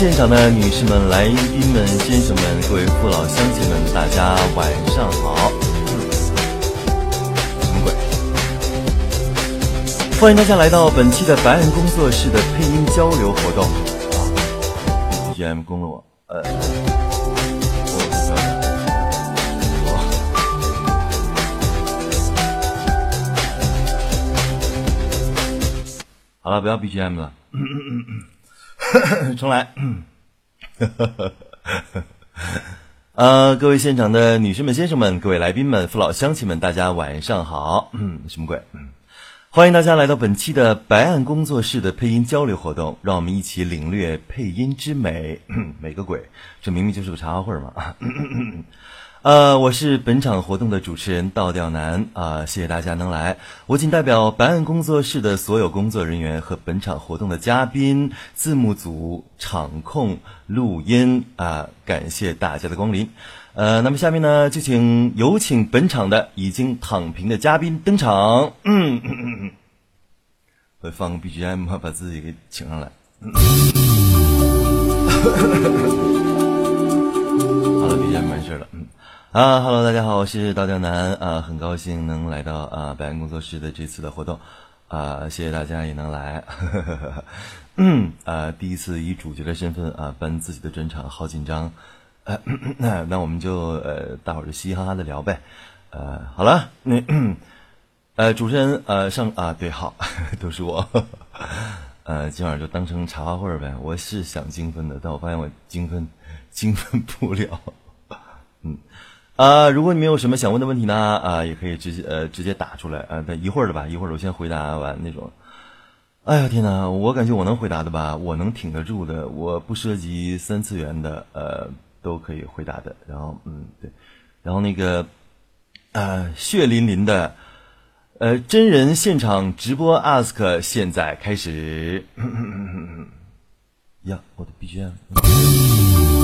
现场的女士们、来宾们、先生们、各位父老乡亲们，大家晚上好。什么鬼？欢迎大家来到本期的白案工作室的配音交流活动。啊，BGM 攻了我，呃，我好了，不要 BGM 了，重来。呃，各位现场的女士们、先生们，各位来宾们、父老乡亲们，大家晚上好。嗯，什么鬼？欢迎大家来到本期的白案工作室的配音交流活动，让我们一起领略配音之美。美个鬼！这明明就是个茶话会嘛。呃，我是本场活动的主持人倒吊男啊、谢谢大家能来。我仅代表白案工作室的所有工作人员和本场活动的嘉宾、字幕组、场控、录音啊、感谢大家的光临。呃，那么下面呢，就请有请本场的已经躺平的嘉宾登场。会放个 BGM？把自己给请上来。好啊哈喽，大家好，我是刀江南啊，很高兴能来到啊白安工作室的这次的活动啊，谢谢大家也能来，呵呵呵嗯啊，第一次以主角的身份啊颁自己的专场，好紧张，呃，那那我们就呃大伙儿就嘻嘻哈哈的聊呗，呃，好了，那 呃主持人呃上啊对好，都是我，呃今晚就当成茶话会儿呗，我是想精分的，但我发现我精分精分不了，啊、如果你们有什么想问的问题呢，啊、也可以直接呃直接打出来，啊、等一会儿的吧，一会儿我先回答完那种。哎呀天哪，我感觉我能回答的吧，我能挺得住的，我不涉及三次元的，呃，都可以回答的。然后嗯对，然后那个呃血淋淋的呃真人现场直播 ask 现在开始。呀，我的 BGM。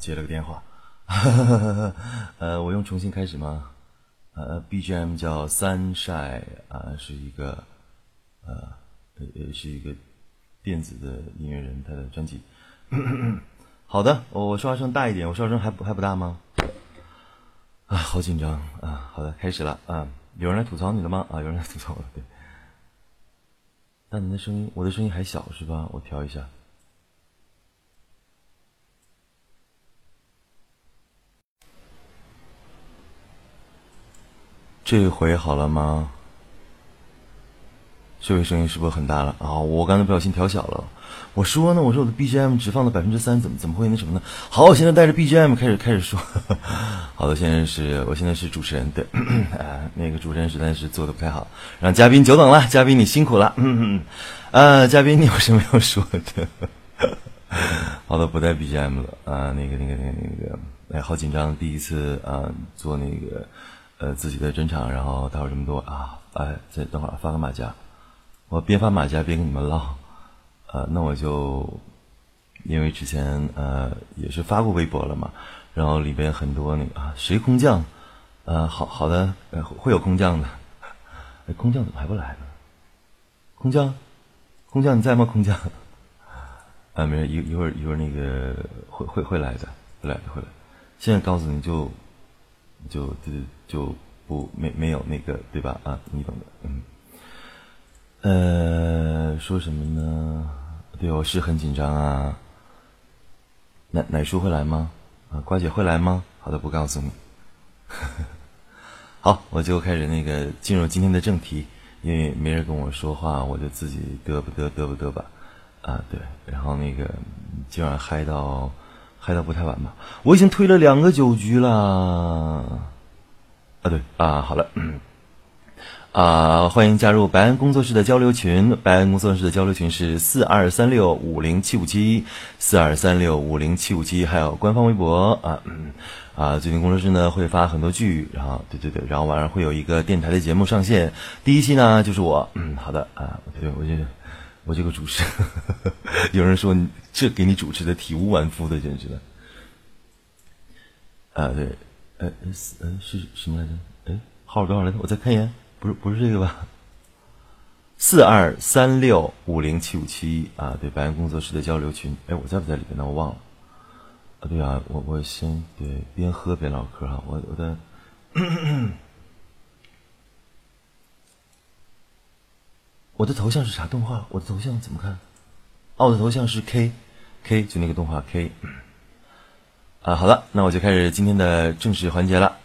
接了个电话。呃，我用重新开始吗？呃，BGM 叫 Sunshine 啊，是一个呃呃是一个电子的音乐人，他的专辑。好的，我说话声大一点，我说话声还不还不大吗？啊，好紧张啊！好的，开始了啊！有人来吐槽你了吗？啊，有人来吐槽了，对。那你的声音，我的声音还小是吧？我调一下。这回好了吗？这回声音是不是很大了啊？我刚才不小心调小了。我说呢，我说我的 BGM 只放到百分之三，怎么怎么会那什么呢？好，我现在带着 BGM 开始开始说。好的，现在是我现在是主持人，对，啊，那个主持人实在是做的不太好，让嘉宾久等了，嘉宾你辛苦了。嗯 啊，嘉宾你有什么要说的？好的，不带 BGM 了啊，那个那个那个那个，哎，好紧张，第一次啊做那个。呃，自己的专场，然后待会儿这么多啊，哎，再等会儿发个马甲，我边发马甲边跟你们唠，呃，那我就因为之前呃也是发过微博了嘛，然后里边很多那个啊，谁空降？呃，好好的，会有空降的，哎，空降怎么还不来呢？空降，空降你在吗？空降，啊，没事，一一会儿一会儿那个会会会来的，会来的会来，现在告诉你就。就就就不没没有那个对吧？啊你懂的嗯。呃说什么呢？对我是很紧张啊。奶奶叔会来吗？啊瓜姐会来吗？好的不告诉你。好我就开始那个进入今天的正题。因为没人跟我说话我就自己嘚不嘚嘚不嘚吧。啊对。然后那个今晚嗨到。嗨到不太晚吧？我已经推了两个酒局了。啊，对啊，好了，啊，欢迎加入白安工作室的交流群。白安工作室的交流群是四二三六五零七五七四二三六五零七五七，还有官方微博啊啊。最近工作室呢会发很多剧，然后对对对，然后晚上会有一个电台的节目上线。第一期呢就是我，嗯，好的啊，对我觉得。我这个主持，有人说你这给你主持的体无完肤的，简直了。啊，对，呃，呃，是什么来着？哎，号多少来着？我再看一眼，不是，不是这个吧？四二三六五零七五七啊，对，白岩工作室的交流群。哎，我在不在里面呢？我忘了。啊，对啊，我我先对，边喝边唠嗑哈，我我的。我的头像是啥动画？我的头像怎么看？哦，我的头像是 K，K 就那个动画 K。啊，好了，那我就开始今天的正式环节了。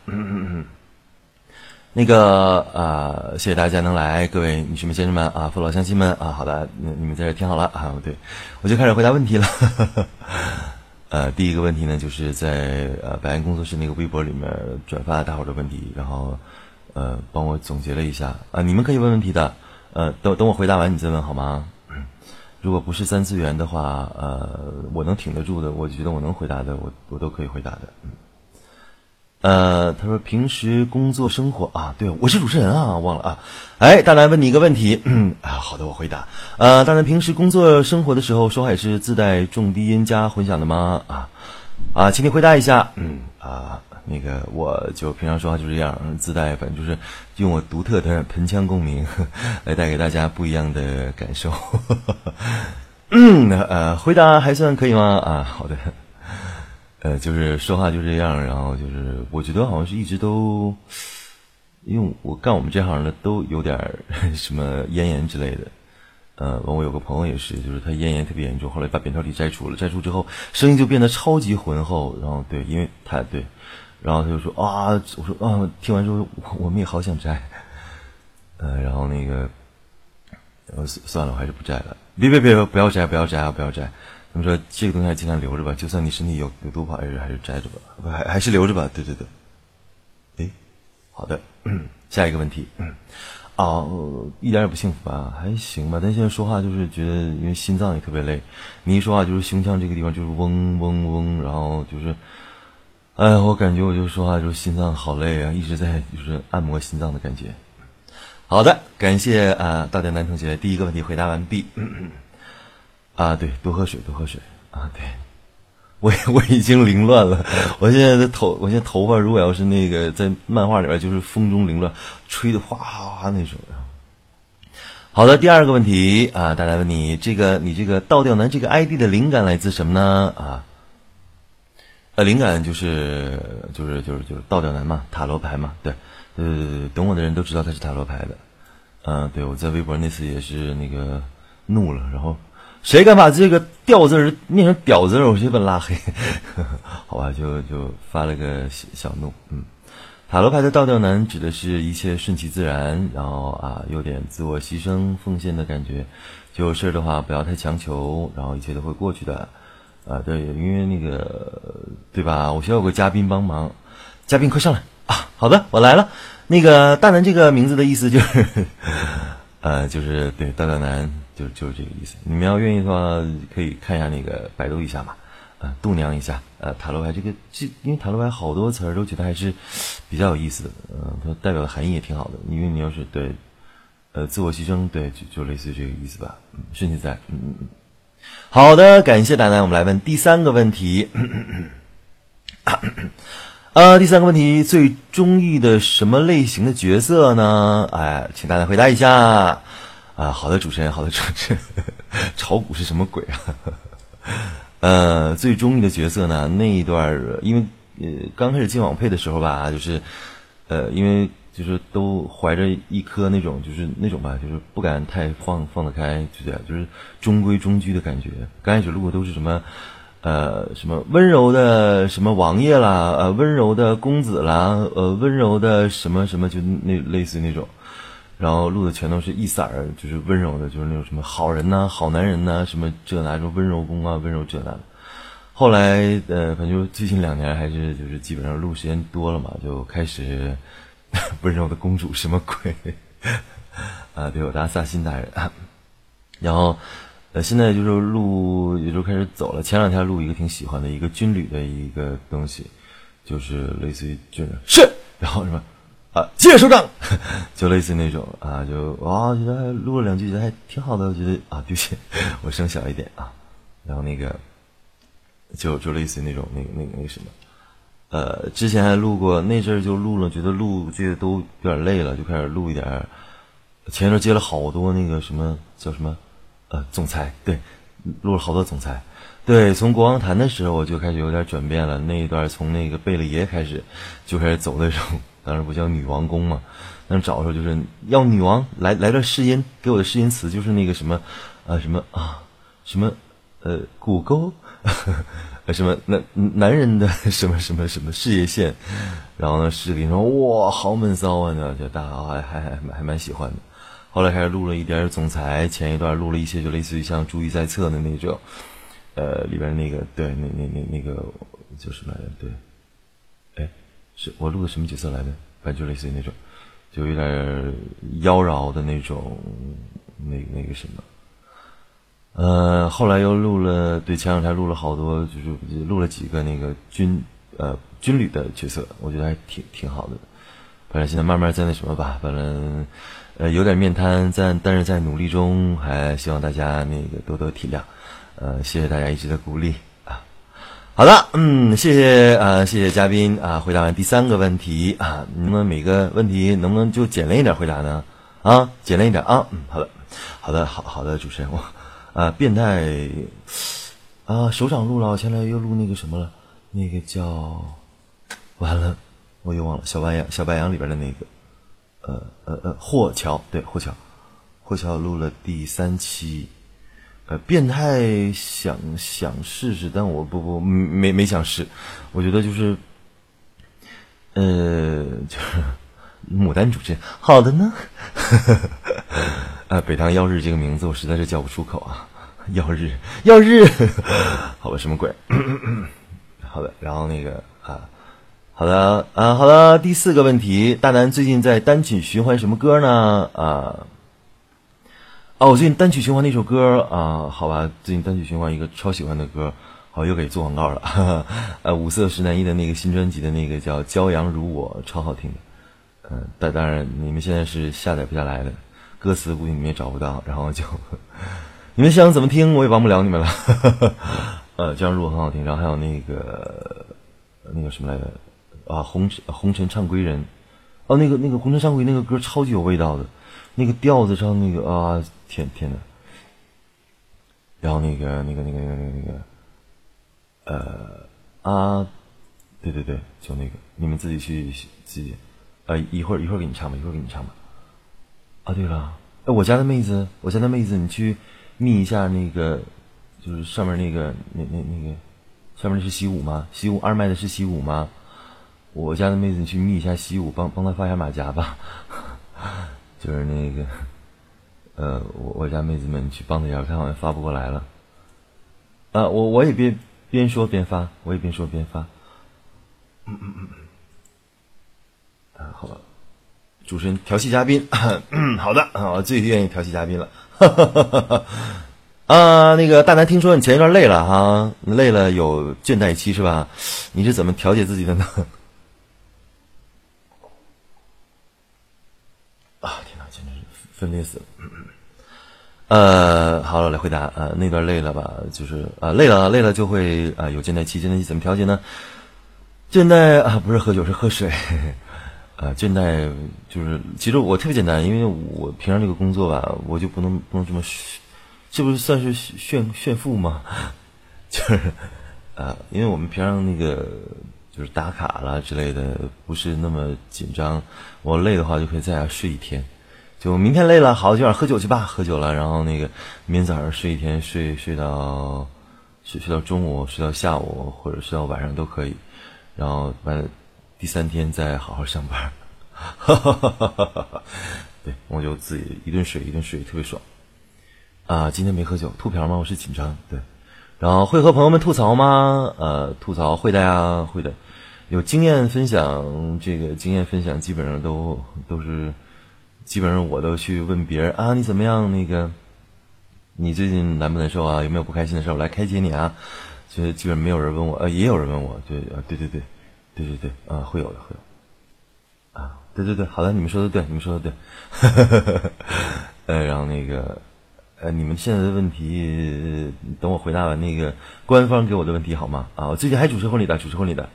那个啊，谢谢大家能来，各位女士们、先生们啊，父老乡亲们啊，好的，你们在这听好了啊，对，我就开始回答问题了。呃，第一个问题呢，就是在呃白安工作室那个微博里面转发大伙的问题，然后呃帮我总结了一下啊，你们可以问问题的。呃，等等我回答完你再问好吗？如果不是三次元的话，呃，我能挺得住的，我觉得我能回答的，我我都可以回答的。呃，他说平时工作生活啊，对我是主持人啊，忘了啊。哎，大南问你一个问题嗯啊，好的，我回答。呃，大南平时工作生活的时候，说话也是自带重低音加混响的吗？啊啊，请你回答一下。嗯啊。那个，我就平常说话就这样，自带，反正就是用我独特的盆腔共鸣 来带给大家不一样的感受。嗯，呃，回答还算可以吗？啊，好的。呃，就是说话就这样，然后就是我觉得好像是一直都，因为我干我们这行的都有点 什么咽炎之类的。呃，我有个朋友也是，就是他咽炎特别严重，后来把扁桃体摘除了，摘除之后声音就变得超级浑厚，然后对，因为他对。然后他就说啊，我说啊，听完之后我们也好想摘，呃，然后那个，呃，算了，我还是不摘了。别别别，不要摘，不要摘啊，不要摘。他们说这个东西还尽量留着吧，就算你身体有有多不还是还是摘着吧，还还是留着吧。对对对。哎，好的，下一个问题。啊，一点也不幸福啊，还行吧。但现在说话就是觉得，因为心脏也特别累，你一说话就是胸腔这个地方就是嗡嗡嗡，然后就是。哎，我感觉我就说话就心脏好累啊，一直在就是按摩心脏的感觉。好的，感谢啊，大点男同学第一个问题回答完毕。啊，对，多喝水，多喝水啊，对。我我已经凌乱了，我现在的头，我现在头发如果要是那个在漫画里边就是风中凌乱，吹的哗哗哗那种。好的，第二个问题啊，大家问你这个你这个倒吊男这个 ID 的灵感来自什么呢？啊，呃，灵感就是就是就是就是倒吊男嘛，塔罗牌嘛，对，呃，懂我的人都知道他是塔罗牌的，嗯，对我在微博那次也是那个怒了，然后谁敢把这个吊字念成屌字，我就把拉黑，好吧，就就发了个小小怒，嗯。塔罗牌的倒吊男指的是一切顺其自然，然后啊有点自我牺牲奉献的感觉，就事儿的话不要太强求，然后一切都会过去的，啊对，因为那个对吧？我需要有个嘉宾帮忙，嘉宾快上来啊！好的，我来了。那个大男这个名字的意思就是，呃，就是对大大男就就是这个意思。你们要愿意的话，可以看一下那个百度一下嘛。度娘一下，呃，塔罗牌这个，这因为塔罗牌好多词儿都觉得还是比较有意思的，嗯，它代表的含义也挺好的。因为你要是对，呃，自我牺牲，对，就就类似于这个意思吧。嗯，顺其自然，嗯嗯嗯。好的，感谢大家，我们来问第三个问题。呃，第三个问题，最中意的什么类型的角色呢？哎，请大家回答一下。啊，好的，主持人，好的，主持人，炒股是什么鬼啊？呃，最中意的角色呢？那一段因为呃刚开始进网配的时候吧，就是，呃，因为就是都怀着一颗那种就是那种吧，就是不敢太放放得开，就这样，就是中规中矩的感觉。刚开始录的都是什么，呃，什么温柔的什么王爷啦，呃，温柔的公子啦，呃，温柔的什么什么，就那类似于那种。然后录的全都是一色儿，就是温柔的，就是那种什么好人呐、好男人呐，什么这那种温柔公啊、温柔这那的。后来呃，反正最近两年还是就是基本上录时间多了嘛，就开始 温柔的公主什么鬼 啊？对，我达萨辛大人。然后呃，现在就是录也就开始走了。前两天录一个挺喜欢的一个军旅的一个东西，就是类似于军人是，然后什么。啊，谢首长，就类似那种啊，就哇，觉得录了两句，觉得还挺好的。我觉得啊，对不起，我声小一点啊。然后那个，就就类似于那种那个那个那个什么，呃，之前还录过，那阵儿就录了，觉得录这个都有点累了，就开始录一点。前一阵接了好多那个什么叫什么，呃，总裁，对，录了好多总裁。对，从国王谈的时候我就开始有点转变了。那一段从那个贝勒爷开始，就开始走那种。当时不叫女王宫嘛，那找的时候就是要女王来来段试音，给我的试音词就是那个什么，呃什么啊，什么呃骨沟，什么男男人的什么什么什么事业线，然后呢视频说哇好闷骚啊，那就大家还还还还蛮喜欢的。后来开始录了一点总裁，前一段录了一些就类似于像注意在侧的那种，呃里边那个对那那那那个叫什么来着？对。哎是我录的什么角色来的？反正就类似于那种，就有点妖娆的那种，那那个什么。呃，后来又录了，对，前两天录了好多，就是录了几个那个军呃军旅的角色，我觉得还挺挺好的。反正现在慢慢在那什么吧，反正呃有点面瘫，在但是在努力中，还希望大家那个多多体谅。呃，谢谢大家一直的鼓励啊。好的，嗯，谢谢啊，谢谢嘉宾啊，回答完第三个问题啊，你们每个问题能不能就简练一点回答呢？啊，简练一点啊，嗯，好的，好的，好好的，主持人我啊，变态啊，首长录了，现在又录那个什么了，那个叫完了，我又忘了小白羊，小白羊里边的那个，呃呃呃，霍桥，对，霍桥，霍桥录了第三期。呃，变态想想试试，但我不不没没想试，我觉得就是，呃，就是 牡丹主持人好的呢，呵呵呵啊，北唐耀日这个名字我实在是叫不出口啊，耀日耀日，好吧，什么鬼？好的，然后那个啊，好的啊，好的，第四个问题，大南最近在单曲循环什么歌呢？啊。哦，我最近单曲循环那首歌啊，好吧，最近单曲循环一个超喜欢的歌，好又给做广告了。呃，五色石南一的那个新专辑的那个叫《骄阳如我》，超好听的。嗯，但当然你们现在是下载不下来的，歌词估计你们也找不到，然后就你们想怎么听我也帮不了你们了。呃，这样录很好听。然后还有那个那个什么来着啊，红尘红尘唱归人，哦，那个那个红尘唱归那个歌超级有味道的，那个调子上那个啊，天天呐。然后那个那个那个那个那个呃啊，对对对，就那个，你们自己去自己，呃，一会儿一会儿给你唱吧，一会儿给你唱吧。啊，对了，哎，我家的妹子，我家的妹子，你去密一下那个，就是上面那个那那那个，上面那是习武吗？习武二麦的是习武吗？我家的妹子，你去密一下习武，帮帮他发一下马甲吧。就是那个，呃，我我家妹子们你去帮他一下，他好像发不过来了。啊，我我也边边说边发，我也边说边发。嗯嗯嗯嗯。啊，好了。主持人调戏嘉宾，好的，我最愿意调戏嘉宾了。啊，那个大南，听说你前一段累了哈，累了有倦怠期是吧？你是怎么调节自己的呢？啊，天哪，简直是分裂死了。呃，好了，来回答啊，那段累了吧？就是啊，累了，累了就会啊有倦怠期，倦怠期怎么调节呢？倦怠啊，不是喝酒，是喝水。啊，倦怠就是，其实我特别简单，因为我平常这个工作吧，我就不能不能这么，这不是算是炫炫富吗？就是，啊，因为我们平常那个就是打卡啦之类的，不是那么紧张。我累的话，就可以在家睡一天。就明天累了，好，今晚喝酒去吧，喝酒了，然后那个明天早上睡一天，睡睡到睡睡到中午，睡到下午，或者睡到晚上都可以。然后完。第三天再好好上班，哈哈哈哈哈哈对，我就自己一顿水一顿水，特别爽。啊，今天没喝酒，吐瓢吗？我是紧张，对。然后会和朋友们吐槽吗？呃，吐槽会的呀，会的。有经验分享，这个经验分享基本上都都是，基本上我都去问别人啊，你怎么样？那个，你最近难不难受啊？有没有不开心的事？我来开解你啊。其实基本没有人问我，呃，也有人问我，对，啊，对对对。对对对，啊，会有的，会有，啊，对对对，好的，你们说的对，你们说的对，呃，然后那个，呃，你们现在的问题，等我回答完那个官方给我的问题好吗？啊，我最近还主持婚礼的，主持婚礼的，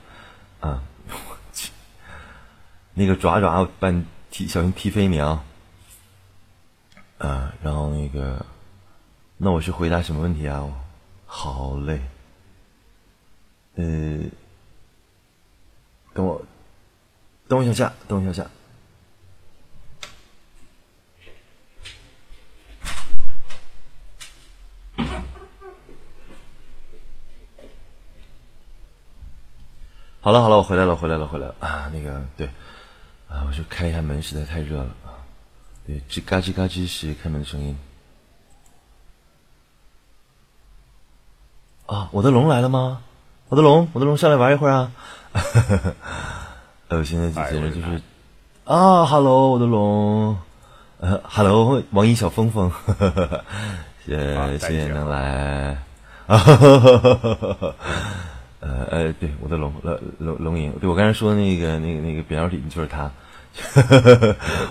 啊，我去，那个爪爪把你踢，小心踢飞你啊，啊，然后那个，那我是回答什么问题啊？好嘞，呃。等我，等我一下下，等我一下下。好了好了，我回来了，回来了，回来了啊！那个对，啊，我就开一下门，实在太热了啊。对，吱嘎吱嘎吱是开门的声音。啊，我的龙来了吗？我的龙，我的龙上来玩一会儿啊！呃，现在简直就是啊，Hello，我的龙，呃，Hello，王一小峰峰，谢谢谢谢能来，啊，呃呃，对，我的龙龙龙龙影，对我刚才说那个那个那个扁桃体就是他，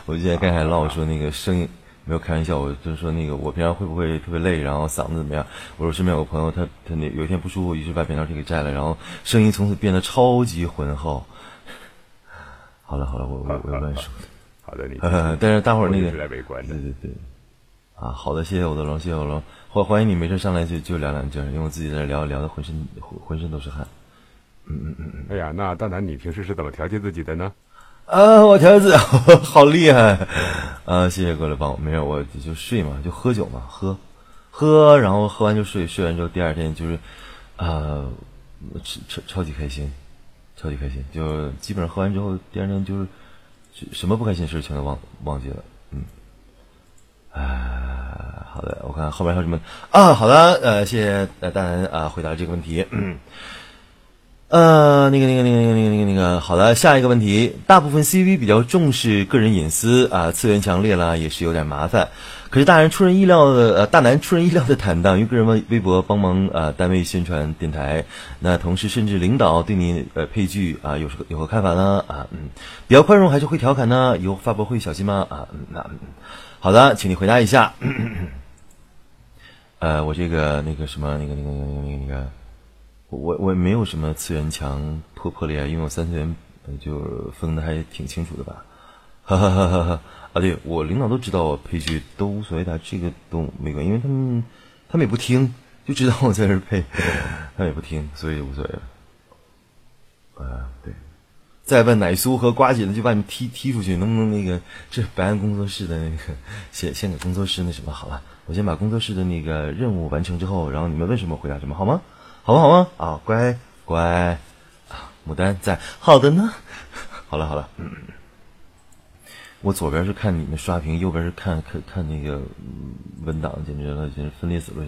我就在刚才唠说那个声音。没有开玩笑，我就是说那个，我平常会不会特别累，然后嗓子怎么样？我说身边有个朋友，他他那有一天不舒服，于是把扁桃体给摘了，然后声音从此变得超级浑厚。好了好了，我我我乱说。好的，你。但是大伙儿那个对对对，啊，好的，谢谢我的龙，谢谢我龙，欢欢迎你，没事上来就就聊两句，因为我自己在这聊聊的浑身浑身都是汗。嗯嗯嗯嗯。哎呀，那大南，你平时是怎么调节自己的呢？啊，我调子 好厉害，啊，谢谢过来帮我，没事，我就睡嘛，就喝酒嘛，喝，喝，然后喝完就睡，睡完之后第二天就是，啊，超超超级开心，超级开心，就基本上喝完之后第二天就是什么不开心的事全都忘忘记了，嗯，啊，好的，我看后边还有什么啊，好的，呃，谢谢呃大南啊回答这个问题。嗯。呃，那个、那个、那个、那个、那个、那个、好的，下一个问题。大部分 CV 比较重视个人隐私啊，次元强烈了，也是有点麻烦。可是大人出人意料的，呃，大男出人意料的坦荡，用个人微微博帮忙啊，单位宣传电台。那同事甚至领导对你呃配剧啊，有有何看法呢？啊，嗯，比较宽容还是会调侃呢？以后发博会小心吗？啊，那好的，请你回答一下。呃，我这个那个什么，那个、那个、那个、那个、那个。我我没有什么次元墙破破裂，因为我三次元就分的还挺清楚的吧。哈哈哈哈哈！啊，对我领导都知道我配剧都无所谓的，这个都没关系，因为他们他们也不听，就知道我在这配，他们也不听，所以无所谓了。啊，对。再问奶酥和瓜姐的，就把你们踢踢出去，能不能那个？这白安工作室的那个，先先给工作室那什么好了。我先把工作室的那个任务完成之后，然后你们问什么回答什么，好吗？好吗？好吗？啊，乖乖啊，牡丹在，好的呢。好了好了，我左边是看你们刷屏，右边是看看看那个文档，简直了，简直分裂死了。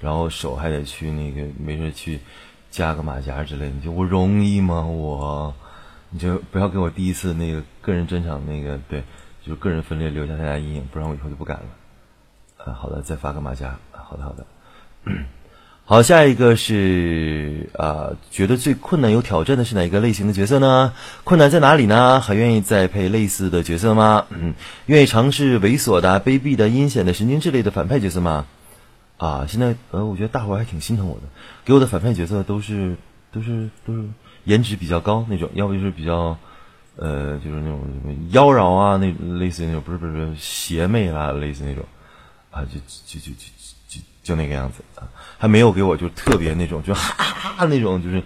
然后手还得去那个没事去加个马甲之类的，就我容易吗？我。你就不要给我第一次那个个人专场那个对，就是个人分裂留下太大阴影，不然我以后就不敢了。啊，好的，再发个马甲。好的，好的。好，下一个是啊，觉得最困难有挑战的是哪一个类型的角色呢？困难在哪里呢？还愿意再配类似的角色吗？嗯，愿意尝试猥琐的、卑鄙的、阴险的、神经质类的反派角色吗？啊，现在呃，我觉得大伙还挺心疼我的，给我的反派角色都是都是都是。颜值比较高那种，要不就是比较，呃，就是那种妖娆啊，那类似于那种，不是不是邪魅啊，类似那种，啊，就就就就就就那个样子啊，还没有给我就特别那种，就哈哈哈那种，就是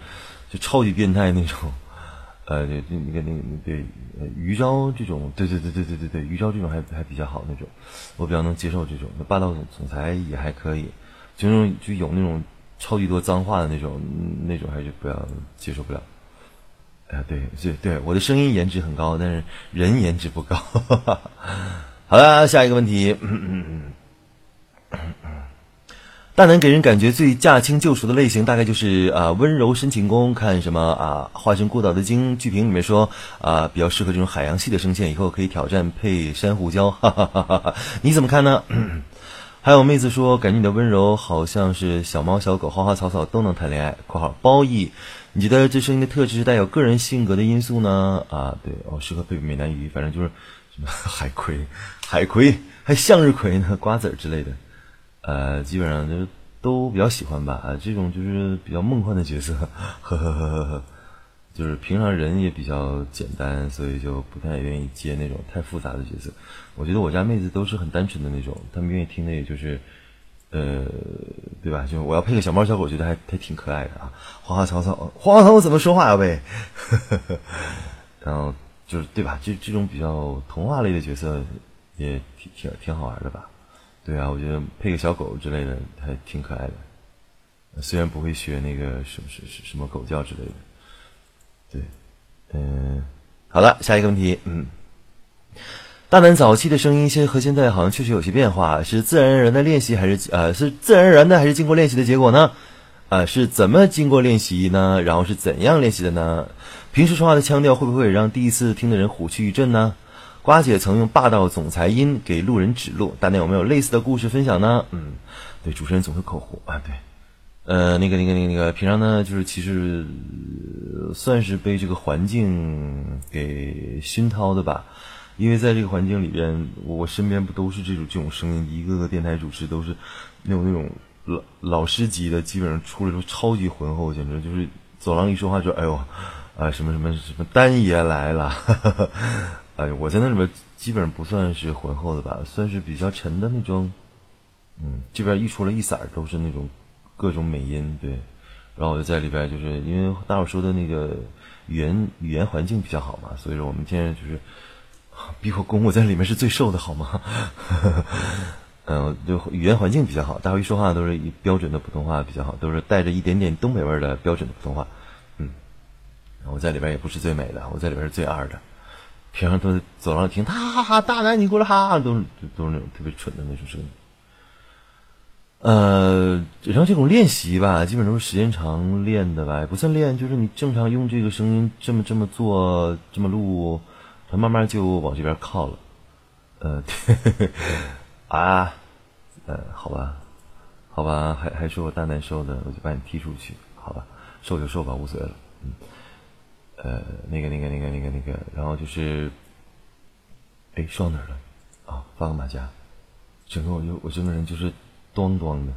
就超级变态那种，呃，那那个那个对，余昭这种，对对对对对对对，余昭这种还还比较好那种，我比较能接受这种，霸道总总裁也还可以，就那种就有那种。超级多脏话的那种，那种还是不要接受不了。哎，对，对，对，我的声音颜值很高，但是人颜值不高。好了，下一个问题。嗯大南给人感觉最驾轻就熟的类型，大概就是啊温柔深情攻。看什么啊？化身孤岛的鲸剧评里面说啊，比较适合这种海洋系的声线，以后可以挑战配珊瑚礁。哈哈哈哈你怎么看呢？还有妹子说，感觉你的温柔好像是小猫小狗、花花草草都能谈恋爱。（括号褒义），你觉得这声音的特质是带有个人性格的因素呢？啊，对，哦，适合配美男鱼，反正就是什么海葵、海葵，还向日葵呢，瓜子儿之类的，呃，基本上就是都比较喜欢吧。啊，这种就是比较梦幻的角色，呵呵呵呵呵。就是平常人也比较简单，所以就不太愿意接那种太复杂的角色。我觉得我家妹子都是很单纯的那种，她们愿意听的也就是，呃，对吧？就我要配个小猫小狗，觉得还还挺可爱的啊。花花草草，花花草草怎么说话呀？喂，然后就是对吧？这这种比较童话类的角色也挺挺挺好玩的吧？对啊，我觉得配个小狗之类的还挺可爱的，虽然不会学那个什么什什什么狗叫之类的。对，嗯，好了，下一个问题，嗯，大南早期的声音现和现在好像确实有些变化，是自然而然的练习还是呃是自然而然的还是经过练习的结果呢？啊，是怎么经过练习呢？然后是怎样练习的呢？平时说话的腔调会不会让第一次听的人虎躯一震呢？瓜姐曾用霸道总裁音给路人指路，大家有没有类似的故事分享呢？嗯，对，主持人总是口胡啊，对。呃，那个、那个、那个、那个，平常呢，就是其实算是被这个环境给熏陶的吧。因为在这个环境里边，我身边不都是这种这种声音，一个个电台主持都是那种那种老老师级的，基本上出来都超级浑厚，简直就是走廊一说话就哎呦啊什么什么什么丹爷来了，哎，我在那里边基本上不算是浑厚的吧，算是比较沉的那种。嗯，这边一出来一色都是那种。各种美音对，然后我就在里边，就是因为大伙说的那个语言语言环境比较好嘛，所以说我们现在就是比我公，我在里面是最瘦的，好吗？嗯，就语言环境比较好，大伙一说话都是标准的普通话比较好，都是带着一点点东北味的标准的普通话。嗯，我在里边也不是最美的，我在里边是最二的。平常都走廊听，哈哈哈，大男你过来哈哈，都是都是那种特别蠢的那种声音。呃，然后这种练习吧，基本都是时间长练的吧，不算练，就是你正常用这个声音这么这么做，这么录，它慢慢就往这边靠了。呃，对 啊，呃，好吧，好吧，还还是我大难受的，我就把你踢出去，好吧，受就受吧，无所谓了。嗯，呃，那个那个那个那个那个，然后就是，哎，说到哪儿了？啊，发个马甲，整个我就我整个人就是。端端的，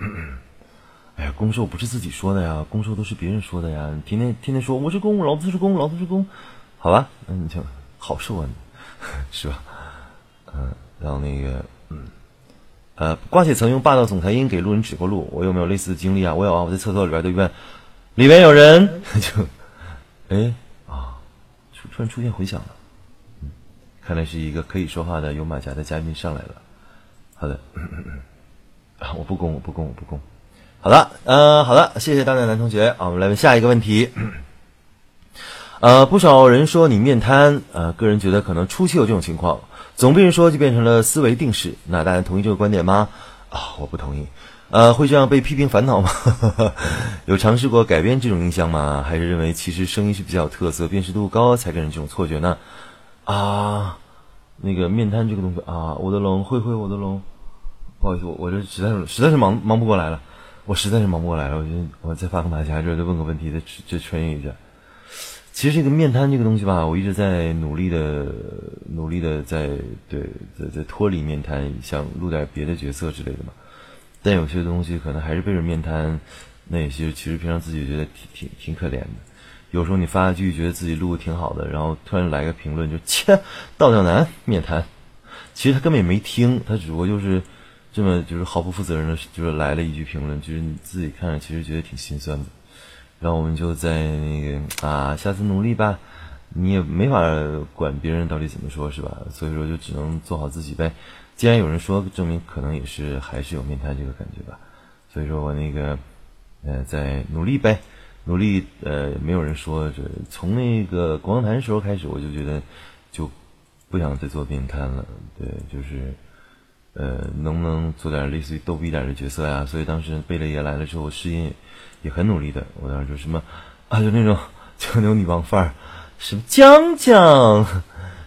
哎呀，攻受不是自己说的呀，攻受都是别人说的呀。天天天天说我是攻，老子是攻，老子是攻，好吧？那你就好受啊，是吧？嗯，然后那个，嗯，呃，瓜姐曾用霸道总裁音给路人指过路，我有没有类似的经历啊？我有啊，我在厕所里边都一般，里边有人 就，哎啊，突突然出现回响了，嗯，看来是一个可以说话的有马甲的嘉宾上来了。好的，啊，我不攻，我不攻，我不攻。好的，呃，好的，谢谢大奶男同学啊，我们来问下一个问题。呃，不少人说你面瘫，呃，个人觉得可能初期有这种情况，总被人说就变成了思维定式。那大家同意这个观点吗？啊，我不同意。呃，会这样被批评烦恼吗？有尝试过改变这种印象吗？还是认为其实声音是比较有特色、辨识度高才给人这种错觉呢？啊，那个面瘫这个东西啊，我的龙，慧慧，我的龙，不好意思，我我这实在是实在是忙忙不过来了，我实在是忙不过来了，我觉得我再发个马甲，这再问个问题，再再穿越一下。其实这个面瘫这个东西吧，我一直在努力的、努力的在对在在脱离面瘫，想录点别的角色之类的嘛。但有些东西可能还是背着面瘫，那也其实其实平常自己觉得挺挺挺可怜的。有时候你发一句觉得自己录的挺好的，然后突然来个评论就切，道教男面瘫，其实他根本也没听，他只不过就是这么就是毫不负责任的，就是来了一句评论，就是你自己看着其实觉得挺心酸的。然后我们就在那个啊，下次努力吧。你也没法管别人到底怎么说，是吧？所以说就只能做好自己呗。既然有人说，证明可能也是还是有面瘫这个感觉吧。所以说我那个呃在努力呗，努力呃没有人说这从那个广场时候开始，我就觉得就不想再做面瘫了。对，就是呃能不能做点类似于逗逼点的角色呀？所以当时贝勒爷来了之后，我试音。也很努力的，我当时就什么啊，就那种就那种女王范儿，什么江江，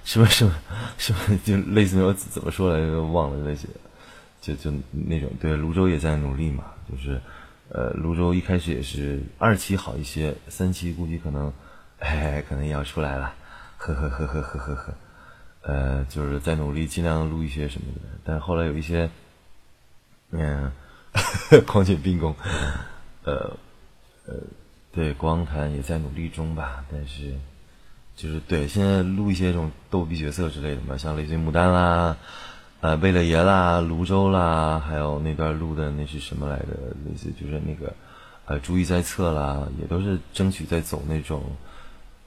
什么什么什么，就类似于怎么说来着，忘了那些，就就那种。对，泸州也在努力嘛，就是呃，泸州一开始也是二期好一些，三期估计可能哎，可能也要出来了，呵呵呵呵呵呵呵，呃，就是在努力尽量录一些什么的，但后来有一些嗯，狂犬病工，呃。呃，对，光谈也在努力中吧，但是就是对，现在录一些这种逗逼角色之类的嘛，像类似于牡丹啦，呃，贝勒爷啦，泸州啦，还有那段录的那是什么来着？类似就是那个呃，注意在侧啦，也都是争取在走那种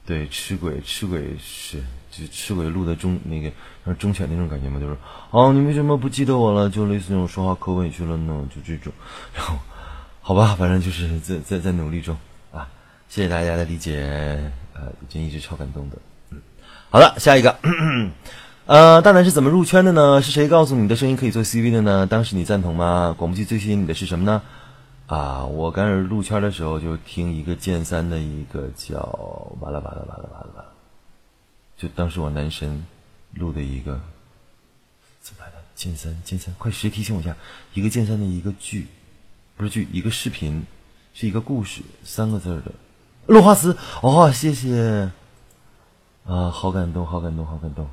对吃鬼吃鬼是就吃鬼录的中那个像忠犬那种感觉嘛，就是哦，你为什么不记得我了？就类似那种说话可委屈了呢，就这种，然后。好吧，反正就是在在在努力中啊！谢谢大家的理解，呃，已经一直超感动的。嗯，好了，下一个，呃，大南是怎么入圈的呢？是谁告诉你的声音可以做 CV 的呢？当时你赞同吗？广播剧最吸引你的是什么呢？啊，我刚始入圈的时候就听一个剑三的一个叫完了完了完了完了，就当时我男神录的一个怎么来的？剑三剑三，快谁提醒我一下？一个剑三的一个剧。不是剧，一个视频，是一个故事，三个字的。落花词。哦，谢谢。啊，好感动，好感动，好感动。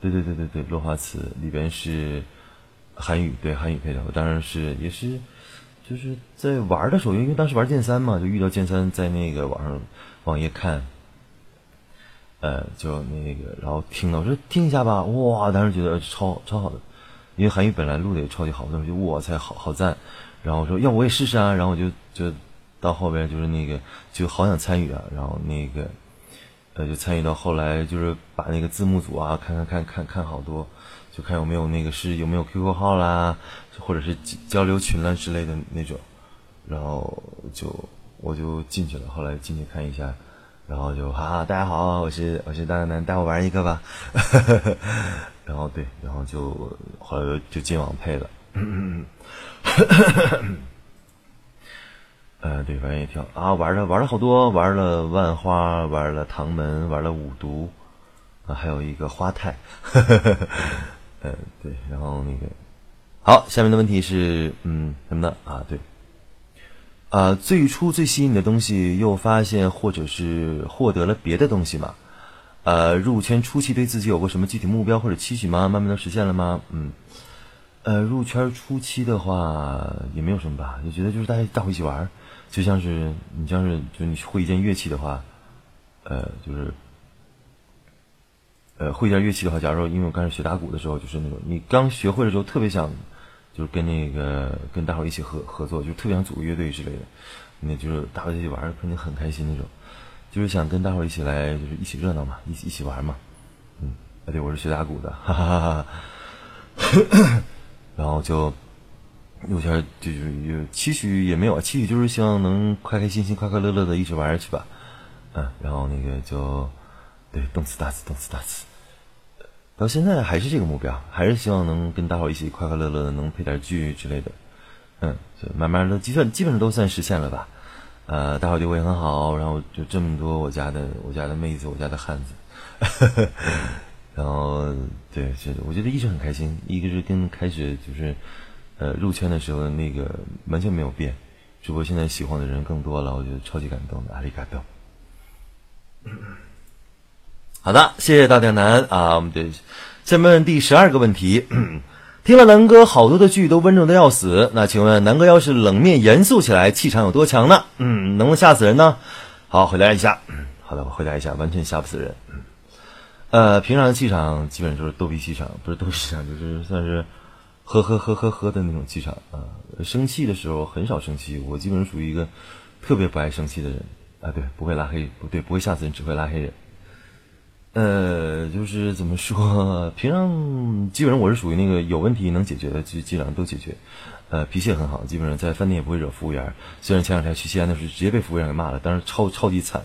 对对对对对，落花词。里边是韩语，对韩语配的。我当然是也是，就是在玩的时候，因为当时玩剑三嘛，就遇到剑三在那个网上网页看，呃，就那个，然后听到我说听一下吧，哇，当时觉得超超好的，因为韩语本来录的也超级好，当时就哇塞，好好赞。然后我说要我也试试啊，然后我就就到后边就是那个就好想参与啊，然后那个呃就参与到后来就是把那个字幕组啊看看看看看好多，就看有没有那个是有没有 QQ 号啦，或者是交流群啦之类的那种，然后就我就进去了，后来进去看一下，然后就哈大家好，我是我是大男男，带我玩一个吧，然后对，然后就后来就进网配了。呃，对，反正也挺啊，玩了玩了好多，玩了万花，玩了唐门，玩了五毒，啊，还有一个花太，呃，对，然后那个，好，下面的问题是，嗯，什么呢？啊，对，啊，最初最吸引你的东西，又发现或者是获得了别的东西吗？呃，入圈初期对自己有过什么具体目标或者期许吗？慢慢的实现了吗？嗯。呃，入圈初期的话也没有什么吧，就觉得就是大家大伙一起玩，就像是你像是就你会一件乐器的话，呃，就是呃会一件乐器的话，假如说因为我刚开始学打鼓的时候，就是那种你刚学会的时候特别想，就是跟那个跟大伙一起合合作，就特别想组个乐队之类的，那就是大伙一起玩肯定很开心那种，就是想跟大伙一起来就是一起热闹嘛，一起一起玩嘛，嗯，对，我是学打鼓的，哈哈哈哈。然后就有点就是有期许也没有，期许就是希望能开开心心、快快乐乐的一直玩下去吧。嗯，然后那个就对动次打次，动次打次，到现在还是这个目标，还是希望能跟大伙一起快快乐乐的，能配点剧之类的。嗯，就慢慢的计算基本上都算实现了吧。呃，大伙对我也很好，然后就这么多我家的我家的妹子，我家的汉子。然后，对，是，我觉得一直很开心。一个是跟开始就是，呃，入圈的时候那个完全没有变，只不过现在喜欢的人更多了，我觉得超级感动的，阿里嘎多。好的，谢谢大电男啊，我们对，下面第十二个问题，听了南哥好多的剧都温柔的要死，那请问南哥要是冷面严肃起来，气场有多强呢？嗯，能不能吓死人呢？好，回答一下。好的，我回答一下，完全吓不死人。呃，平常的气场基本就是逗比气场，不是逗比气场，就是算是呵呵呵呵呵的那种气场啊。生气的时候很少生气，我基本上属于一个特别不爱生气的人啊。对，不会拉黑，不对，不会吓死人，只会拉黑人。呃，就是怎么说，平常基本上我是属于那个有问题能解决的，就基本上都解决。呃，脾气很好，基本上在饭店也不会惹服务员。虽然前两天去西安的时候直接被服务员给骂了，但是超超级惨。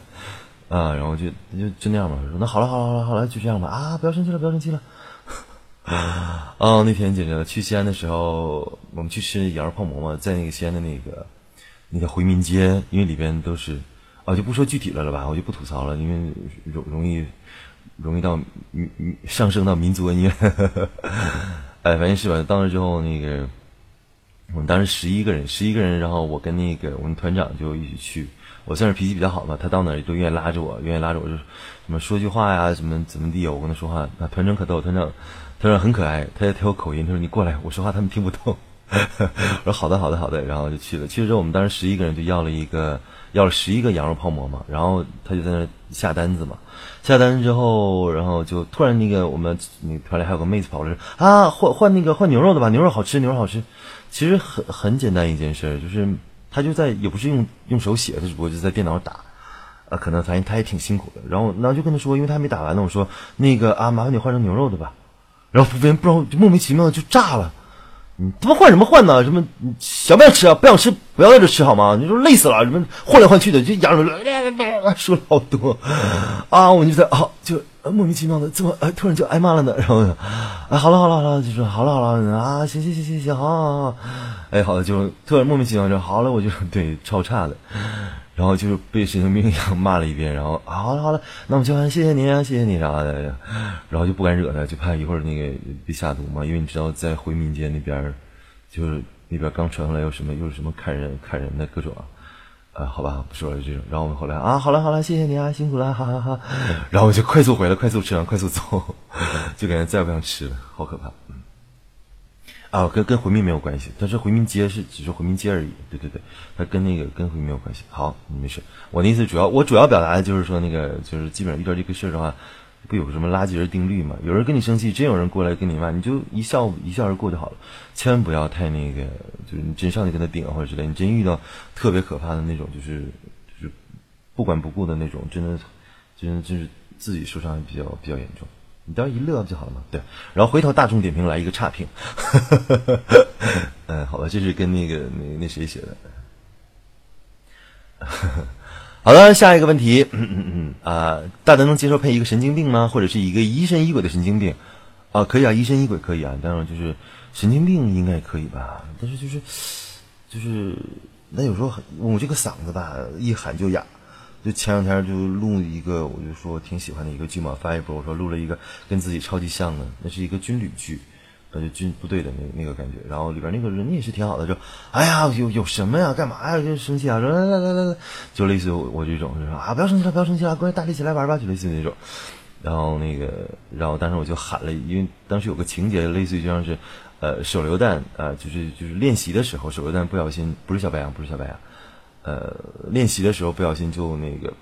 啊，然后就就就那样吧。说那好了，好了，好了，好了，就这样吧。啊，不要生气了，不要生气了。啊，哦，那天简直了。去西安的时候，我们去吃羊肉泡馍嘛，在那个西安的那个那个回民街，因为里边都是啊，就不说具体的了吧，我就不吐槽了，因为容容易容易到民上升到民族恩怨。哎，反正是吧。到那之后，那个我们当时十一个人，十一个人，然后我跟那个我们团长就一起去。我算是脾气比较好吧，他到哪儿都愿意拉着我，愿意拉着我，就什么说句话呀，什么怎么地，我跟他说话。那团长可逗，团长，他说很可爱，他也他有口音，他说你过来，我说话他们听不懂。我说好的好的好的，然后就去了。去了之后，我们当时十一个人就要了一个，要了十一个羊肉泡馍嘛。然后他就在那下单子嘛。下单之后，然后就突然那个我们那团里还有个妹子跑过来说啊，换换那个换牛肉的吧，牛肉好吃，牛肉好吃。其实很很简单一件事，就是。他就在也不是用用手写，的只不过就在电脑打，啊，可能发现他也挺辛苦的。然后，然后就跟他说，因为他还没打完呢，我说那个啊，麻烦你换成牛肉的吧。然后服务员不知道就莫名其妙的就炸了，你他妈换什么换呢？什么想不想吃啊？不想吃不要在这吃好吗？你说累死了，什么换来换去的，就羊肉说了好多啊，我就在啊就。莫名其妙的，怎么呃突然就挨骂了呢？然后，啊，好了好了好了，就说好了好了啊，行行行行行，好好好，哎，好了，就突然莫名其妙就好了，我就对超差的，然后就是被神经病一样骂了一遍，然后好了好了，那我们就完，谢谢您啊，谢谢你啥的，然后就不敢惹他，就怕一会儿那个被下毒嘛，因为你知道在回民街那边，就是那边刚传回来有什么又是什么砍人砍人的各种。啊，好吧，不说了这种。然后我们后来啊，好了好了，谢谢你啊，辛苦了，哈哈哈。然后我就快速回来，快速吃完，快速走，就感觉再也不想吃了，好可怕。啊，跟跟回民没有关系，但是回民街是只是回民街而已。对对对，它跟那个跟回民有关系。好，没事。我的意思主要我主要表达的就是说那个就是基本上遇到这个事儿的话。不有什么垃圾人定律吗？有人跟你生气，真有人过来跟你骂，你就一笑一笑而过就好了。千万不要太那个，就是你真上去跟他顶或者之类。你真遇到特别可怕的那种，就是就是不管不顾的那种，真的真的就是自己受伤比较比较严重。你到时一乐不就好了嘛。对，然后回头大众点评来一个差评。嗯，好吧，这是跟那个那那谁写的。好的，下一个问题，嗯嗯嗯啊，大家能接受配一个神经病吗？或者是一个疑神疑鬼的神经病？啊，可以啊，疑神疑鬼可以啊，当然就是神经病应该可以吧？但是就是就是那有时候我这个嗓子吧，一喊就哑。就前两天就录一个，我就说我挺喜欢的一个剧嘛，发一波，我说录了一个跟自己超级像的，那是一个军旅剧。呃，就军部队的那那个感觉，然后里边那个人也是挺好的，就，哎呀，有有什么呀？干嘛呀？就生气啊？说来来来来来，就类似于我这种，就说啊，不要生气了，不要生气了，过来大家一起来玩吧，就类似于那种。然后那个，然后当时我就喊了，因为当时有个情节，类似于就像是，呃手榴弹啊，就是就是练习的时候，手榴弹不小心不是小白羊，不是小白羊，呃，练习的时候不小心就那个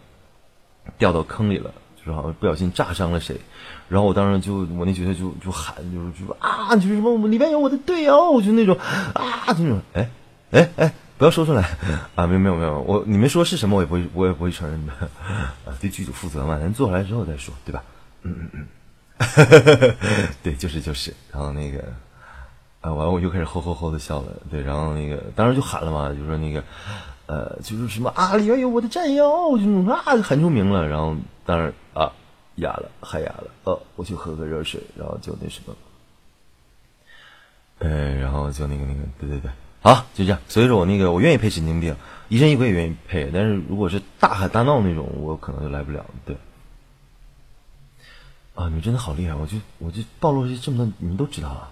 掉到坑里了，就是好像不小心炸伤了谁，然后我当时就我那角色就就喊，就是就啊，就是什么？里面有我的队友，就那种啊，就那种，哎哎哎，不要说出来。啊，没有没有没有，我你们说是什么，我也不会我也不会承认。的，啊，对剧组负责嘛，咱做出来之后再说，对吧？嗯嗯嗯。对，就是就是，然后那个，啊，完了我又开始吼吼吼的笑了，对，然后那个当时就喊了嘛，就说那个，呃，就是什么啊，里面有我的战友，就那种啊，喊出名了，然后当然啊，哑了，还哑了，呃，我去喝个热水，然后就那什么，呃，然后就那个那个，对对对，好，就这样，所以说我那个我愿意配神经病，疑神疑鬼也愿意配，但是如果是大喊大闹那种，我可能就来不了，对。啊，你们真的好厉害！我就我就暴露这这么多，你们都知道啊。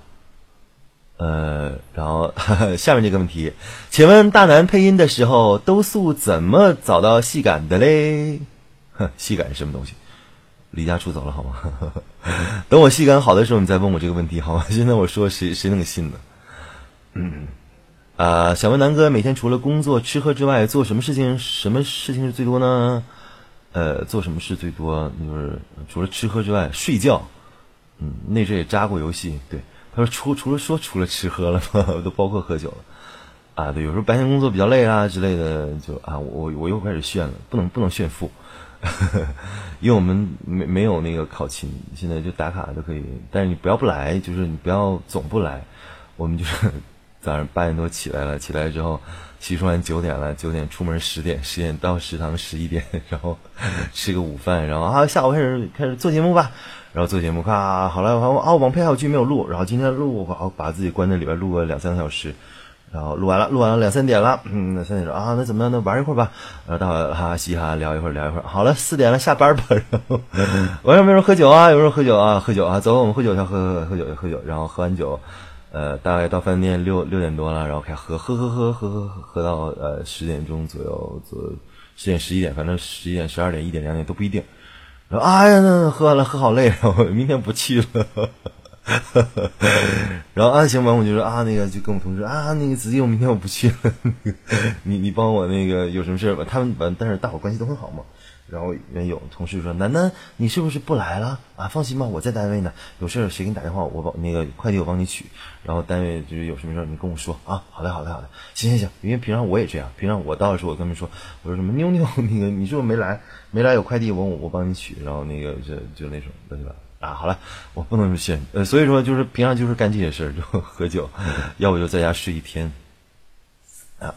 呃，然后 下面这个问题，请问大南配音的时候，都素怎么找到戏感的嘞？戏感是什么东西？离家出走了好吗？等我戏感好的时候，你再问我这个问题好吗？现在我说谁谁能信呢？嗯，啊，想问南哥，每天除了工作吃喝之外，做什么事情？什么事情是最多呢？呃，做什么事最多？就是除了吃喝之外，睡觉。嗯，那阵也扎过游戏。对，他说除除了说除了吃喝了吗？都包括喝酒了。啊，对，有时候白天工作比较累啊之类的，就啊，我我又开始炫了，不能不能炫富，因为我们没没有那个考勤，现在就打卡都可以。但是你不要不来，就是你不要总不来。我们就是 早上八点多起来了，起来之后。洗漱完九点了，九点出门十点，十点到食堂十一点，然后吃个午饭，然后啊下午开始开始做节目吧，然后做节目，咔好了，啊网配还有剧没有录，然后今天录，好把自己关在里边录个两三个小时，然后录完了，录完了两三点了，嗯，三点钟啊那怎么样？那玩一会儿吧，然后待会儿哈嘻哈聊一会儿聊一会儿，好了四点了下班吧，然后晚上没人喝酒啊，有人喝酒啊喝酒啊，走我们喝酒去喝喝喝酒喝酒，然后喝完酒。呃，大概到饭店六六点多了，然后开喝喝喝喝喝喝喝到呃十点钟左右，左十点十一点，反正十一点十二点一点两点都不一定。然后哎呀，那喝完了喝好累，然后明天不去了。然后啊行吧，我就说啊那个就跟我同事啊那个子怡，我明天我不去了，你你帮我那个有什么事吧？他们但是大伙关系都很好嘛。然后人有同事说：“楠楠，你是不是不来了啊？放心吧，我在单位呢。有事谁给你打电话，我帮那个快递我帮你取。然后单位就是有什么事你跟我说啊。好的，好的，好的。行行行，因为平常我也这样，平常我到的时候我跟他们说，我说什么妞妞，那个你是不是没来？没来有快递，我我我帮你取。然后那个就就那种对吧？啊，好了，我不能先呃，所以说就是平常就是干这些事儿，就喝酒，要不就在家睡一天。啊，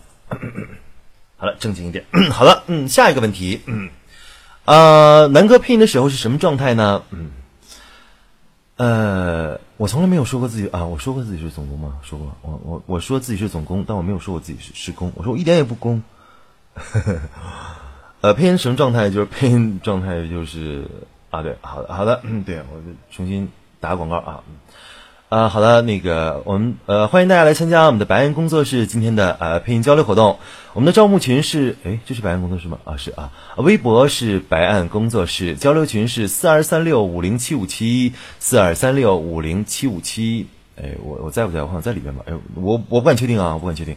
好了，正经一点。好了，嗯，下一个问题，嗯。呃，南哥配音的时候是什么状态呢？嗯，呃，我从来没有说过自己啊，我说过自己是总工吗？说过，我我我说自己是总工，但我没有说我自己是施工。我说我一点也不工。呃，配音什么状态？就是配音状态就是啊，对，好的，好的，嗯，对，我就重新打个广告啊。啊，好的，那个我们呃，欢迎大家来参加我们的白安工作室今天的呃配音交流活动。我们的招募群是，哎，这是白安工作室吗？啊，是啊。微博是白岸工作室，交流群是四二三六五零七五七四二三六五零七五七。哎，我我在不在？我好像在里边吧？哎，我我不敢确定啊，我不敢确定。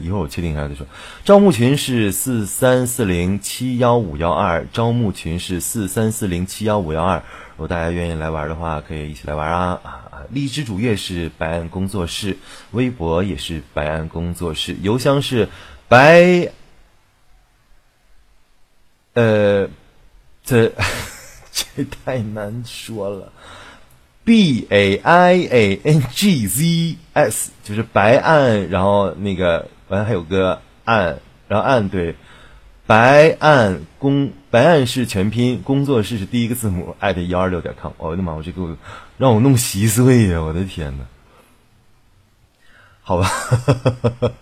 一会儿我确定一下再说。招募群是四三四零七幺五幺二，招募群是四三四零七幺五幺二。如果大家愿意来玩的话，可以一起来玩啊啊！荔枝主页是白岸工作室，微博也是白岸工作室，邮箱是白，呃，这 这太难说了，b a i a n g z s 就是白岸，然后那个完了还有个岸，然后岸对，白岸工白岸是全拼，工作室是第一个字母，艾特幺二六点 com。我的妈，我这给我。让我弄稀碎呀！我的天哪！好吧，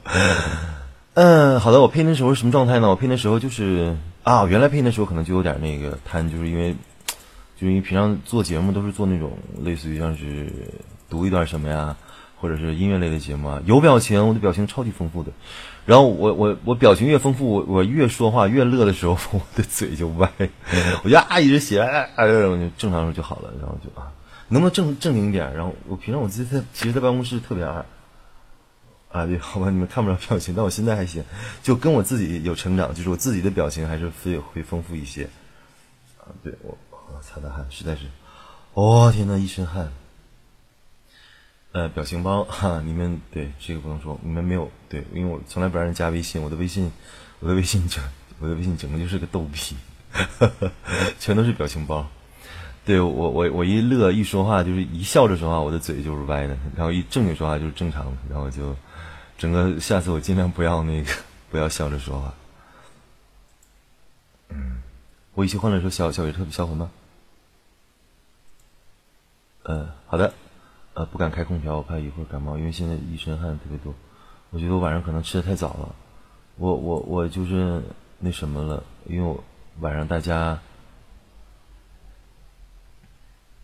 嗯，好的。我配音的时候是什么状态呢？我配音的时候就是啊，原来配音的时候可能就有点那个贪，就是因为，就因为平常做节目都是做那种类似于像是读一段什么呀，或者是音乐类的节目啊，有表情，我的表情超级丰富的。然后我我我表情越丰富，我我越说话越乐的时候，我的嘴就歪，我就啊一直写，啊，我就正常时候就好了，然后就啊。能不能正正经点？然后我平常我自己在其实，在办公室特别爱。啊，对，好吧，你们看不着表情，但我现在还行，就跟我自己有成长，就是我自己的表情还是会会丰富一些。啊，对我，擦擦汗实在是，哦天呐，一身汗。呃，表情包哈，你们对这个不能说，你们没有对，因为我从来不让人加微信，我的微信，我的微信整，我的微信整个就是个逗逼，全都是表情包。对我，我我一乐一说话，就是一笑着说话，我的嘴就是歪的，然后一正经说话就是正常的，然后就。整个下次我尽量不要那个，不要笑着说话。嗯，我一起欢乐时候，小小雨特别销魂吗？嗯，好的。呃，不敢开空调，我怕一会儿感冒，因为现在一身汗特别多。我觉得我晚上可能吃的太早了。我我我就是那什么了，因为我晚上大家，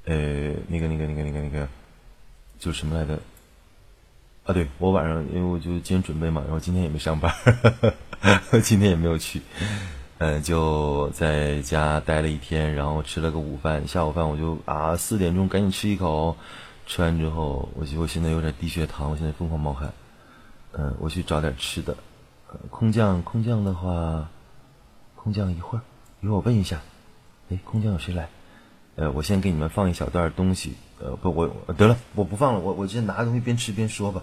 呃，那个那个那个那个那个，就什么来着？啊，对我晚上，因为我就今天准备嘛，然后今天也没上班，今天也没有去，嗯，就在家待了一天，然后吃了个午饭，下午饭我就啊四点钟赶紧吃一口，吃完之后，我就我现在有点低血糖，我现在疯狂冒汗，嗯，我去找点吃的，空降空降的话，空降一会儿，一会儿我问一下，哎，空降有谁来？呃，我先给你们放一小段东西，呃，不，我得了，我不放了，我我先拿个东西边吃边说吧。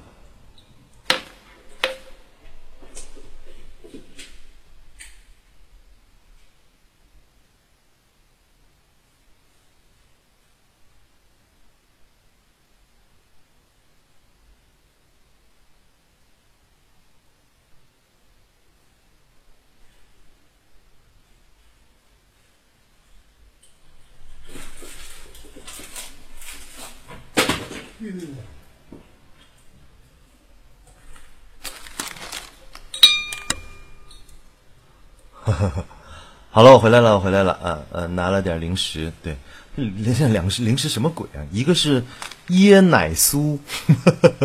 好了，我回来了，我回来了啊，呃，拿了点零食，对，零食两零食什么鬼啊？一个是椰奶酥，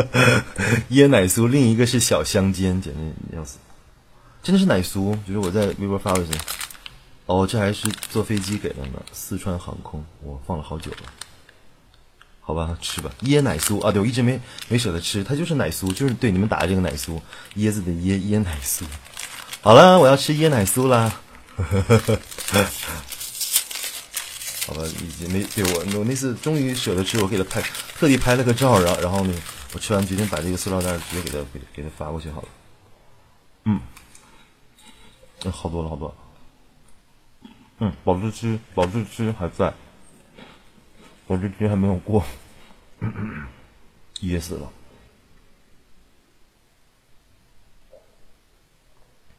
椰奶酥，另一个是小香煎，简直要死！真的是奶酥，就是我在微博发的是。哦，这还是坐飞机给的呢，四川航空，我放了好久了。好吧，吃吧，椰奶酥啊，对我一直没没舍得吃，它就是奶酥，就是对你们打的这个奶酥，椰子的椰椰奶酥。好了，我要吃椰奶酥啦。好吧，已经没对我我那次终于舍得吃，我给他拍，特地拍了个照，然后然后呢，我吃完决定把这个塑料袋直接给他给给他发过去好了。嗯，嗯，好多了好多。嗯，保质期保质期还在，保质期还没有过，噎死了。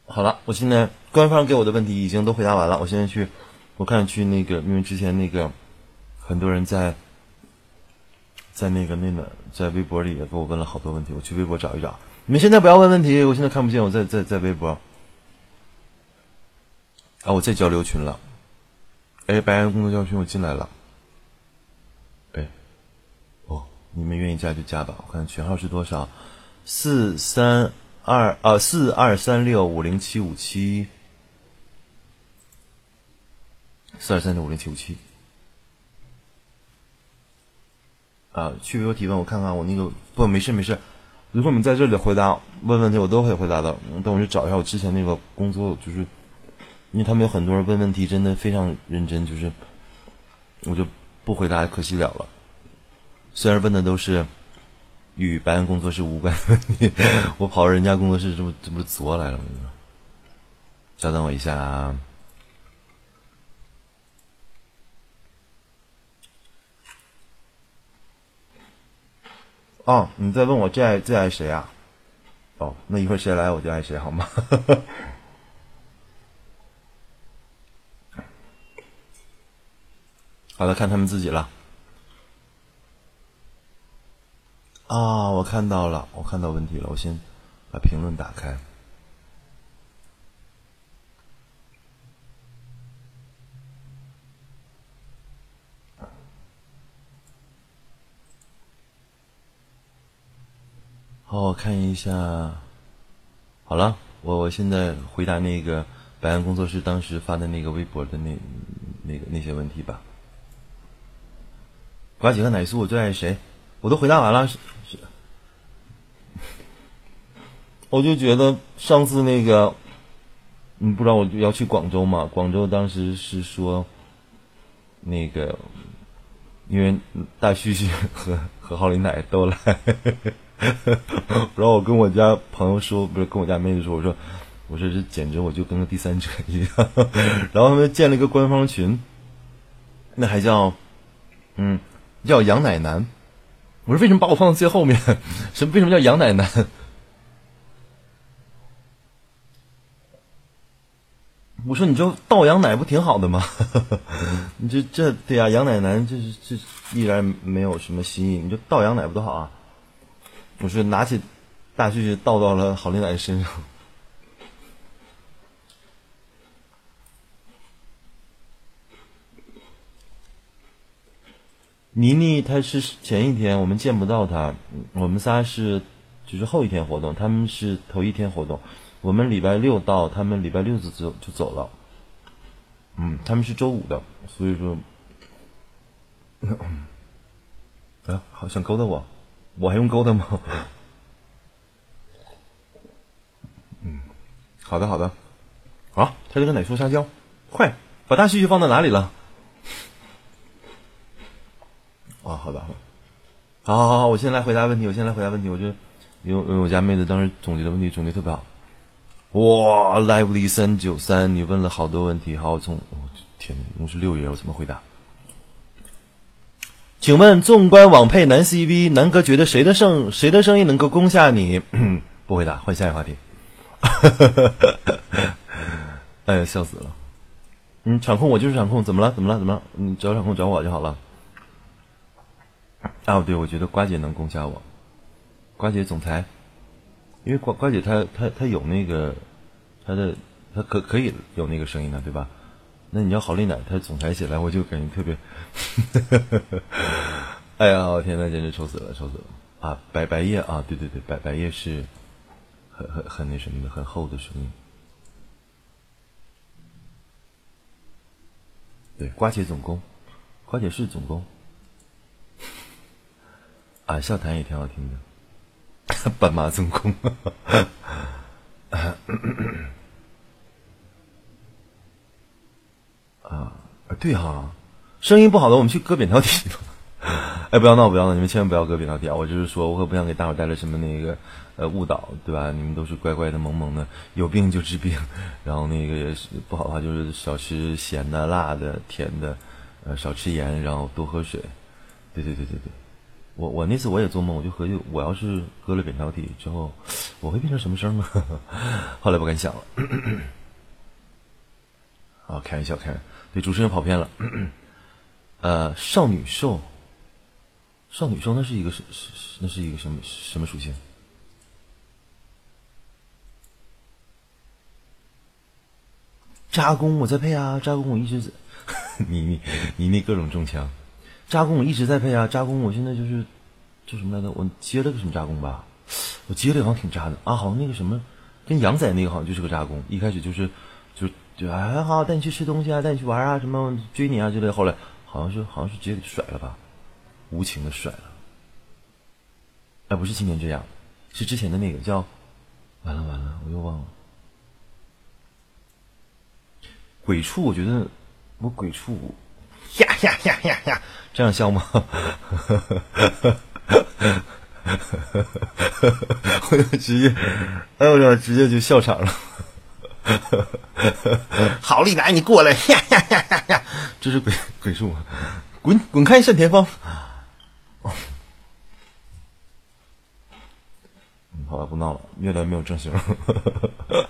好了，我现在官方给我的问题已经都回答完了。我现在去，我看去那个，因为之前那个很多人在在那个那个在微博里也给我问了好多问题，我去微博找一找。你们现在不要问问题，我现在看不见，我在在在微博。啊，我在交流群了。哎，白羊工作交流群我进来了。哎，哦，你们愿意加就加吧。我看群号是多少？四三。二啊四二三六五零七五七，四二三六五零七五七。啊，去微博提问，我看看我那个不没事没事，如果你们在这里回答问问题，我都会回答的。等我去找一下我之前那个工作，就是因为他们有很多人问问题，真的非常认真，就是我就不回答，可惜了了。虽然问的都是。与白安工作室无关的问题，我跑人家工作室，这不这不作来了吗？稍等我一下啊！哦，你在问我最爱最爱谁啊？哦，那一会儿谁来我就爱谁好吗？好的，看他们自己了。啊，我看到了，我看到问题了。我先把评论打开。好，我看一下。好了，我我现在回答那个白安工作室当时发的那个微博的那那个那些问题吧。瓜姐和奶酥，我最爱谁？我都回答完了。是是，我就觉得上次那个，你不知道我要去广州嘛？广州当时是说，那个，因为大旭旭和和浩林奶都来，然后我跟我家朋友说，不是跟我家妹子说，我说，我说这简直我就跟个第三者一样。然后他们建了一个官方群，那还叫，嗯，叫杨奶男。我说为什么把我放到最后面？什么为什么叫杨奶奶？我说你就倒羊奶不挺好的吗？你这这对呀，杨奶奶这是这依然没有什么新意，你就倒羊奶不多好啊？我说拿起大旭旭倒到了好丽奶身上。妮妮她是前一天我们见不到她，我们仨是就是后一天活动，他们是头一天活动，我们礼拜六到，他们礼拜六就走就走了。嗯，他们是周五的，所以说，啊，好想勾搭我，我还用勾搭吗？嗯，好的好的，好，他这个奶酥香蕉，快把大旭旭放到哪里了？啊，好的，好，好，好，好，我先来回答问题，我先来回答问题。我觉得，因为因为我家妹子当时总结的问题总结特别好。哇，lively 三九三，你问了好多问题，好，我从，天哪，一共是六页，我怎么回答？请问，纵观网配男 CV，南哥觉得谁的声谁的声音能够攻下你？不回答，换下一个话题。哎呀，笑死了。嗯，场控，我就是场控，怎么了？怎么了？怎么了？你找场控找我就好了。啊，对，我觉得瓜姐能攻下我。瓜姐总裁，因为瓜瓜姐她她她有那个，她的她可可以有那个声音的，对吧？那你要郝丽奶，她总裁起来，我就感觉特别，哎呀，我天呐，简直愁死了，愁死了啊！白白夜啊，对对对，白白夜是很很很那什么的，很厚的声音。对，瓜姐总攻，瓜姐是总攻。啊，笑谈也挺好听的，斑马总攻。啊，对哈，声音不好的我们去割扁桃体。哎，不要闹，不要闹，你们千万不要割扁桃体啊！我就是说，我可不想给大伙带来什么那个呃误导，对吧？你们都是乖乖的、萌萌的，有病就治病，然后那个也是不好的话，就是少吃咸的、辣的、甜的，呃，少吃盐，然后多喝水。对对对对对。我我那次我也做梦，我就合计，我要是割了扁桃体之后，我会变成什么声呢？后来不敢想了。啊，开玩笑，开玩笑。对，主持人跑偏了。呃，少女兽，少女兽，那是一个是是那是一个什么什么属性？扎工我在配啊，扎工我一直在，你你你那各种中枪。扎工我一直在配啊，扎工我现在就是叫什么来着？我接了个什么扎工吧？我接了好像挺扎的啊，好像那个什么跟杨仔那个好像就是个扎工，一开始就是就就哎好带你去吃东西啊，带你去玩啊，什么追你啊之类，后来好像是好像是直接甩了吧，无情的甩了。哎，不是今年这样，是之前的那个叫完了完了，我又忘了。鬼畜，我觉得我鬼畜。呀呀呀呀呀！这样笑吗？我就直接，哎呦我直接就笑场了。好利来，你过来！呀呀呀呀呀！这是鬼鬼术，滚滚开，单田芳。好了，不闹了，越来越没有正形。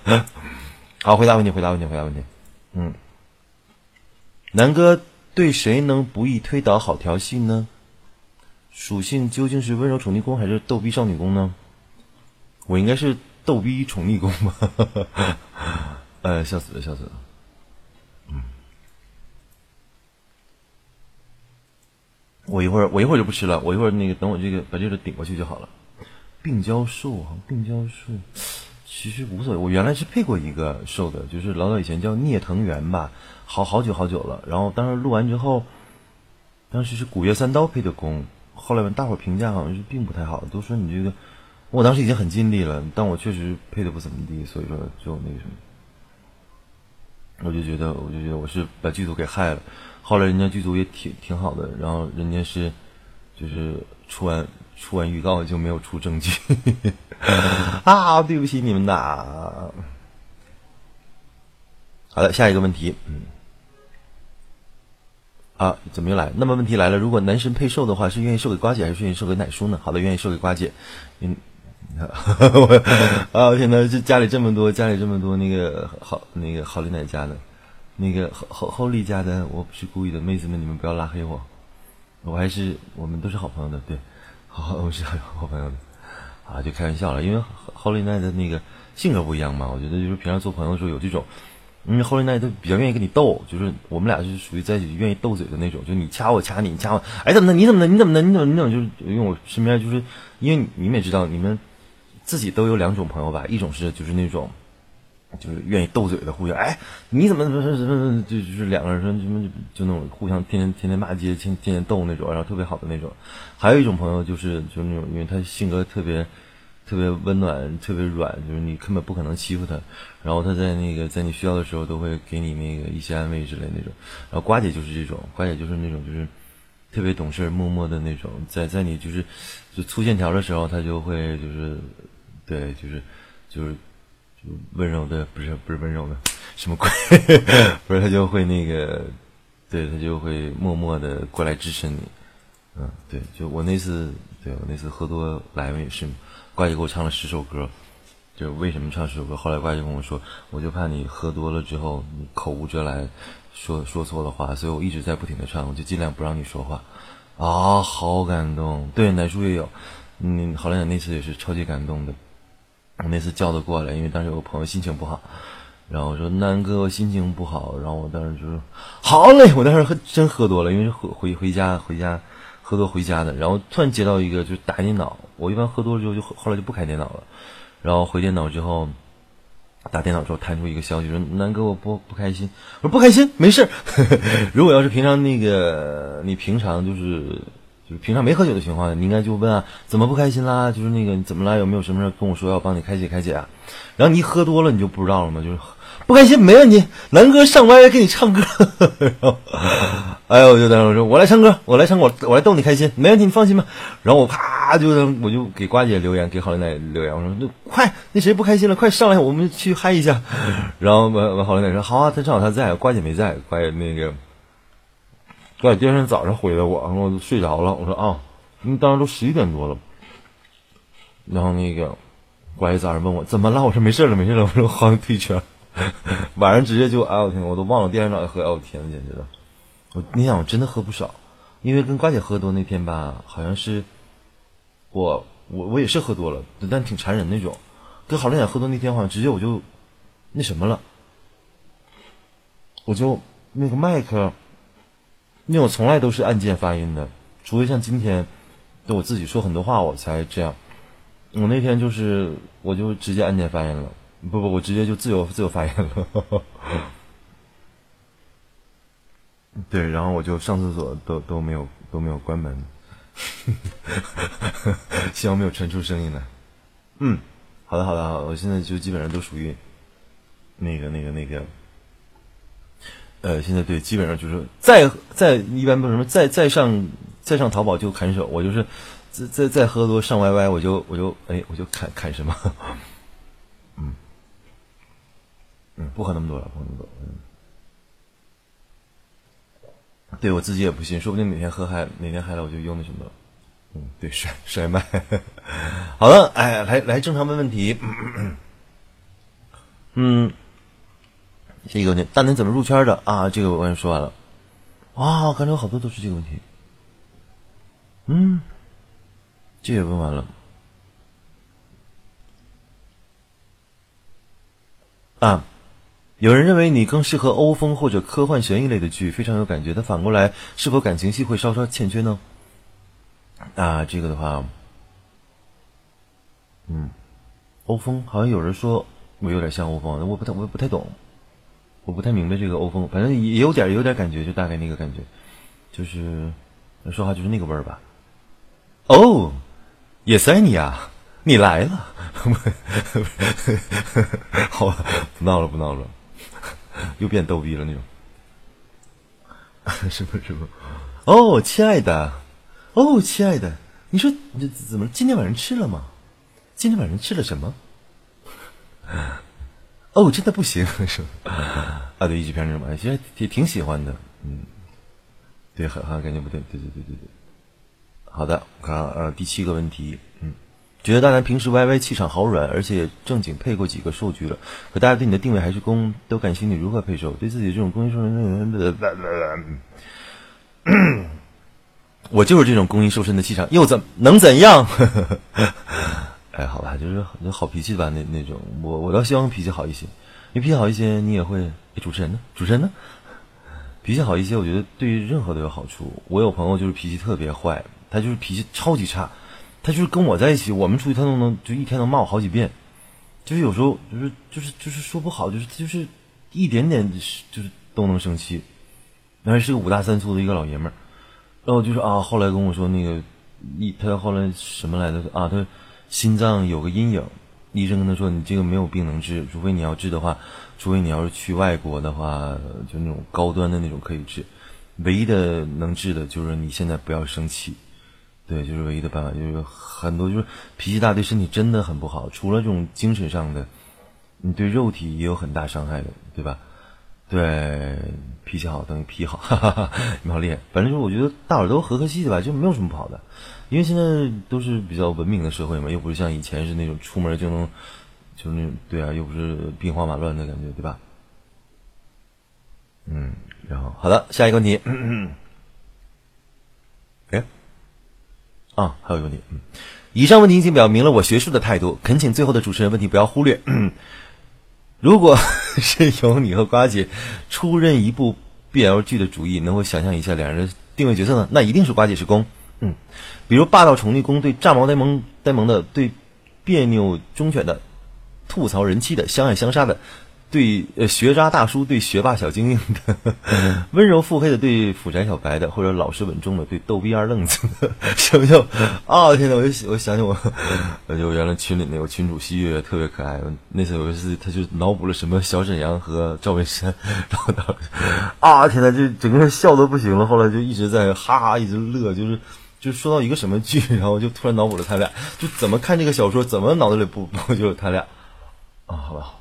好，回答问题，回答问题，回答问题。嗯，南哥。对谁能不易推倒好调戏呢？属性究竟是温柔宠溺宫还是逗逼少女宫呢？我应该是逗逼宠溺宫吧？呃，笑死了，笑死了。嗯，我一会儿我一会儿就不吃了，我一会儿那个等我这个把这个顶过去就好了。病娇兽啊，病娇兽，其实无所谓。我原来是配过一个兽的，就是老早以前叫聂藤原吧。好好久好久了，然后当时录完之后，当时是古月三刀配的弓，后来大伙评价好像是并不太好，都说你这个，我当时已经很尽力了，但我确实配的不怎么地，所以说就那个什么，我就觉得我就觉得我是把剧组给害了。后来人家剧组也挺挺好的，然后人家是就是出完出完预告就没有出正剧，啊，对不起你们呐。好的，下一个问题，嗯，啊，怎么又来？那么问题来了，如果男神配瘦的话，是愿意瘦给瓜姐，还是愿意瘦给奶叔呢？好的，愿意瘦给瓜姐。嗯，我 啊，天呐，这家里这么多，家里这么多那个好那个好丽奶家的。那个后后后丽家的，我不是故意的，妹子们你们不要拉黑我，我还是我们都是好朋友的，对，好，我是好朋友的，啊，就开玩笑了，因为后丽奈的那个性格不一样嘛，我觉得就是平常做朋友的时候有这种，因为后丽奈都比较愿意跟你斗，就是我们俩是属于在一起愿意斗嘴的那种，就你掐我掐你，你掐我，哎怎么的？你怎么的？你怎么的？你怎么你怎么就是因为我身边就是因为你们也知道，你们自己都有两种朋友吧，一种是就是那种。就是愿意斗嘴的，互相哎，你怎么怎么怎么怎么就就是两个人说什么就那种互相天天天天骂街，天天天斗那种，然后特别好的那种。还有一种朋友就是就是那种，因为他性格特别特别温暖，特别软，就是你根本不可能欺负他。然后他在那个在你需要的时候都会给你那个一些安慰之类那种。然后瓜姐就是这种，瓜姐就是那种就是特别懂事、默默的那种，在在你就是就粗线条的时候，他就会就是对，就是就是。就温柔的，不是不是温柔的，什么鬼？不是他就会那个，对他就会默默的过来支持你。嗯，对，就我那次，对我那次喝多来嘛也是，挂姐给我唱了十首歌，就为什么唱十首歌？后来挂姐跟我说，我就怕你喝多了之后你口无遮拦，说说错了话，所以我一直在不停的唱，我就尽量不让你说话。啊，好感动！对，奶叔也有，嗯，好像那次也是超级感动的。我那次叫他过来，因为当时有个朋友心情不好，然后我说南哥我心情不好，然后我当时就说好嘞，我当时喝真喝多了，因为是回回家回家喝多回家的，然后突然接到一个就是打电脑，我一般喝多了之后就后来就不开电脑了，然后回电脑之后打电脑之后弹出一个消息说南哥我不不开心，我说不开心没事，如果要是平常那个你平常就是。就平常没喝酒的情况，你应该就问啊，怎么不开心啦？就是那个你怎么了？有没有什么事跟我说，要帮你开解开解啊？然后你一喝多了，你就不知道了吗？就是不开心没问题，南哥上麦给你唱歌。然后，哎呦，我就在那说，我来唱歌，我来唱歌，我来逗你开心，没问题，你放心吧。然后我啪就我就给瓜姐留言，给郝丽奶留言，我说那快，那谁不开心了，快上来，我们去嗨一下。然后完完郝丽奶说好啊，他正好他在，瓜姐没在，瓜姐那个。第二天早上回来，我我都睡着了。我说啊，你当时都十一点多了。然后那个，乖早上问我怎么了？我说没事了，没事了。我说好像退圈。晚上直接就哎我天，我都忘了第二天早上喝。哎我天，简直了！我那天我真的喝不少，因为跟瓜姐喝多那天吧，好像是我我我也是喝多了，但挺馋人那种。跟郝丽姐喝多那天，好像直接我就那什么了，我就那个麦克。因为我从来都是按键发音的，除非像今天，就我自己说很多话我才这样。我那天就是我就直接按键发音了，不不，我直接就自由自由发言了。对，然后我就上厕所都都没有都没有关门，希望没有传出声音来。嗯，好的好的好，我现在就基本上都属于那个那个那个。呃，现在对，基本上就是再再一般不什么再再上再上淘宝就砍手，我就是再再再喝多上 YY 我就我就哎我就砍砍什么，嗯嗯不喝那么多了，不喝那么多，嗯，对我自己也不信，说不定哪天喝嗨哪天嗨了我就用那什么，嗯对甩甩麦，好了，哎来来正常问问题，嗯。这个问题，大年怎么入圈的啊？这个我刚才说完了。哇，刚才有好多都是这个问题。嗯，这也问完了。啊，有人认为你更适合欧风或者科幻悬疑类的剧，非常有感觉。但反过来，是否感情戏会稍稍欠缺呢？啊，这个的话，嗯，欧风好像有人说我有点像欧风，我不太我不太懂。我不太明白这个欧风，反正也有点有点感觉，就大概那个感觉，就是说话就是那个味儿吧？哦，也塞你啊，你来了。好吧，不闹了，不闹了，又变逗逼了那种。什么什么？哦，亲爱的，哦，亲爱的，你说你怎么今天晚上吃了吗？今天晚上吃了什么？哦，真的不行，是吧？啊，对，一级片那种，其实挺挺喜欢的，嗯，对，好像感觉不对，对对对对对。好的，我看呃第七个问题，嗯，觉得大南平时 YY 气场好软，而且正经配过几个数据了，可大家对你的定位还是攻，都感兴趣如何配售？对自己这种公益瘦身的，我就是这种公益瘦身的气场，又怎能怎样？还，好吧，就是好脾气吧，那那种，我我倒希望脾气好一些，你脾气好一些，你也会。主持人呢？主持人呢？脾气好一些，我觉得对于任何都有好处。我有朋友就是脾气特别坏。他就是脾气超级差，他就是跟我在一起，我们出去他都能就一天能骂我好几遍，就是有时候就是就是就是说不好，就是就是一点点就是都能生气，然后是个五大三粗的一个老爷们儿，然后就是啊，后来跟我说那个一他后来什么来着啊，他心脏有个阴影，医生跟他说你这个没有病能治，除非你要治的话，除非你要是去外国的话，就那种高端的那种可以治，唯一的能治的就是你现在不要生气。对，就是唯一的办法，就是很多就是脾气大对身体真的很不好。除了这种精神上的，你对肉体也有很大伤害的，对吧？对，脾气好等于脾好，哈哈哈，你好厉害。反正就我觉得大伙都和和气气吧，就没有什么不好的。因为现在都是比较文明的社会嘛，又不是像以前是那种出门就能，就是那种对啊，又不是兵荒马乱的感觉，对吧？嗯，然后好的，下一个问题。哎。啊，还有一个问题，嗯，以上问题已经表明了我学术的态度，恳请最后的主持人问题不要忽略。如果是由你和瓜姐出任一部 BL 剧的主意，能否想象一下两人的定位角色呢？那一定是瓜姐是攻，嗯，比如霸道宠溺攻对炸毛呆萌呆萌的，对别扭忠犬的，吐槽人妻的，相爱相杀的。对，呃，学渣大叔对学霸小精英的，温柔腹黑的对腐宅小白的，或者老实稳重的对逗逼二愣子的，想想啊，天呐，我就我想起我，我就原来群里那个群主西月特别可爱，那次有一次他就脑补了什么小沈阳和赵本山，然后他啊，天呐，就整个人笑的不行了，后来就一直在哈哈一直乐，就是就说到一个什么剧，然后就突然脑补了他俩，就怎么看这个小说，怎么脑子里不 不就有他俩啊，好吧。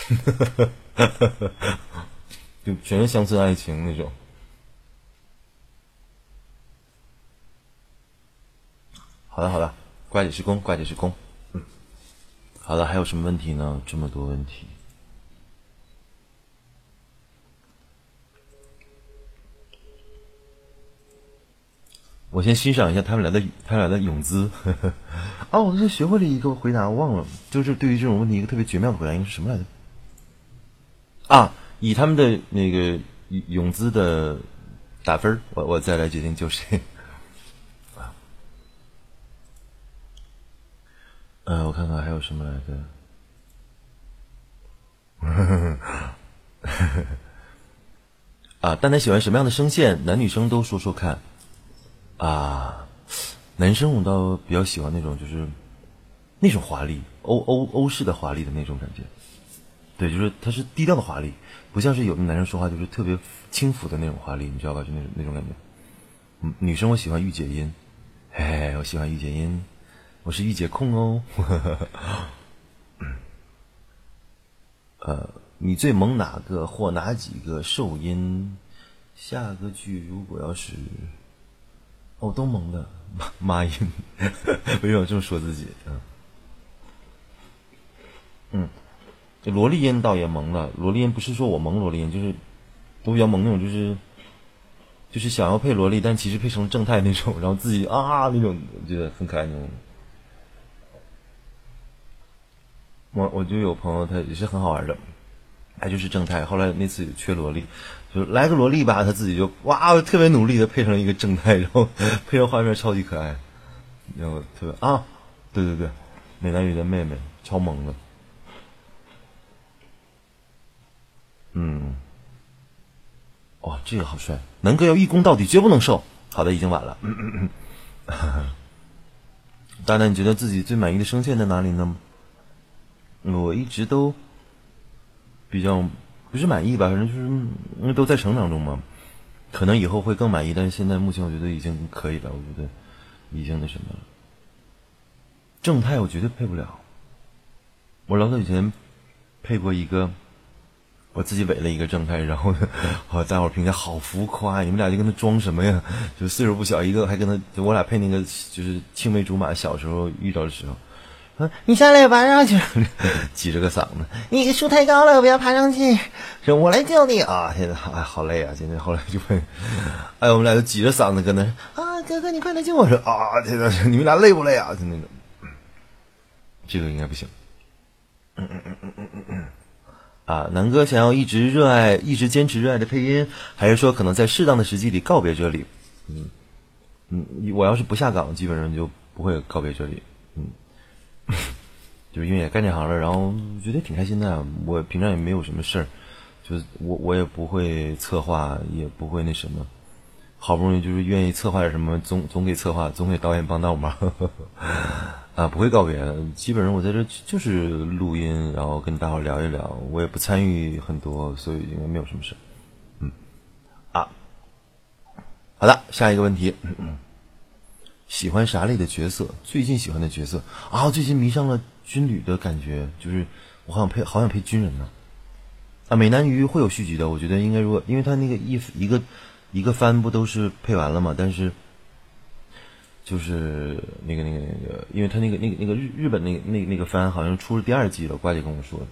就全是乡村爱情那种。好的，好的，怪姐是公，怪姐是公。嗯，好了，还有什么问题呢？这么多问题，我先欣赏一下他们俩的他俩的泳姿。哦，我是学会了一个回答，我忘了，就是对于这种问题一个特别绝妙的回答，应该是什么来着？啊，以他们的那个泳姿的打分我我再来决定救谁。啊，我看看还有什么来着。啊，蛋蛋喜欢什么样的声线？男女生都说说看。啊，男生我倒比较喜欢那种就是那种华丽欧欧欧式的华丽的那种感觉。对，就是他是低调的华丽，不像是有的男生说话就是特别轻浮的那种华丽，你知道吧？就那种那种感觉。嗯，女生我喜欢御姐音，嘿嘿，我喜欢御姐音，我是御姐控哦。呃，你最萌哪个或哪几个受音？下个剧如果要是，哦，都萌的妈妈音，为什么这么说自己？嗯，嗯。萝莉音倒也萌了，萝莉音不是说我萌萝莉音，就是都比较萌那种，就是就是想要配萝莉，但其实配成正太那种，然后自己啊那种，我觉得很可爱那种。我我就有朋友，他也是很好玩的，他就是正太，后来那次缺萝莉，就来个萝莉吧，他自己就哇特别努力的配成一个正太，然后 配上画面超级可爱，然后特别啊，对对对，美男鱼的妹妹超萌的。嗯，哇，这个好帅！南哥要一攻到底，绝不能受。好的，已经晚了。大大，你觉得自己最满意的声线在哪里呢？我一直都比较不是满意吧，反正就是因为都在成长中嘛。可能以后会更满意，但是现在目前我觉得已经可以了。我觉得已经那什么了。正太我绝对配不了。我老早以前配过一个，我自己伪了一个正太，然后好 大伙评价好浮夸，你们俩就跟他装什么呀？就岁数不小，一个还跟他，我俩配那个就是青梅竹马，小时候遇到的时候。你下来爬上去，挤着个嗓子。你树太高了，不要爬上去。说我来救你啊！现在哎，好累啊！现在后来就问，哎，我们俩就挤着嗓子跟那啊，哥哥，你快来救我！说啊，现在你们俩累不累啊？就那种，这个应该不行。嗯嗯嗯嗯嗯嗯嗯。啊，南哥想要一直热爱、一直坚持热爱的配音，还是说可能在适当的时机里告别这里？嗯嗯，我要是不下岗，基本上就不会告别这里。就是因为也干这行了，然后觉得挺开心的。我平常也没有什么事儿，就是我我也不会策划，也不会那什么。好不容易就是愿意策划点什么，总总给策划，总给导演帮倒忙。啊，不会告别。基本上我在这就是录音，然后跟大伙聊一聊。我也不参与很多，所以应该没有什么事嗯，啊，好的，下一个问题。喜欢啥类的角色？最近喜欢的角色啊，最近迷上了军旅的感觉，就是我好想配，好想配军人呢。啊，美男鱼会有续集的，我觉得应该如果，因为他那个一一个一个番不都是配完了嘛，但是就是那个那个那个，因为他那个那个那个日日本那个那那个番好像出了第二季了，瓜姐跟我说的，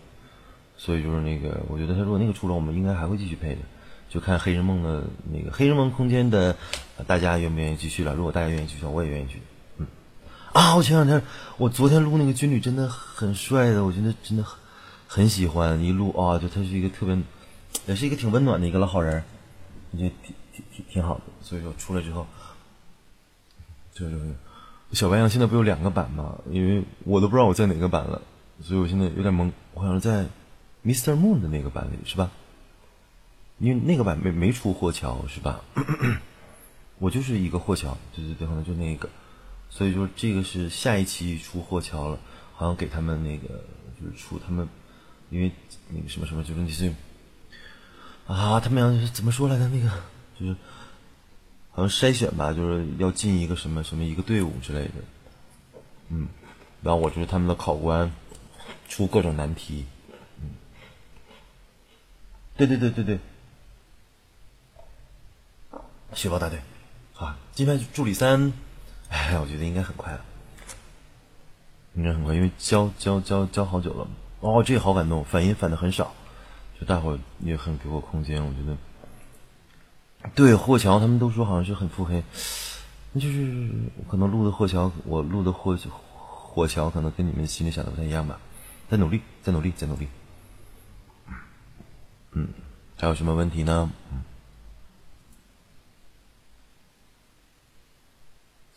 所以就是那个，我觉得他如果那个出了，我们应该还会继续配的。就看《黑日梦》的那个《黑日梦空间》的，大家愿不愿意继续了？如果大家愿意继续，我也愿意去。嗯，啊，我前两天，我昨天录那个军旅真的很帅的，我觉得真的很很喜欢。一录啊，就他是一个特别，也是一个挺温暖的一个老好人，我觉得挺挺挺挺好的。所以说出来之后，就是小白羊现在不有两个版吗？因为我都不知道我在哪个版了，所以我现在有点懵。我好像在 Mr. Moon 的那个版里，是吧？因为那个版没没出霍桥是吧？我就是一个霍桥，对对对，可能就那个，所以说这个是下一期出霍桥了，好像给他们那个就是出他们，因为那个什么什么就是你是啊，他们要怎么说来着？那个就是好像筛选吧，就是要进一个什么什么一个队伍之类的，嗯，然后我就是他们的考官，出各种难题，嗯，对对对对对。雪豹大队，啊，金牌助理三，哎，我觉得应该很快了，应该很快，因为教教教教好久了。哦，这个好感动，反应反的很少，就大伙也很给我空间。我觉得，对霍桥他们都说好像是很腹黑，那就是可能录的霍桥，我录的霍霍桥可能跟你们心里想的不太一样吧。在努力，在努力，在努力。嗯，还有什么问题呢？嗯。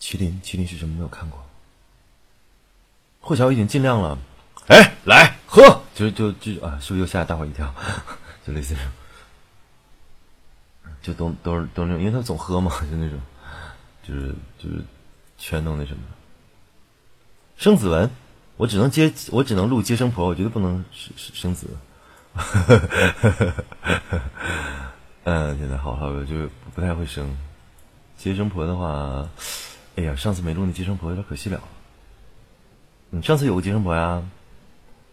麒麟，麒麟是什么？没有看过。霍桥已经尽量了，哎，来喝，就就就啊，是不是又吓大伙一跳？就类似这种，就都都是都那种，因为他总喝嘛，就那种，就是就是全都那什么。生子文，我只能接，我只能录接生婆，我绝对不能生生子。嗯，现在好好的，就是不太会生接生婆的话。哎呀，上次没录那接生婆有点可惜了。嗯，上次有个接生婆呀，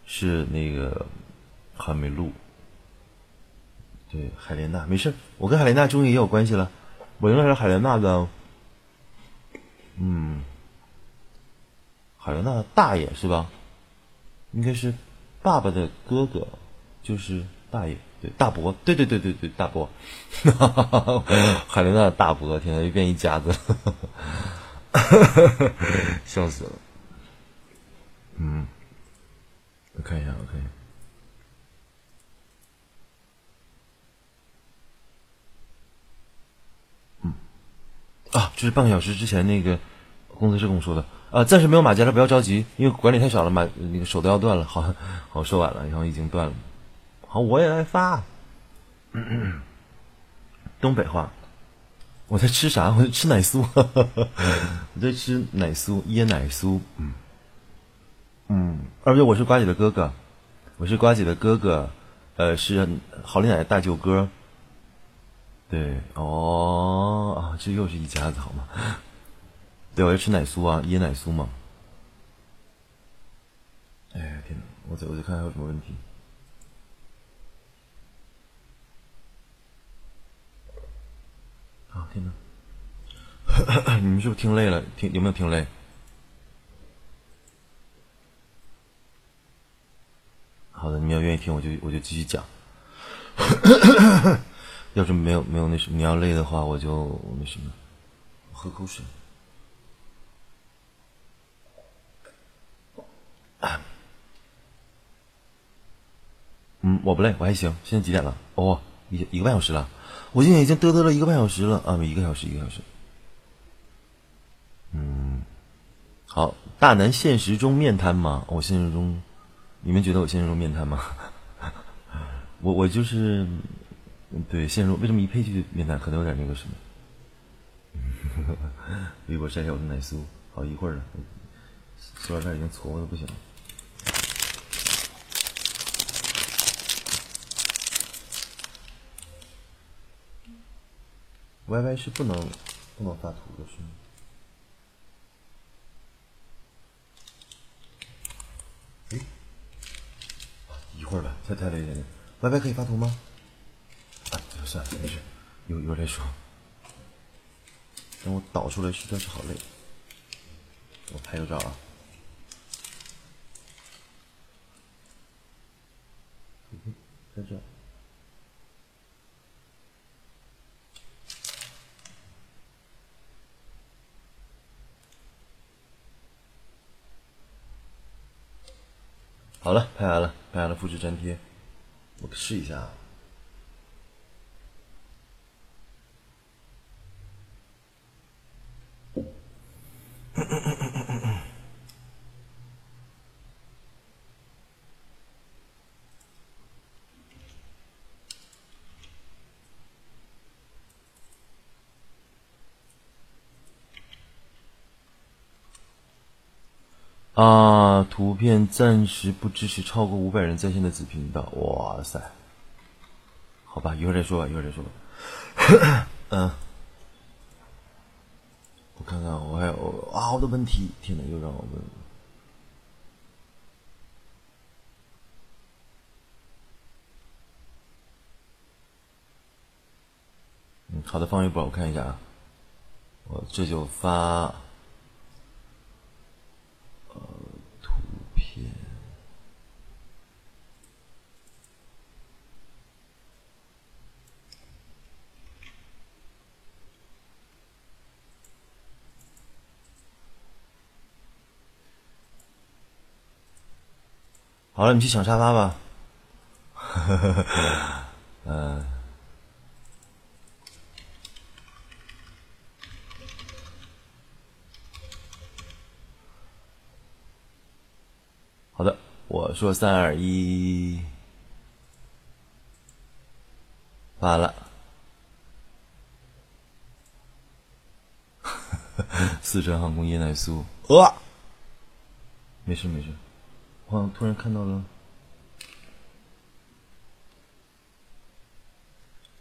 是那个还没录。对，海莲娜没事，我跟海莲娜终于也有关系了。我应该是海莲娜的，嗯，海莲娜的大爷是吧？应该是爸爸的哥哥，就是大爷，对，大伯，对对对对对，大伯。海莲娜的大伯，天呐，又变一家子。笑死了。嗯，我看一下，我看一下。嗯，啊，就是半个小时之前那个工程师跟我说的啊，暂时没有马甲了，不要着急，因为管理太少了，马那个手都要断了，好，好说晚了，然后已经断了。好，我也来发。东北话。我在吃啥？我在吃奶酥，我在吃奶酥，椰奶酥。嗯嗯，而且我是瓜姐的哥哥，我是瓜姐的哥哥，呃，是郝丽奶的大舅哥。对，哦啊，这又是一家子好吗？对，我要吃奶酥啊，椰奶酥嘛。哎呀天哪！我再我再看还有什么问题。啊天哪！你们是不是听累了？听有没有听累？好的，你们要愿意听，我就我就继续讲。要是没有没有那什么，你要累的话，我就那什么，喝口水。嗯，我不累，我还行。现在几点了？哦，一一个半小时了。我今天已经嘚嘚了一个半小时了啊，一个小时，一个小时。嗯，好，大南现实中面瘫吗？我现实中，你们觉得我现实中面瘫吗？我我就是，对，现实中为什么一配就面瘫？可能有点那个什么。微博晒晒我的奶酥，好一会儿了，塑料袋已经搓的不行了。Y Y 是不能不能发图的，是吗？哎，一会儿吧，太太累了。Y Y 可以发图吗？啊，算了，没事，有有再说。等我导出来实在是好累，我拍个照啊。在这。好了，拍完了，拍完了，复制粘贴，我试一下。啊，图片暂时不支持超过五百人在线的子频道。哇塞，好吧，一会儿再说吧，一会儿再说吧。嗯，我看看，我还有啊，好多问题，天哪，又让我问。嗯，好的，放一波，我看一下啊，我这就发。好了，你去抢沙发吧。呵呵呵呵，嗯的，我说三二一，完了。四川航空椰奶酥，呃，没事没事。我好像突然看到了，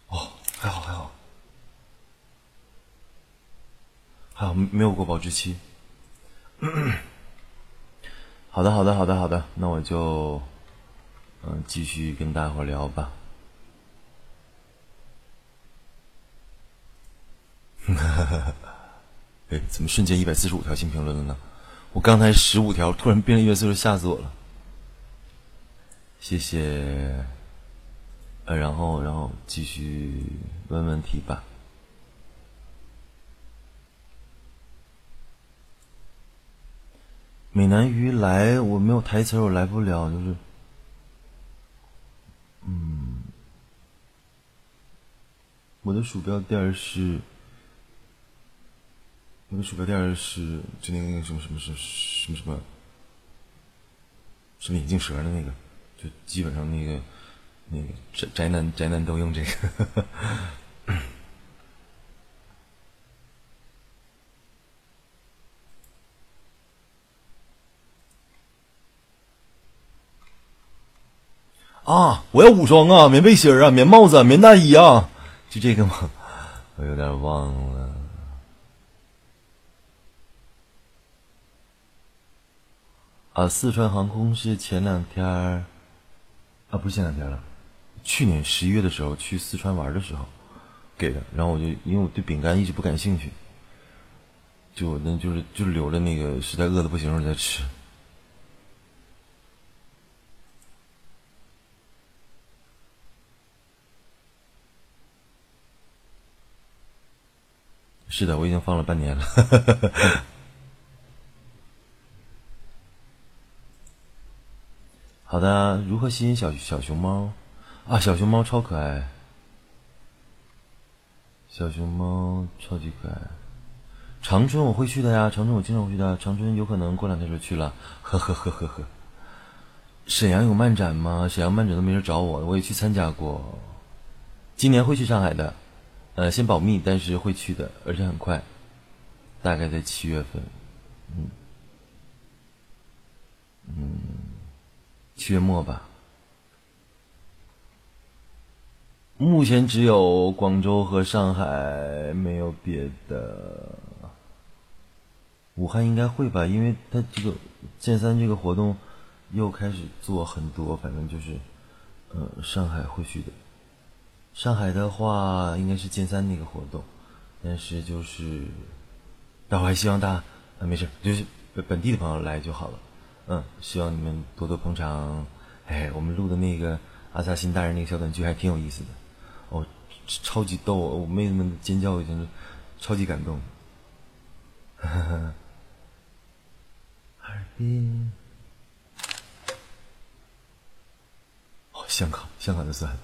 哦，还好还好，还好没有过保质期。好的好的好的好的，那我就嗯继续跟大伙聊吧。哎，怎么瞬间一百四十五条新评论了呢？我刚才十五条，突然变了一百四十，吓死我了。谢谢，呃，然后，然后继续问问题吧。美男鱼来，我没有台词，我来不了，就是，嗯，我的鼠标垫是。我的鼠标垫是就那个什么什么什么什么什么什么眼镜蛇的那个，就基本上那个那个宅宅男宅男都用这个。啊，我要武装啊，棉背心啊，棉帽子、棉大衣啊，就这个吗？我有点忘了。啊，四川航空是前两天儿，啊，不是前两天了，去年十一月的时候去四川玩的时候给的。然后我就因为我对饼干一直不感兴趣，就那就是就留着那个，实在饿的不行了再吃。是的，我已经放了半年了。好的，如何吸引小小熊猫？啊，小熊猫超可爱，小熊猫超级可爱。长春我会去的呀，长春我经常会去的，长春有可能过两天就去了。呵呵呵呵呵。沈阳有漫展吗？沈阳漫展都没人找我，我也去参加过。今年会去上海的，呃，先保密，但是会去的，而且很快，大概在七月份，嗯，嗯。七月末吧，目前只有广州和上海，没有别的。武汉应该会吧，因为他这个剑三这个活动又开始做很多，反正就是，呃，上海会去的。上海的话应该是剑三那个活动，但是就是，但我还希望大，啊没事，就是本地的朋友来就好了。嗯，希望你们多多捧场。哎，我们录的那个阿萨辛大人那个小短剧还挺有意思的，哦，超级逗，我妹子们尖叫已经超级感动。哈哈，哈尔滨，哦，香港，香港的算。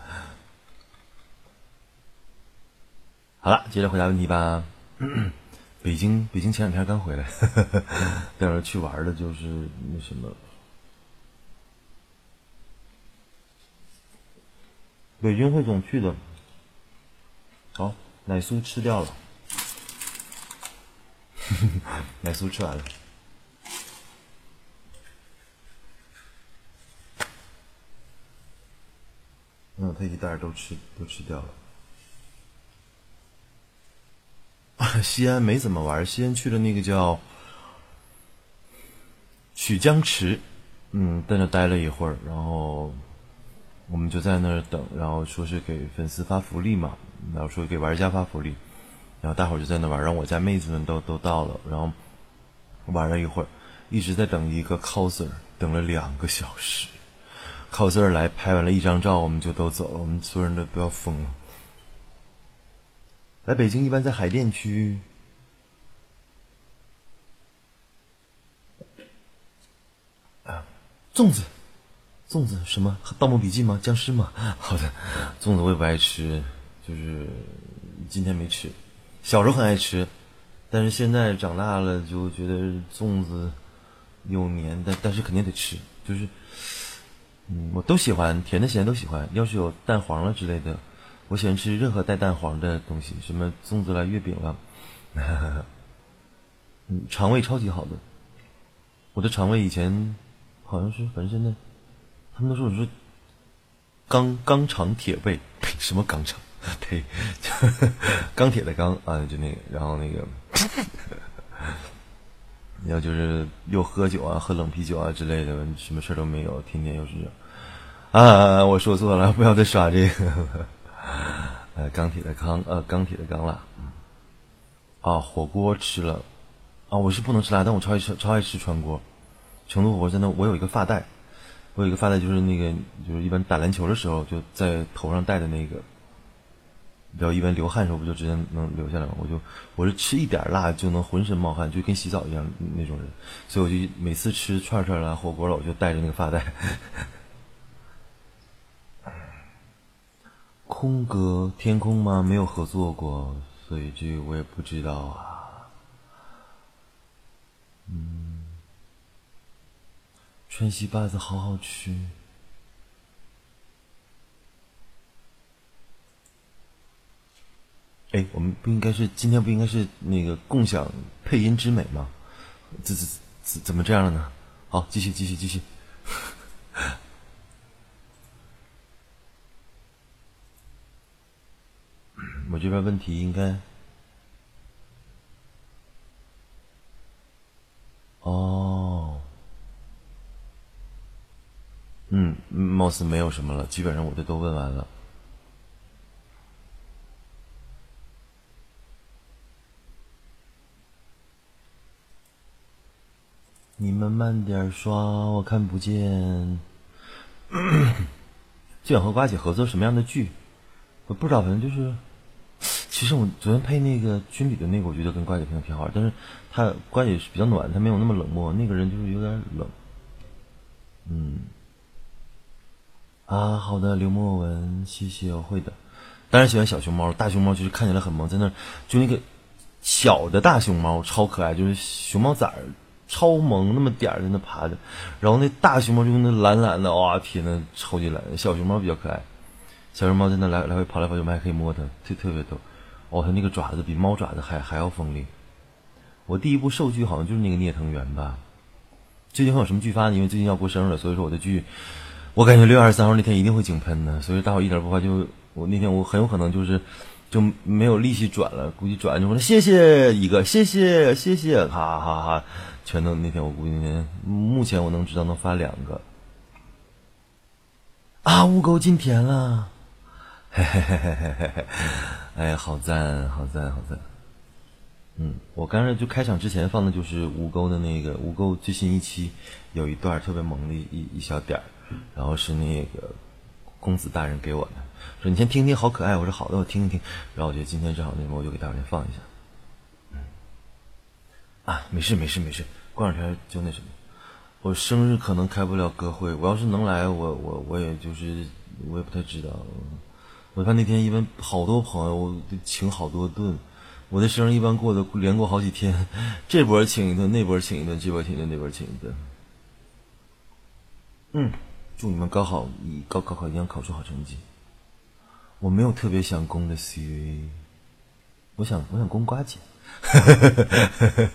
好了，接着回答问题吧。北京，北京前两天刚回来，待会儿去玩的就是那什么。北京会总去的。好，奶酥吃掉了，奶酥吃完了。嗯，他一袋都吃都吃掉了。西安没怎么玩，西安去了那个叫曲江池，嗯，在那待了一会儿，然后我们就在那等，然后说是给粉丝发福利嘛，然后说给玩家发福利，然后大伙儿就在那玩，然后我家妹子们都都到了，然后玩了一会儿，一直在等一个 coser，等了两个小时，coser 来拍完了一张照，我们就都走了，我们所有人都都要疯了。来北京一般在海淀区。啊，粽子，粽子什么？《盗墓笔记》吗？僵尸吗？好的，粽子我也不爱吃，就是今天没吃。小时候很爱吃，但是现在长大了就觉得粽子有黏，但但是肯定得吃，就是，嗯，我都喜欢，甜的咸的都喜欢。要是有蛋黄了之类的。我喜欢吃任何带蛋黄的东西，什么粽子啦、月饼啦，嗯，肠胃超级好的。我的肠胃以前好像是，反正现在他们都说我是钢钢肠铁胃，什么钢肠？呸，钢铁的钢啊，就那个，然后那个，要就是又喝酒啊，喝冷啤酒啊之类的，什么事都没有，天天又是啊，我说错了，不要再耍这个。呃，钢铁的钢，呃，钢铁的钢辣。啊，火锅吃了，啊，我是不能吃辣，但我超爱吃，超爱吃川锅。成都火锅真的，我有一个发带，我有一个发带，就是那个，就是一般打篮球的时候就在头上戴的那个。然后一般流汗的时候不就直接能流下来吗？我就我是吃一点辣就能浑身冒汗，就跟洗澡一样那种人，所以我就每次吃串串啦、火锅了，我就带着那个发带。空哥，天空吗？没有合作过，所以这我也不知道啊。嗯，川西粑子好好吃。哎，我们不应该是今天不应该是那个共享配音之美吗？怎怎怎怎么这样了呢？好，继续继续继续。我这边问题应该，哦，嗯，貌似没有什么了，基本上我的都问完了。你们慢点刷，我看不见。就想和瓜姐合作什么样的剧？我不知道，反正就是。其实我昨天配那个军旅的那个，我觉得跟瓜姐配的挺好，但是她瓜姐是比较暖，她没有那么冷漠。那个人就是有点冷。嗯。啊，好的，刘墨文，谢谢，我会的。当然喜欢小熊猫，大熊猫就是看起来很萌，在那就那个小的大熊猫超可爱，就是熊猫崽儿。超萌，那么点儿在那爬着，然后那大熊猫就那懒懒的，哇天呐，超级懒。小熊猫比较可爱，小熊猫在那来来回跑来跑去，我们还可以摸它，特特别逗。哦，它那个爪子比猫爪子还还要锋利。我第一部受剧好像就是那个聂藤原吧。最近会有什么剧发呢？因为最近要过生日了，所以说我的剧，我感觉六月二十三号那天一定会井喷的。所以大伙一点不怕，就我那天我很有可能就是就没有力气转了，估计转就说谢谢一个，谢谢谢谢，哈哈哈。全都那天我估计目前我能知道能发两个啊！污沟进田了，嘿嘿嘿嘿嘿嘿嘿！哎，好赞，好赞，好赞！嗯，我刚才就开场之前放的就是吴钩的那个吴钩最新一期有一段特别萌的一一小点儿，然后是那个公子大人给我的，说你先听听，好可爱。我说好的，我听一听。然后我觉得今天正好那个，我就给大伙先放一下。啊，没事没事没事，过两天就那什么，我生日可能开不了歌会，我要是能来，我我我也就是我也不太知道，我看那天一般好多朋友，我请好多顿，我的生日一般过的连过好几天，这波请一顿，那波请一顿，这波请一顿，那波请一顿。嗯，祝你们高考以高考考一定要考出好成绩。我没有特别想攻的 CV，我想我想攻瓜姐。呵呵呵呵呵呵，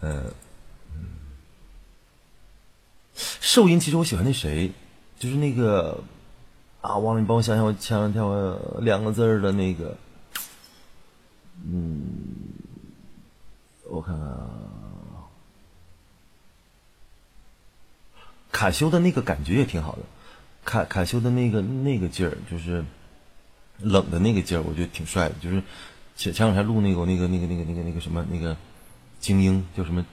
嗯，受音其实我喜欢那谁，就是那个啊，忘了你帮我想想，我前两天我两个字儿的那个，嗯，我看看啊，卡修的那个感觉也挺好的，卡卡修的那个那个劲儿，就是冷的那个劲儿，我觉得挺帅的，就是。前前两天录那个那个那个那个那个那个什么那个精英叫什么？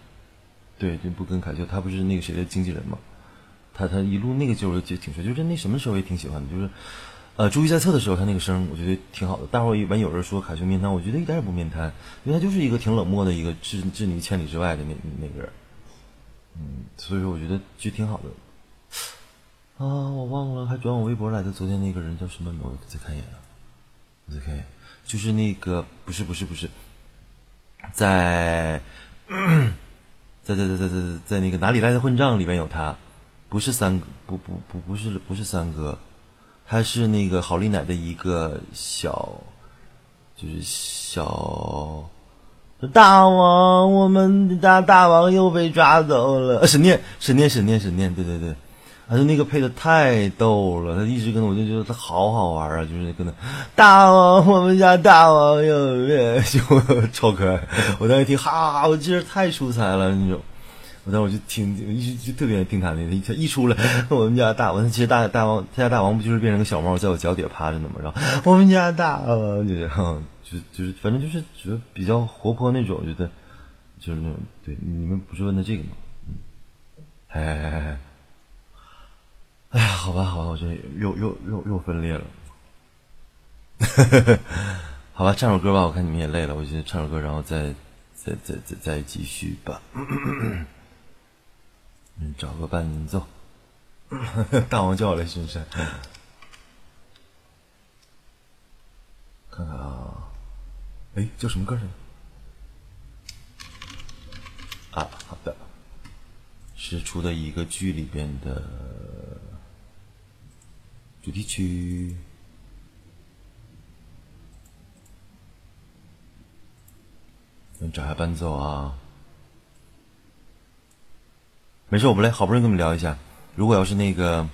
对，就不跟凯秀，他不是那个谁的经纪人吗？他他一录那个就我就挺帅，就是那什么时候也挺喜欢的，就是呃，注意在侧的时候他那个声我觉得挺好的。大伙儿一般有人说凯秀面瘫，我觉得一点也不面瘫，因为他就是一个挺冷漠的一个置置你千里之外的那那个人。嗯，所以说我觉得就挺好的。啊，我忘了还转我微博来的，昨天那个人叫什么名？我再看一眼啊，我再看一眼。就是那个不是不是不是，在 在在在在在在那个哪里来的混账里面有他，不是三哥不不不不是不是三哥，他是那个郝丽奶的一个小，就是小大王，我们家大王又被抓走了，沈念沈念沈念沈念，对对对。还是那个配的太逗了，他一直跟我就觉得他好好玩啊，就是跟他大王，我们家大王又变，就超可爱。我当时一听，哈哈，我觉得太出彩了那种。我当时我就听，一直就特别爱听他那个，他一出来，我们家大王，其实大大王，他家大王不就是变成个小猫在我脚底下趴着呢吗？然后 我们家大王就就就是反正就是觉得比较活泼那种，我觉得就是那种。对，你们不是问的这个吗？嗯，哎。哎呀，好吧，好吧，我这又又又又分裂了。好吧，唱首歌吧，我看你们也累了，我就唱首歌，然后再再再再再继续吧。嗯，找个伴奏。大王叫我来巡山。看看啊，哎，叫什么歌来？啊，好的，是出的一个剧里边的。主题曲，你找下伴奏啊。没事，我们来，好不容易跟你们聊一下。如果要是那个，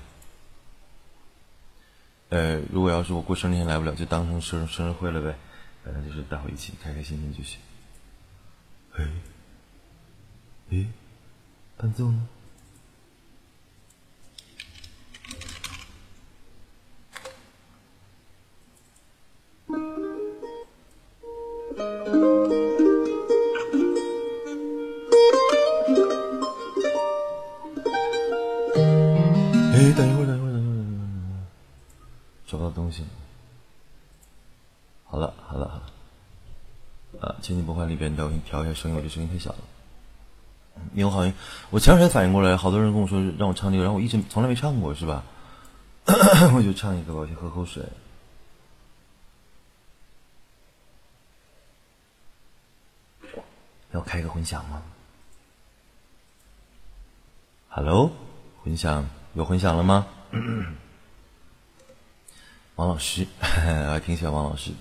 呃，如果要是我过生日天来不了，就当成生生日会了呗，反正就是大伙一起开开心心就行。哎，诶，伴奏呢？调一下声音，我这声音太小了。因为好像我前两天反应过来，好多人跟我说让我唱这个，然后我一直从来没唱过，是吧？我就唱一个吧，我先喝口水。要开个混响吗？Hello，混响有混响了吗？王老师，我还挺喜欢王老师。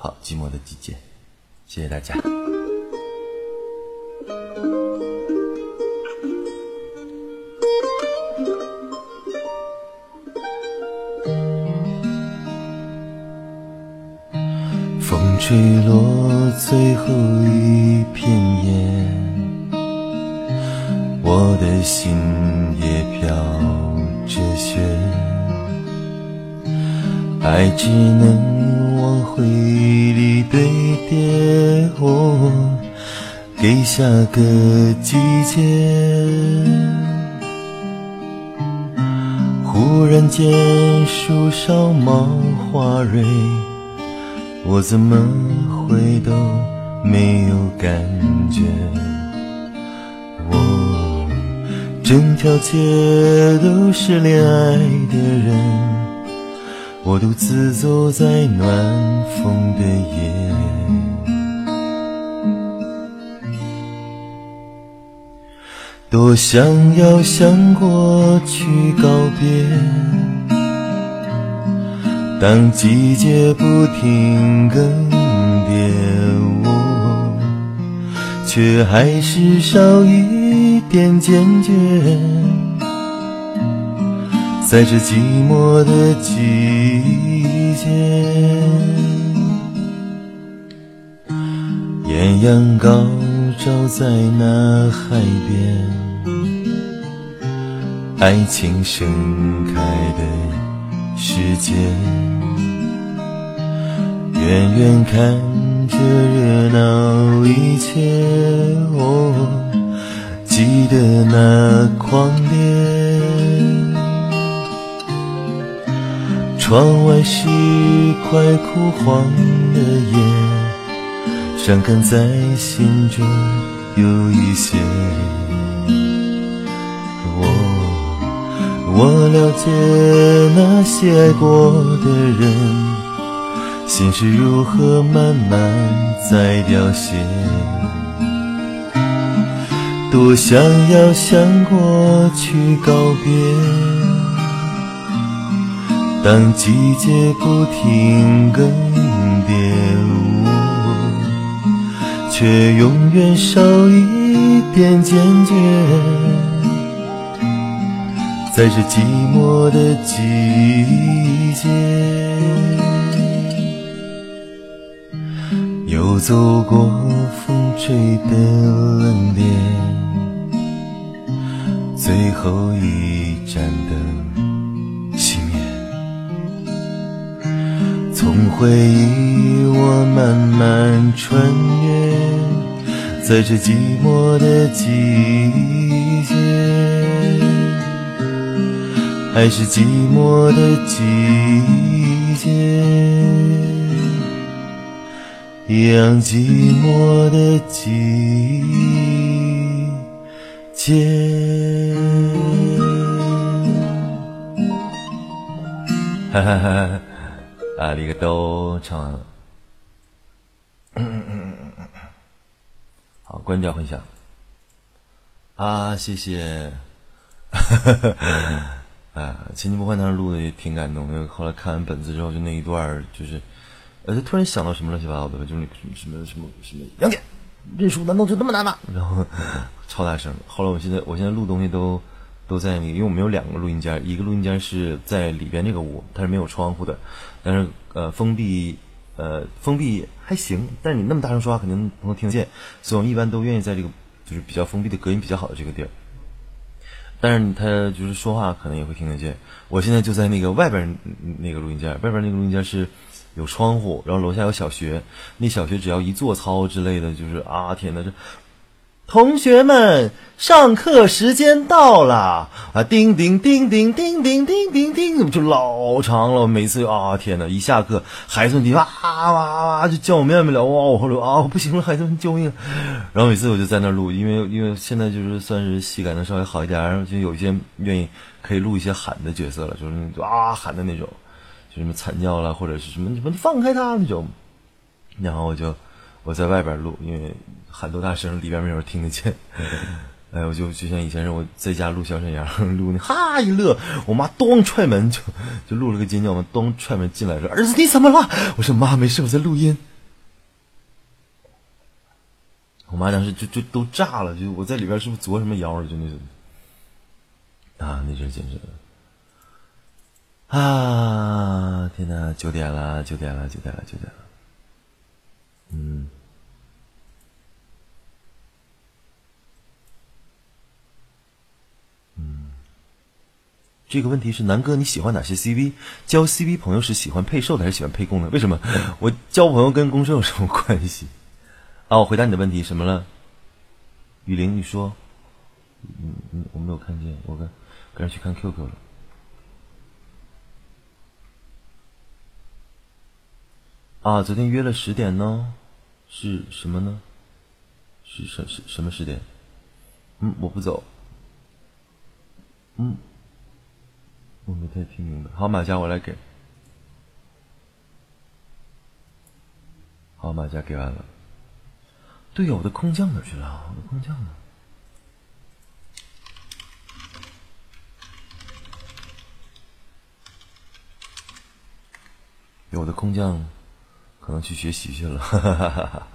好，寂寞的季节，谢谢大家。风吹落最后一片叶，我的心也飘着雪，爱只能回忆里堆叠，我给下个季节。忽然间，树上冒花蕊。我怎么会都没有感觉？我整条街都是恋爱的人，我独自走在暖风的夜，多想要向过去告别。当季节不停更迭，我却还是少一点坚决。在这寂寞的季节，艳阳高照在那海边，爱情盛开的。世界，远远看着热闹一切，哦记得那狂烈。窗外是块枯黄的叶，伤感在心中有一些。我我了解那些爱过的人，心是如何慢慢在凋谢。多想要向过去告别，当季节不停更迭，我却永远少一点坚决。在这寂寞的季节，又走过风吹的冷冽，最后一盏灯从回忆我慢慢穿越，在这寂寞的季节。还是寂寞的季节，一样寂寞的季节。哈哈哈！啊，里个都唱完了。好，关掉混响。啊，谢谢。啊，前期播放当时录的也挺感动，因为后来看完本子之后，就那一段就是，呃，就突然想到什么乱七八糟的，就是那什么什么什么杨戬认输难道就那么难吗？然 后超大声。后来我现在我现在录东西都都在那个，因为我们有两个录音间，一个录音间是在里边这个屋，它是没有窗户的，但是呃封闭，呃封闭还行，但是你那么大声说话肯定不能听得见，所以我们一般都愿意在这个就是比较封闭的隔音比较好的这个地儿。但是他就是说话可能也会听得见。我现在就在那个外边那个录音间，外边那个录音间是有窗户，然后楼下有小学，那小学只要一做操之类的，就是啊天呐，这。同学们，上课时间到了啊！叮叮叮叮叮叮叮叮叮，就老长了。每次啊，天呐，一下课，孩子们哇哇哇就叫我妹妹了哇！我说啊，不行了，孩子们救命！然后每次我就在那录，因为因为现在就是算是戏感能稍微好一点，然后就有一些愿意可以录一些喊的角色了，就是那种啊喊的那种，就什么惨叫了或者是什么什么放开他那种，然后我就我在外边录，因为。喊多大声，里边没有人听得见。哎，我就就像以前是我在家录小沈阳，录那哈一乐，我妈咚踹门就就录了个尖叫嘛，咚踹门进来说：“儿子你怎么了？”我说：“妈没事，我在录音。”我妈当时就就都炸了，就我在里边是不是作什么妖了？就那种啊，那阵简直啊！天哪，九点了，九点了，九点了，九点了。嗯。这个问题是南哥，你喜欢哪些 CV？交 CV 朋友是喜欢配瘦的还是喜欢配攻的？为什么？我交朋友跟公瘦有什么关系？啊，我回答你的问题什么了？雨林，你说，嗯嗯，我没有看见，我跟跟着去看 QQ 了。啊，昨天约了十点呢，是什么呢？是什什什么十点？嗯，我不走。嗯。我没太听明白。好，马甲我来给。好，马甲给完了。对呀，我的空降哪去了？我的空降呢？有的空降可能去学习去了。哈哈哈哈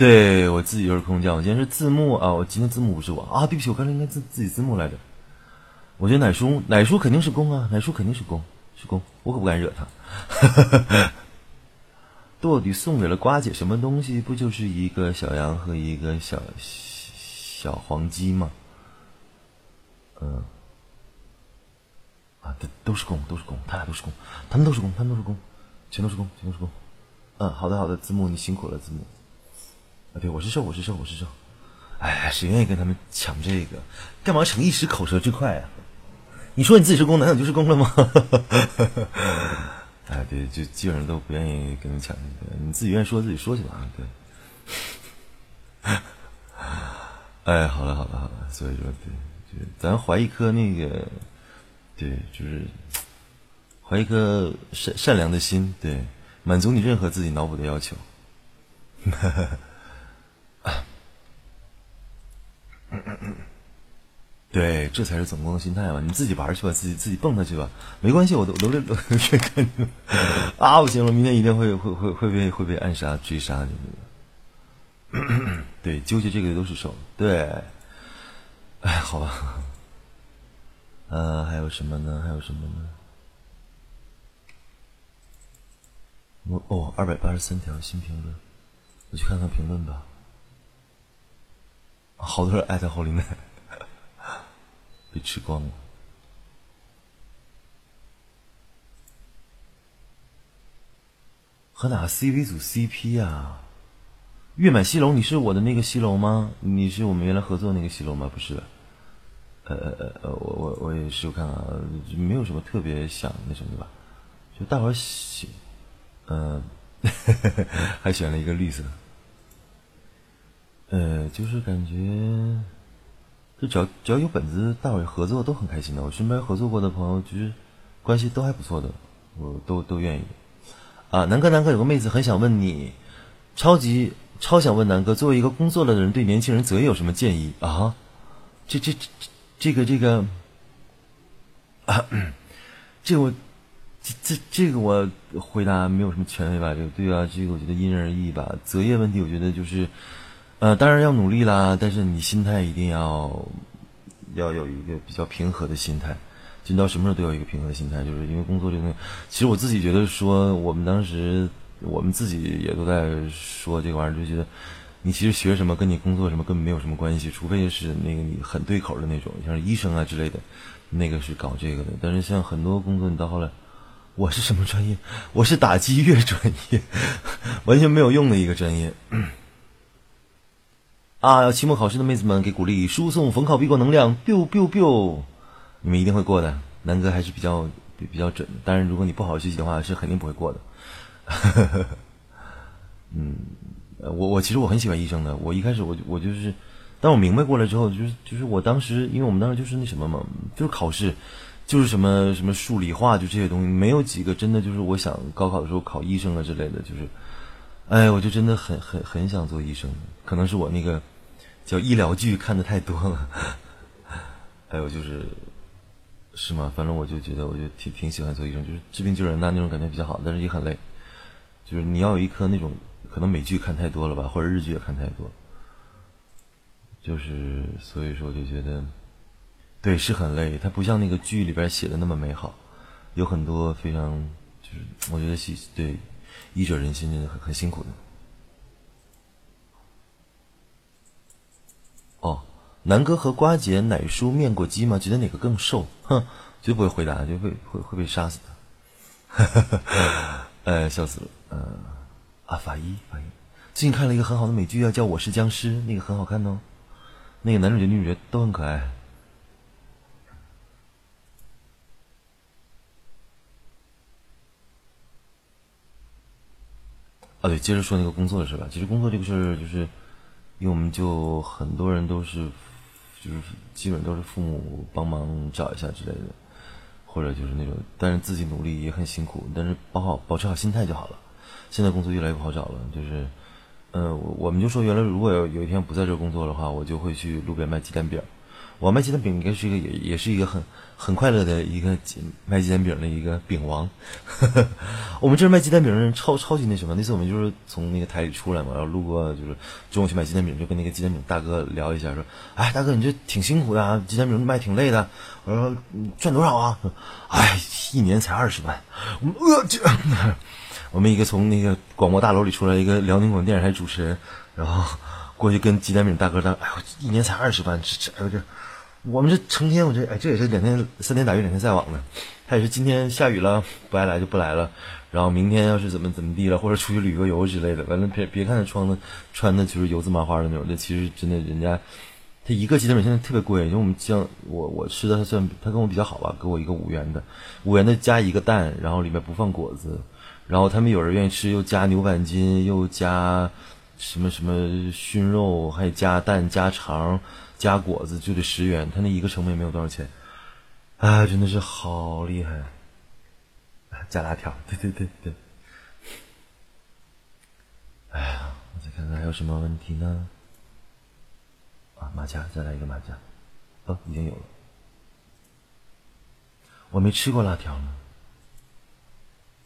对我自己就是空降，我今天是字幕啊，我今天字幕不是我啊，对不起，我刚才应该自自己字幕来着。我觉得奶叔奶叔肯定是攻啊，奶叔肯定是攻，是攻，我可不敢惹他。到底送给了瓜姐什么东西？不就是一个小羊和一个小小黄鸡吗？嗯，啊，都都是攻，都是攻，他俩都是攻，他们都是攻，他们都是攻，全都是攻，全都是攻。嗯，好的好的，字幕你辛苦了，字幕。啊，对，我是瘦，我是瘦，我是瘦。哎，谁愿意跟他们抢这个？干嘛逞一时口舌之快啊？你说你自己是公，难道就是公了吗？哎，对，就基本上都不愿意跟他们抢这个。你自己愿意说自己说去吧，对。哎，好了好了好了，所以说对，就咱怀一颗那个，对，就是怀一颗善善良的心，对，满足你任何自己脑补的要求。哈哈哈啊对，这才是总攻的心态嘛！你自己玩去吧，自己自己蹦跶去吧，没关系，我都都都去看你啊！不行了，明天一定会会会会被会被暗杀追杀的。对，纠结这个都是手。对，哎，好吧。呃，还有什么呢？还有什么呢？我哦，二百八十三条新评论，我去看看评论吧。好多人艾特侯林奈，被吃光了。和哪个 CV 组 CP 呀？月满西楼，你是我的那个西楼吗？你是我们原来合作的那个西楼吗？不是。呃呃呃，我我我也是，我看看啊，没有什么特别想那什么的吧？就大伙儿喜，嗯，还选了一个绿色。呃，就是感觉，就只要只要有本子，大伙合作都很开心的。我身边合作过的朋友，就是关系都还不错的，我都都愿意。啊，南哥，南哥有个妹子很想问你，超级超想问南哥，作为一个工作了的人，对年轻人择业有什么建议啊？这这这这个这个，啊，这我这这这个我回答没有什么权威吧？这个对啊，这个我觉得因人而异吧。择业问题，我觉得就是，呃，当然要努力啦，但是你心态一定要要有一个比较平和的心态。进到什么时候都有一个平和的心态，就是因为工作这个东西，其实我自己觉得说，我们当时我们自己也都在说这个玩意儿，就觉得你其实学什么跟你工作什么根本没有什么关系，除非是那个你很对口的那种，像医生啊之类的，那个是搞这个的。但是像很多工作，你到后来，我是什么专业？我是打击乐专业，完全没有用的一个专业。啊！要期末考试的妹子们给鼓励，输送逢考必过能量，biu biu biu。你们一定会过的，南哥还是比较比比较准的。当然，如果你不好好学习的话，是肯定不会过的。嗯，我我其实我很喜欢医生的。我一开始我我就是，当我明白过来之后，就是就是我当时，因为我们当时就是那什么嘛，就是考试，就是什么什么数理化，就这些东西，没有几个真的就是我想高考的时候考医生啊之类的。就是，哎，我就真的很很很想做医生。可能是我那个叫医疗剧看的太多了，还有就是。是吗？反正我就觉得，我就挺挺喜欢做医生，就是治病救人呐，那种感觉比较好，但是也很累。就是你要有一颗那种，可能美剧看太多了吧，或者日剧也看太多。就是所以说，我就觉得，对，是很累。它不像那个剧里边写的那么美好，有很多非常，就是我觉得喜对医者仁心，真的很很辛苦的。哦。南哥和瓜姐奶叔面过鸡吗？觉得哪个更瘦？哼，绝对不会回答，就会会会被杀死的。呃，笑死了。呃，啊，法医，法医，最近看了一个很好的美剧啊，叫《我是僵尸》，那个很好看哦。那个男主角、女主角都很可爱。啊，对，接着说那个工作是吧？其实工作这个事儿，就是因为我们就很多人都是。就是基本都是父母帮忙找一下之类的，或者就是那种，但是自己努力也很辛苦，但是保好保持好心态就好了。现在工作越来越不好找了，就是，呃，我们就说原来如果有有一天不在这工作的话，我就会去路边卖鸡蛋饼。我卖鸡蛋饼应该是一个也也是一个很很快乐的一个卖鸡蛋饼的一个饼王。我们这儿卖鸡蛋饼的人超超级那什么，那次我们就是从那个台里出来嘛，然后路过就是中午去买鸡蛋饼，就跟那个鸡蛋饼大哥聊一下，说：“哎，大哥你这挺辛苦的啊，鸡蛋饼卖挺累的。”我说：“赚多少啊？”“哎，一年才二十万。”我们呃这，我们一个从那个广播大楼里出来一个辽宁广播电视台主持人，然后过去跟鸡蛋饼大哥他：“哎呦，一年才二十万，这这这。”我们这成天，我这哎，这也是两天三天打鱼两天晒网的。他也是今天下雨了，不爱来就不来了。然后明天要是怎么怎么地了，或者出去旅个游之类的，完了别别看他穿的穿的就是油渍麻花的那种，那其实真的人家他一个鸡蛋饼现在特别贵，因为我们像我我吃的他算他跟我比较好吧，给我一个五元的，五元的加一个蛋，然后里面不放果子，然后他们有人愿意吃，又加牛板筋，又加什么什么熏肉，还加蛋加肠。加果子就得十元，他那一个成本也没有多少钱，啊，真的是好厉害！加辣条，对对对对。哎呀，我再看看还有什么问题呢？啊，马甲，再来一个马甲，哦，已经有了。我没吃过辣条呢。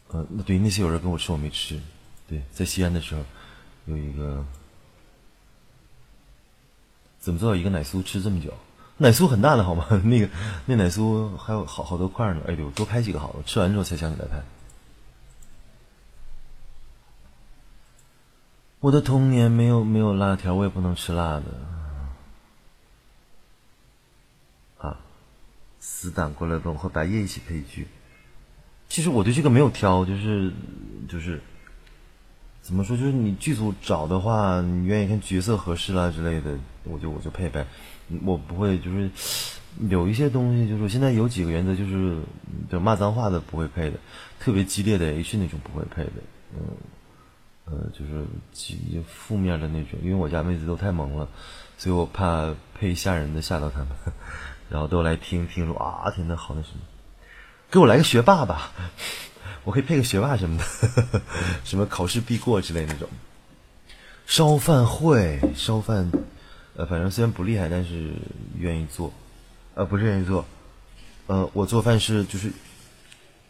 呃，对那些有人跟我吃，我没吃。对，在西安的时候，有一个。怎么做到一个奶酥吃这么久？奶酥很大的好吗？那个那奶酥还有好好多块呢。哎呦，多拍几个好了。吃完之后才想起来拍。我的童年没有没有辣条，我也不能吃辣的。啊，死党过来跟我和白夜一起配剧。其实我对这个没有挑，就是就是。怎么说？就是你剧组找的话，你愿意看角色合适啦之类的，我就我就配呗。我不会就是有一些东西，就是现在有几个原则，就是就骂脏话的不会配的，特别激烈的 H 那种不会配的。嗯，呃，就是极负面的那种，因为我家妹子都太萌了，所以我怕配吓人的吓到他们，然后都来听听说啊，天呐，好那什么，给我来个学霸吧。我可以配个学霸什么的，什么考试必过之类那种。烧饭会烧饭，呃，反正虽然不厉害，但是愿意做。呃，不是愿意做，呃，我做饭是就是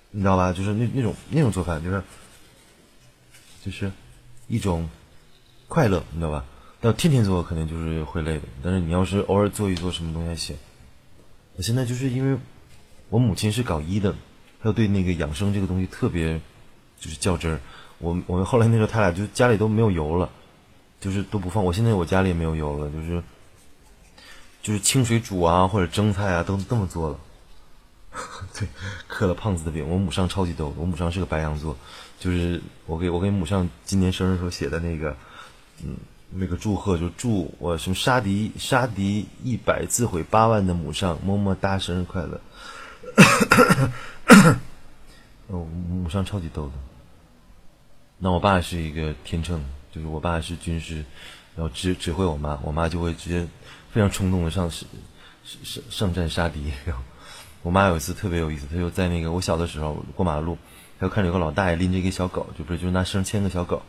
你知道吧？就是那那种那种做饭，就是就是一种快乐，你知道吧？要天天做肯定就是会累的，但是你要是偶尔做一做什么东西还行。我现在就是因为我母亲是搞医的，她对那个养生这个东西特别就是较真儿。我我们后来那时候他俩就家里都没有油了，就是都不放。我现在我家里也没有油了，就是就是清水煮啊或者蒸菜啊都这么做了。对，刻了胖子的饼。我母上超级逗，我母上是个白羊座，就是我给我给母上今年生日时候写的那个，嗯，那个祝贺就祝我什么杀敌杀敌一百自毁八万的母上么么哒生日快乐。哦，母上超级逗的。那我爸是一个天秤，就是我爸是军师，然后指指挥我妈，我妈就会直接非常冲动的上上上上战杀敌。然后我妈有一次特别有意思，她就在那个我小的时候过马路，她就看着有个老大爷拎着一个小狗，就不是就是拿绳牵个小狗，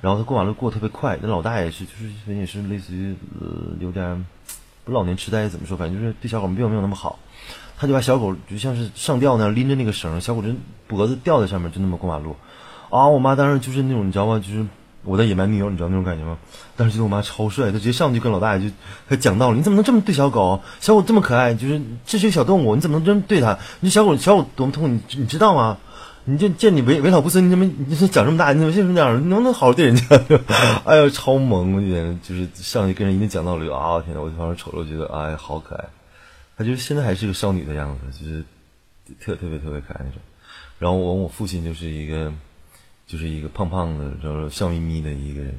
然后他过马路过特别快，那老大爷是就是也是类似于呃有点不老年痴呆怎么说，反正就是对小狗们并没有那么好，他就把小狗就像是上吊那样拎着那个绳，小狗就脖子吊在上面，就那么过马路。啊！我妈当时就是那种，你知道吗？就是我的野蛮女友，你知道那种感觉吗？当时觉得我妈超帅，她直接上去跟老大爷就他讲道理：你怎么能这么对小狗？小狗这么可爱，就是这是个小动物，你怎么能这么对它？你小狗小狗多么痛，你你知道吗？你就见你为为老不尊，你怎么你这长这么大，你怎么就是这样？你能不能好好对人家？哎呀，超萌！我觉得就是上去跟人一定讲道理啊！我天呐，我就当时瞅着觉得哎，好可爱。她就是现在还是个少女的样子，就是特特别特别可爱那种。然后我我父亲就是一个。就是一个胖胖的，然后笑眯眯的一个人，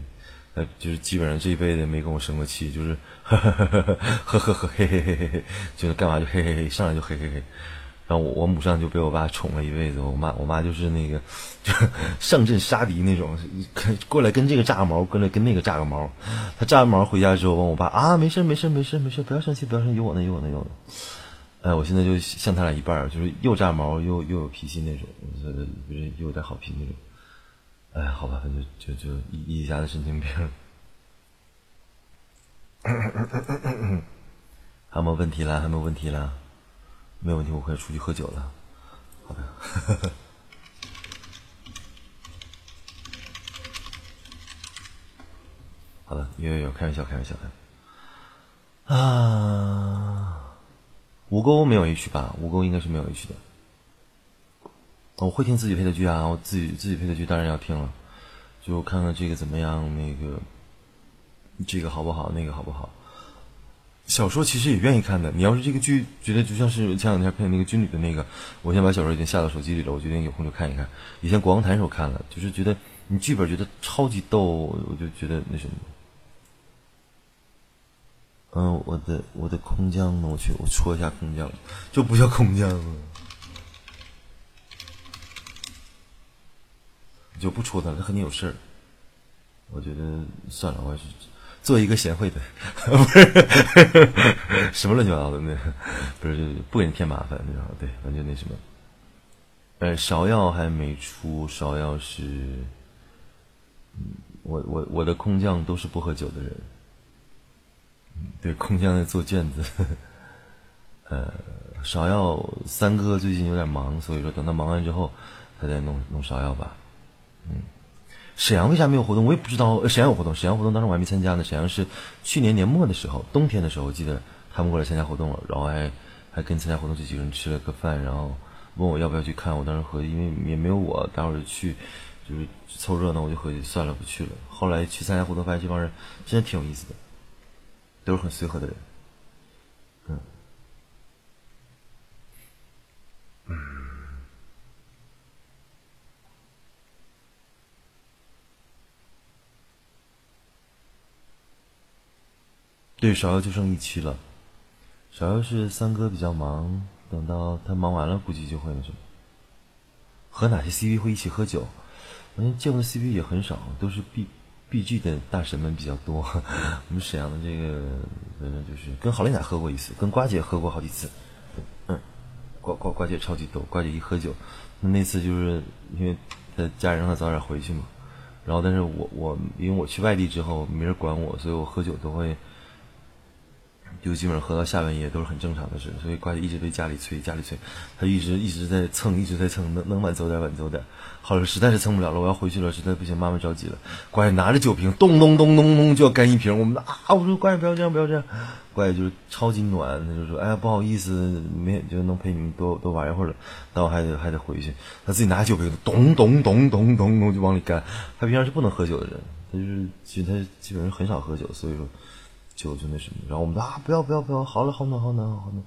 他，就是基本上这一辈子没跟我生过气，就是 呵呵呵呵呵呵呵嘿嘿嘿嘿嘿，就是干嘛就嘿嘿嘿，上来就嘿嘿嘿。然后我我母上就被我爸宠了一辈子，我妈我妈就是那个就 上阵杀敌那种，过来跟这个炸个毛，过来跟那个炸个毛。他炸完毛回家之后问我爸啊，没事没事没事没事，不要生气不要生气，有我呢有我呢有我呢。哎，我现在就像他俩一半就是又炸毛又又有脾气那种，就是又有点好脾气那种。哎，好吧，就就就一一家的神经病。还有没有问题了？还有没有问题了？没有问题，我可以出去喝酒了。好的。好的，有有有，开玩笑，开玩笑的。啊，吴钩没有 H 吧？吴钩应该是没有 H 的。我会听自己配的剧啊，我自己自己配的剧当然要听了，就看看这个怎么样，那个这个好不好，那个好不好。小说其实也愿意看的，你要是这个剧觉得就像是前两天配那个军旅的那个，我先把小说已经下到手机里了，我决定有空就看一看。以前国王台时候看了，就是觉得你剧本觉得超级逗，我就觉得那什么。嗯，我的我的空降呢？我去，我戳一下空降，就不叫空降了。就不戳他了，他和你有事儿。我觉得算了，我还是做一个贤惠的，不是什么乱七八糟的那，不是不给你添麻烦，那种对，完全那什么。呃，芍药还没出，芍药是，我我我的空降都是不喝酒的人。对，空降在做卷子。呃，芍药三哥最近有点忙，所以说等他忙完之后，他再弄弄芍药吧。嗯，沈阳为啥没有活动？我也不知道。沈阳有活动，沈阳活动当时我还没参加呢。沈阳是去年年末的时候，冬天的时候，我记得他们过来参加活动了，然后还还跟参加活动这几个人吃了个饭，然后问我要不要去看。我当时合计，因为也没有我，待会儿去就是凑热闹，我就合计算了，不去了。后来去参加活动，发现这帮人真的挺有意思的，都是很随和的人。嗯。对，芍药就剩一期了。芍药是三哥比较忙，等到他忙完了，估计就会那什么。和哪些 CP 会一起喝酒？我见过的 CP 也很少，都是 B B G 的大神们比较多。我们沈阳的这个，反正就是跟郝丽娜喝过一次，跟瓜姐喝过好几次。嗯，瓜瓜瓜姐超级逗，瓜姐一喝酒，那那次就是因为他家人让他早点回去嘛。然后，但是我我因为我去外地之后没人管我，所以我喝酒都会。就基本上喝到下半夜都是很正常的事，所以乖一直对家里催，家里催，他一直一直在蹭，一直在蹭，能能晚走点晚走点。后来实在是蹭不了了，我要回去了，实在不行，妈妈着急了，乖拿着酒瓶，咚咚咚咚咚就要干一瓶。我们啊，我说乖不要这样，不要这样，乖就是超级暖，他就说哎呀不好意思，没就能陪你们多多玩一会儿了，但我还得还得回去。他自己拿酒瓶，咚咚咚咚咚咚就往里干。他平常是不能喝酒的人，他就是其实他基本上很少喝酒，所以说就就那什么。然后我们啊不要不要不要，好了好暖好暖好暖，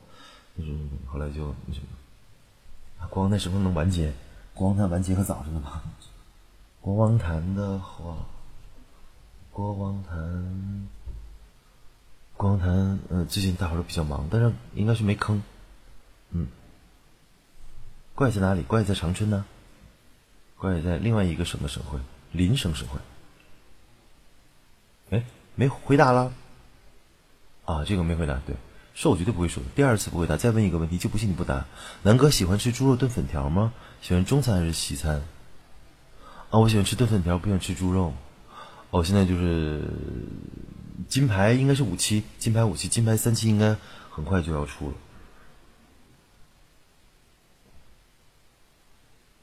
就是后来就那什么，光那时候能完结。光王完结和早上的吧。国王坛的话，国王坛，国王坛，呃，最近大伙都比较忙，但是应该是没坑。嗯，怪在哪里？怪在长春呢？怪在另外一个省的省会，邻省省会。哎，没回答了。啊，这个没回答，对，是我绝对不会说的。第二次不回答，再问一个问题，就不信你不答。南哥喜欢吃猪肉炖粉条吗？喜欢中餐还是西餐？啊，我喜欢吃炖粉条，不喜欢吃猪肉。哦，现在就是金牌应该是五期，金牌五期，金牌三期应该很快就要出了。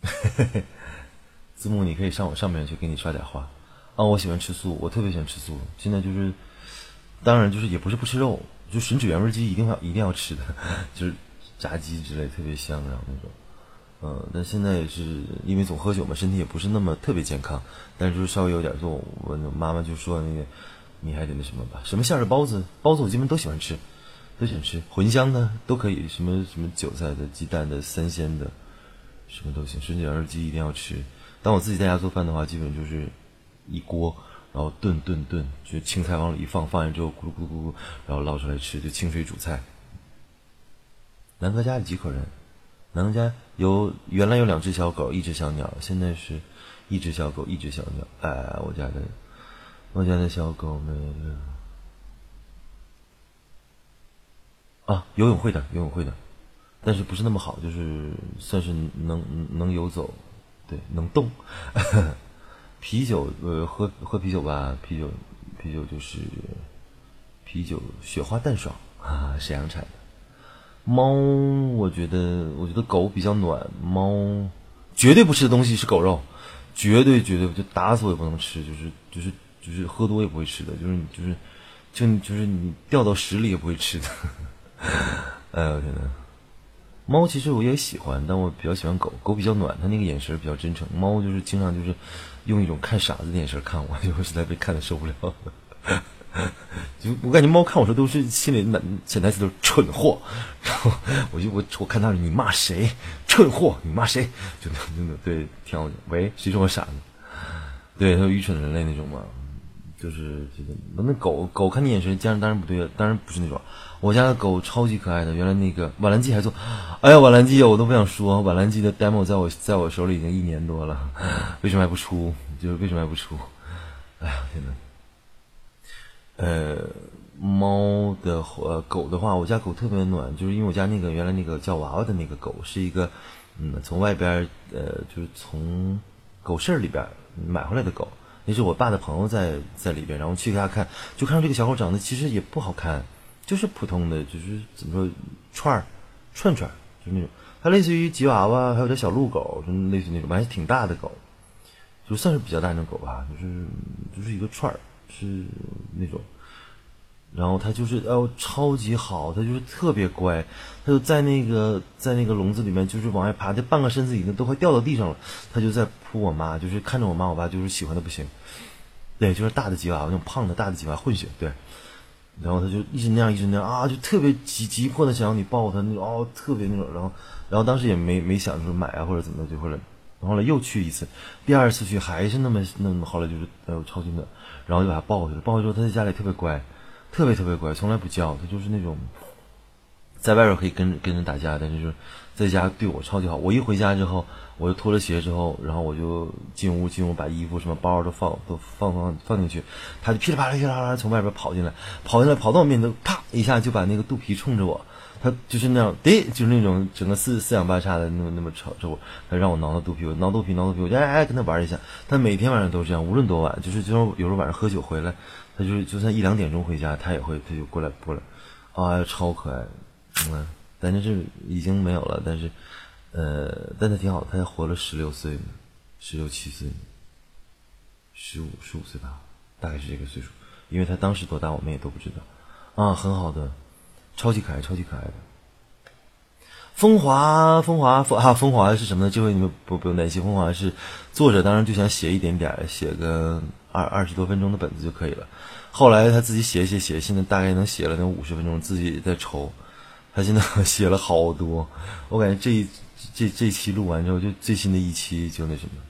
字幕，你可以上我上面去给你刷点话。啊，我喜欢吃素，我特别喜欢吃素。现在就是，当然就是也不是不吃肉，就吮指原味鸡一定要一定要吃的，就是炸鸡之类特别香，然后那种。嗯，但现在也是因为总喝酒嘛，身体也不是那么特别健康，但是稍微有点重。我妈妈就说那个，你还得那什么吧，什么馅儿的包子，包子我基本都喜欢吃，都喜欢吃，茴香的都可以，什么什么韭菜的、鸡蛋的、三鲜的，什么都行。顺卷耳鸡一定要吃。当我自己在家做饭的话，基本就是一锅，然后炖炖炖，就青菜往里一放，放完之后咕噜咕噜咕噜，然后捞出来吃，就清水煮菜。南哥家里几口人？南哥家有原来有两只小狗，一只小鸟，现在是一只小狗，一只小鸟。哎，我家的我家的小狗没了。啊，游泳会的，游泳会的，但是不是那么好，就是算是能能游走，对，能动。啤酒，呃，喝喝啤酒吧，啤酒啤酒就是啤酒，雪花淡爽啊，沈阳产的。猫，我觉得，我觉得狗比较暖。猫绝对不吃的东西是狗肉，绝对绝对就打死我也不能吃，就是就是就是喝多也不会吃的，就是就是就就是你掉到屎里也不会吃的。哎呦天呐，猫其实我也喜欢，但我比较喜欢狗。狗比较暖，它那个眼神比较真诚。猫就是经常就是用一种看傻子的眼神看我，就实在被看的受不了了。就我感觉猫看我说都是心里满潜台词都是蠢货，然后我就我我看到你骂谁蠢货，你骂谁就真的对挺好。喂，谁说我傻呢？对，他愚蠢人类那种嘛，就是这个那狗狗看你眼神，家人当然不对了，当然不是那种。我家的狗超级可爱的，原来那个瓦兰基还做，哎呀瓦兰基我都不想说，瓦兰基的 demo 在我在我手里已经一年多了，为什么还不出？就是为什么还不出？哎呀天呐。呃，猫的呃狗的话，我家狗特别暖，就是因为我家那个原来那个叫娃娃的那个狗是一个，嗯，从外边呃就是从狗市里边买回来的狗，那是我爸的朋友在在里边，然后去给他看，就看到这个小狗长得其实也不好看，就是普通的，就是怎么说串儿串串，就是那种，它类似于吉娃娃，还有点小鹿狗，就类似那种，还是挺大的狗，就算是比较大那种狗吧，就是就是一个串儿。是那种，然后它就是哦，超级好，它就是特别乖，它就在那个在那个笼子里面，就是往外爬，这半个身子已经都快掉到地上了，它就在扑我妈，就是看着我妈我爸，就是喜欢的不行，对，就是大的吉娃娃，那种胖的大的吉娃娃混血，对，然后他就一直那样一直那样啊，就特别急急迫的想要你抱他那种哦，特别那种，然后然后当时也没没想说买啊或者怎么的就或者。后来又去一次，第二次去还是那么那么，后来就是哎呦超级暖，然后就把他抱回去了。抱回去之后，他在家里特别乖，特别特别乖，从来不叫。他就是那种在外边可以跟跟人打架，但是就是在家对我超级好。我一回家之后，我就脱了鞋之后，然后我就进屋进屋把衣服什么包都放都放放放进去，它就噼里啪啦噼里啪啦从外边跑进来，跑进来跑到我面前，啪一下就把那个肚皮冲着我。他就是那样，对，就是那种整个四四仰八叉的那么那么朝着我，他让我挠挠肚皮，我挠肚皮挠肚皮，我就哎哎跟他玩一下。他每天晚上都这样，无论多晚，就是就是有时候晚上喝酒回来，他就是就算一两点钟回家，他也会他就过来过来，哎，超可爱，嗯，但是已经没有了，但是，呃，但他挺好，他还活了十六岁呢，十六七岁，十五十五岁吧，大概是这个岁数，因为他当时多大我们也都不知道，啊，很好的，超级可爱，超级可爱的。风华，风华，风啊，风华是什么呢？这回你们不不用担心，风华是作者，当然就想写一点点，写个二二十多分钟的本子就可以了。后来他自己写写写，现在大概能写了那五十分钟，自己在抽。他现在写了好多，我感觉这一这这期录完之后，就最新的一期就那什么，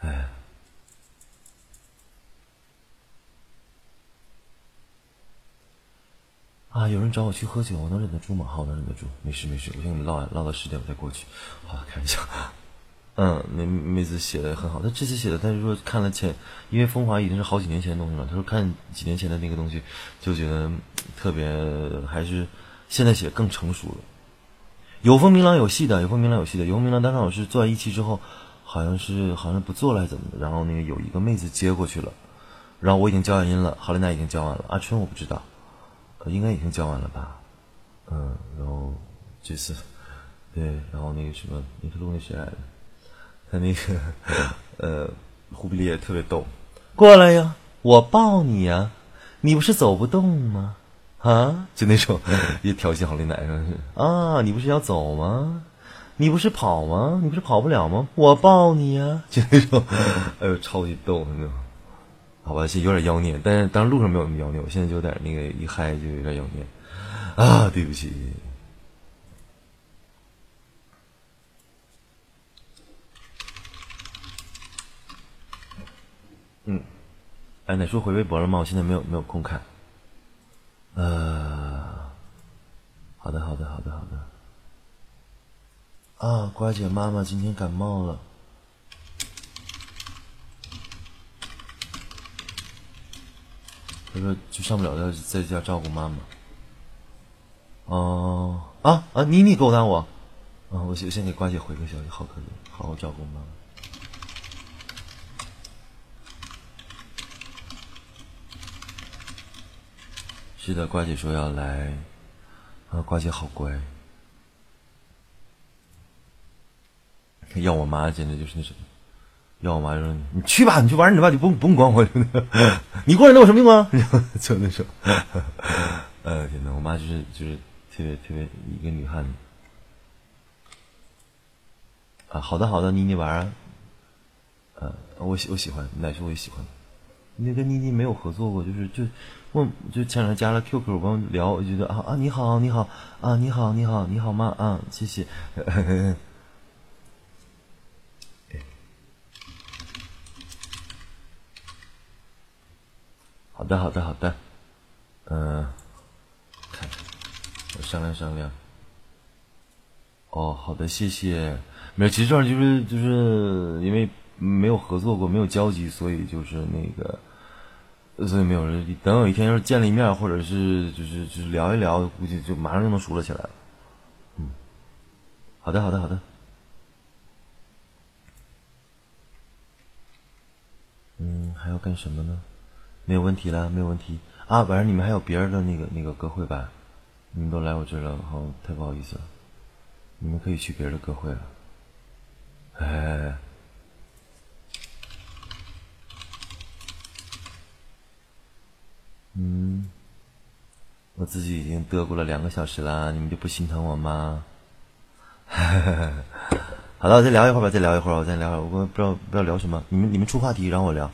哎。啊！有人找我去喝酒，我能忍得住吗？好，能忍得住，没事没事。我先跟你唠，唠到十点我再过去。好，开玩笑。嗯，那妹子写的很好，她这次写的，但是说看了前，因为风华已经是好几年前的东西了。她说看几年前的那个东西，就觉得特别，还是现在写更成熟了。有风明朗有戏的，有风明朗有戏的。有风明朗当时我是做完一期之后，好像是好像不做了还是怎么的，然后那个有一个妹子接过去了，然后我已经交完音了，郝丽娜已经交完了，阿春我不知道。应该已经交完了吧，嗯，然后这次，对，然后那个什么，尼克路那谁来的？他那个，呃，忽必烈特别逗，过来呀，我抱你呀，你不是走不动吗？啊，就那种也调戏好丽奶上是啊，你不是要走吗？你不是跑吗？你不是跑不了吗？我抱你呀，就那种，哎呦，超级逗那种。好吧，是有点妖孽，但是当时路上没有那么妖孽，我现在就有点那个一嗨就有点妖孽啊，对不起。嗯，哎，奶叔回微博了吗？我现在没有没有空看。呃，好的，好的，好的，好的。啊，瓜姐妈妈今天感冒了。他说：“就上不了，要在家照顾妈妈。”哦，啊啊！妮妮勾搭我，啊！我先先给瓜姐回个消息，好可怜，好好照顾妈妈。记得，瓜姐说要来，啊，瓜姐好乖，要我妈简直就是那什么。要我妈说你去吧，你去玩你的吧，你不用不用管我，你过来能有什么用啊？就那种，呃，天呐，我妈就是就是特别特别一个女汉子啊。好的好的，妮妮玩啊，呃，我喜我喜欢，奶叔我也喜欢。你跟妮妮没有合作过，就是就问就前两天加了 QQ，我们聊，我觉得啊啊你好你好啊你好你好你好吗啊谢谢。好的，好的，好的，嗯，看，我商量商量。哦，好的，谢谢。没有，其实这样就是就是因为没有合作过，没有交集，所以就是那个，所以没有人。等有一天要是见了一面，或者是就是就是聊一聊，估计就马上就能熟了起来了。嗯，好的，好的，好的。嗯，还要干什么呢？没有问题了，没有问题啊！晚上你们还有别人的那个那个歌会吧？你们都来我这了，好，太不好意思了。你们可以去别人的歌会了。哎，嗯，我自己已经嘚过了两个小时了，你们就不心疼我吗？哈哈哈哈好了，再聊一会儿吧，再聊一会儿，我再聊会儿，我不知道不知道聊什么，你们你们出话题，让我聊。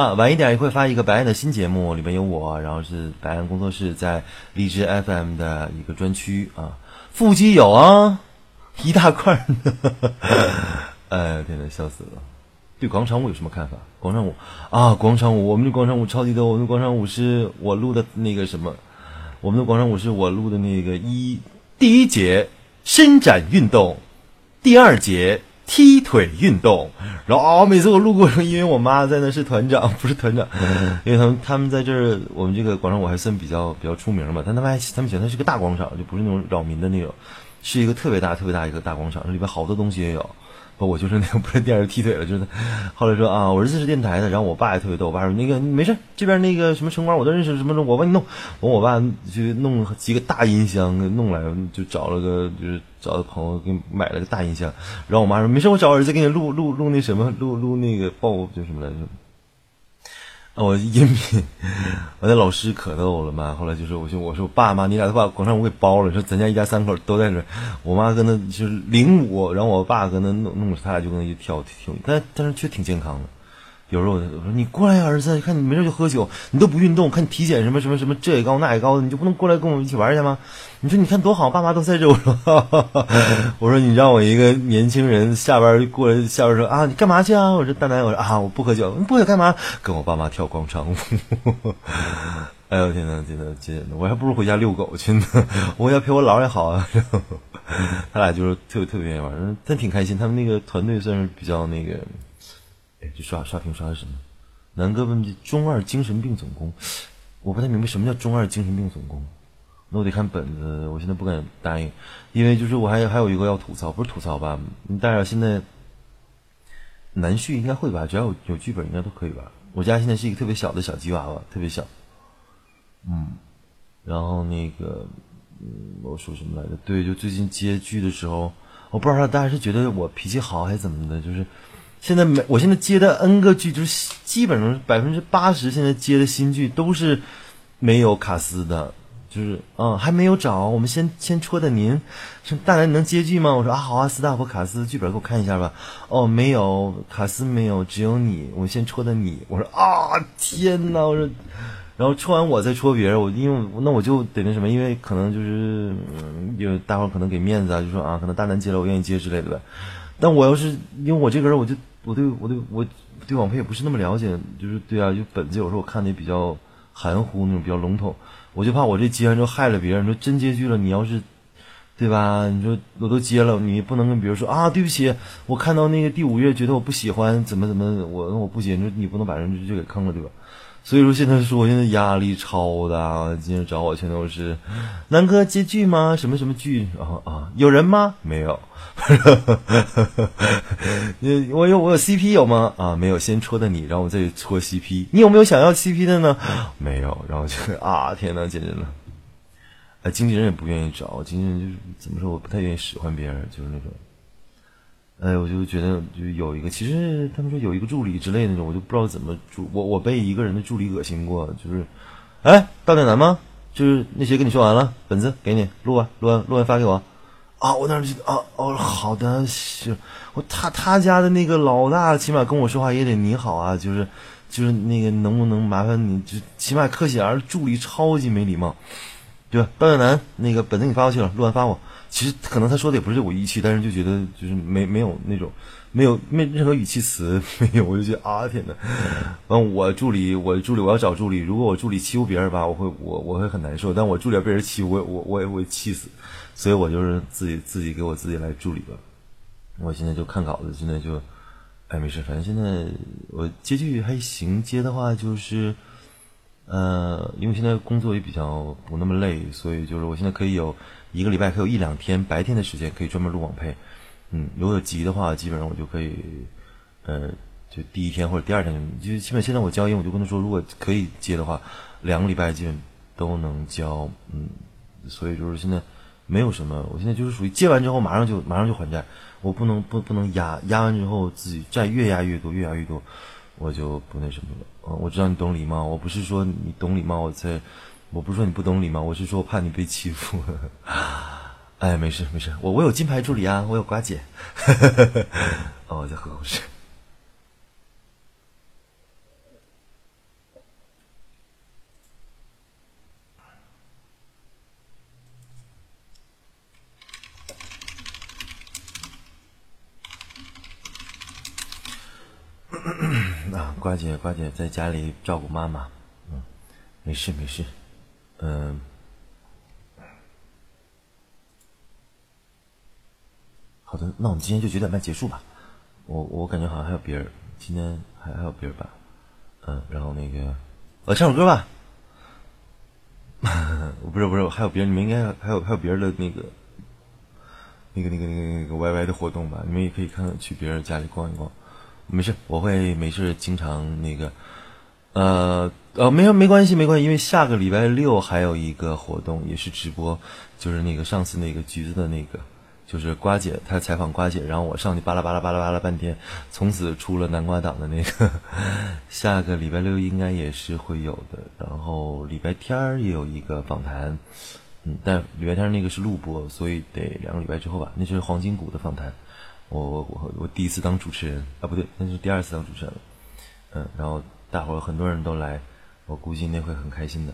啊，晚一点也会发一个白安的新节目，里面有我，然后是白安工作室在荔枝 FM 的一个专区啊。腹肌有啊，一大块呢。哎，天呐，笑死了！对广场舞有什么看法？广场舞啊，广场舞，我们的广场舞超级多。我们的广场舞是我录的那个什么，我们的广场舞是我录的那个一第一节伸展运动，第二节。踢腿运动，然后啊，每次我路过，因为我妈在那是团长，不是团长，因为他们他们在这儿，我们这个广场舞还算比较比较出名嘛。但他们还他们嫌它是个大广场，就不是那种扰民的那种。是一个特别大、特别大一个大广场，里边好多东西也有。我就是那个 不是电视踢腿了，就是后来说啊，我儿子是电台的，然后我爸也特别逗，我爸说那个没事，这边那个什么城管我都认识，什么我帮你弄，我我爸就弄几个大音箱弄来，就找了个就是找的朋友给买了个大音箱，然后我妈说没事，我找儿子给你录录录那什么录录那个报就什么来着。我音频，我那老师可逗了嘛。后来就是我说我说爸妈，你俩都把广场舞给包了。说咱家一家三口都在这，我妈跟那就是领舞，然后我爸搁那弄弄，他俩就跟那一跳跳，但但是却挺健康的。有时候我说你过来呀，儿子，你看你没事就喝酒，你都不运动，看你体检什么什么什么这也高那也高的，你就不能过来跟我们一起玩去吗？你说你看多好，爸妈都在这。我说哈哈我说你让我一个年轻人下班过来下班说啊，你干嘛去啊？我说大南，我说啊，我不喝酒，不喝干嘛？跟我爸妈跳广场舞。哎呦天呐，天呐，天呐，我还不如回家遛狗去呢，我要陪我姥也好啊。他俩就是特别特别愿意玩，但挺开心。他们那个团队算是比较那个。哎，这刷刷屏刷的什么？南哥问这中二精神病总攻，我不太明白什么叫中二精神病总攻。那我得看本子，我现在不敢答应，因为就是我还还有一个要吐槽，不是吐槽吧？但是现在南旭应该会吧？只要有有剧本，应该都可以吧？我家现在是一个特别小的小吉娃娃，特别小。嗯，然后那个，嗯，我说什么来着？对，就最近接剧的时候，我不知道大家是觉得我脾气好还是怎么的，就是。现在每我现在接的 N 个剧，就是基本上百分之八十现在接的新剧都是没有卡斯的，就是嗯还没有找，我们先先戳的您，说大南你能接剧吗？我说啊好啊，斯大夫卡斯剧本给我看一下吧。哦没有卡斯没有，只有你，我先戳的你。我说啊天哪，我说，然后戳完我再戳别人，我因为那我就得那什么，因为可能就是嗯，大伙可能给面子啊，就说啊可能大南接了我愿意接之类的呗。但我要是因为我这个人我就。我对我对我对网配也不是那么了解，就是对啊，就本子有时候我看的也比较含糊那种，比较笼统，我就怕我这接完之后害了别人。说真接剧了，你要是对吧？你说我都接了，你不能跟别人说啊，对不起，我看到那个第五页觉得我不喜欢，怎么怎么，我我不接，你说你不能把人就给坑了，对吧？所以说现在说我现在压力超大，今天找我全都是南哥接剧吗？什么什么剧啊啊？有人吗？没有。你我有我有 CP 有吗？啊，没有，先戳的你，然后我再戳 CP。你有没有想要 CP 的呢？没有，然后就啊，天呐，简直了！哎，经纪人也不愿意找，经纪人就是怎么说，我不太愿意使唤别人，就是那种。哎，我就觉得就有一个，其实他们说有一个助理之类的那种，我就不知道怎么助我我被一个人的助理恶心过，就是，哎，大点男吗？就是那谁跟你说完了，本子给你录完，录完录完发给我。啊，我当时就啊哦，好的，行，我他他家的那个老大，起码跟我说话也得你好啊，就是就是那个能不能麻烦你，就起码客气点儿，助理超级没礼貌，对吧？高远南，那个本子你发过去了，录完发我。其实可能他说的也不是我语气，但是就觉得就是没没有那种没有没任何语气词没有，我就觉得啊天呐，完我助理我助理我要找助理，如果我助理欺负别人吧，我会我我会很难受，但我助理要被人欺负，我我我也会气死。所以我就是自己自己给我自己来助理吧。我现在就看稿子，现在就，哎，没事，反正现在我接剧还行，接的话就是，呃，因为现在工作也比较不那么累，所以就是我现在可以有一个礼拜可有一两天白天的时间可以专门录网配。嗯，如果有急的话，基本上我就可以，呃，就第一天或者第二天，就基本现在我交音，我就跟他说，如果可以接的话，两个礼拜基本都能交。嗯，所以就是现在。没有什么，我现在就是属于接完之后马上就马上就还债，我不能不不能压压完之后自己债越压越多越压越多，我就不那什么了。嗯，我知道你懂礼貌，我不是说你懂礼貌我才，我不是说你不懂礼貌，我是说怕你被欺负。哎，没事没事，我我有金牌助理啊，我有瓜姐。哦，我在喝口水。啊，瓜姐，瓜姐在家里照顾妈妈，嗯，没事没事，嗯，好的，那我们今天就九点半结束吧。我我感觉好像还有别人，今天还还有别人吧，嗯，然后那个，我唱首歌吧。不是不是，还有别人，你们应该还有还有别人的那个，那个那个那个那个 YY 的活动吧，你们也可以看去别人家里逛一逛。没事，我会没事经常那个，呃呃，没有没关系没关系，因为下个礼拜六还有一个活动也是直播，就是那个上次那个橘子的那个，就是瓜姐她采访瓜姐，然后我上去巴拉巴拉巴拉巴拉半天，从此出了南瓜党的那个，下个礼拜六应该也是会有的，然后礼拜天儿也有一个访谈，嗯，但礼拜天那个是录播，所以得两个礼拜之后吧，那是黄金谷的访谈。我我我我第一次当主持人啊，不对，那是第二次当主持人了。嗯，然后大伙儿很多人都来，我估计那会很开心的。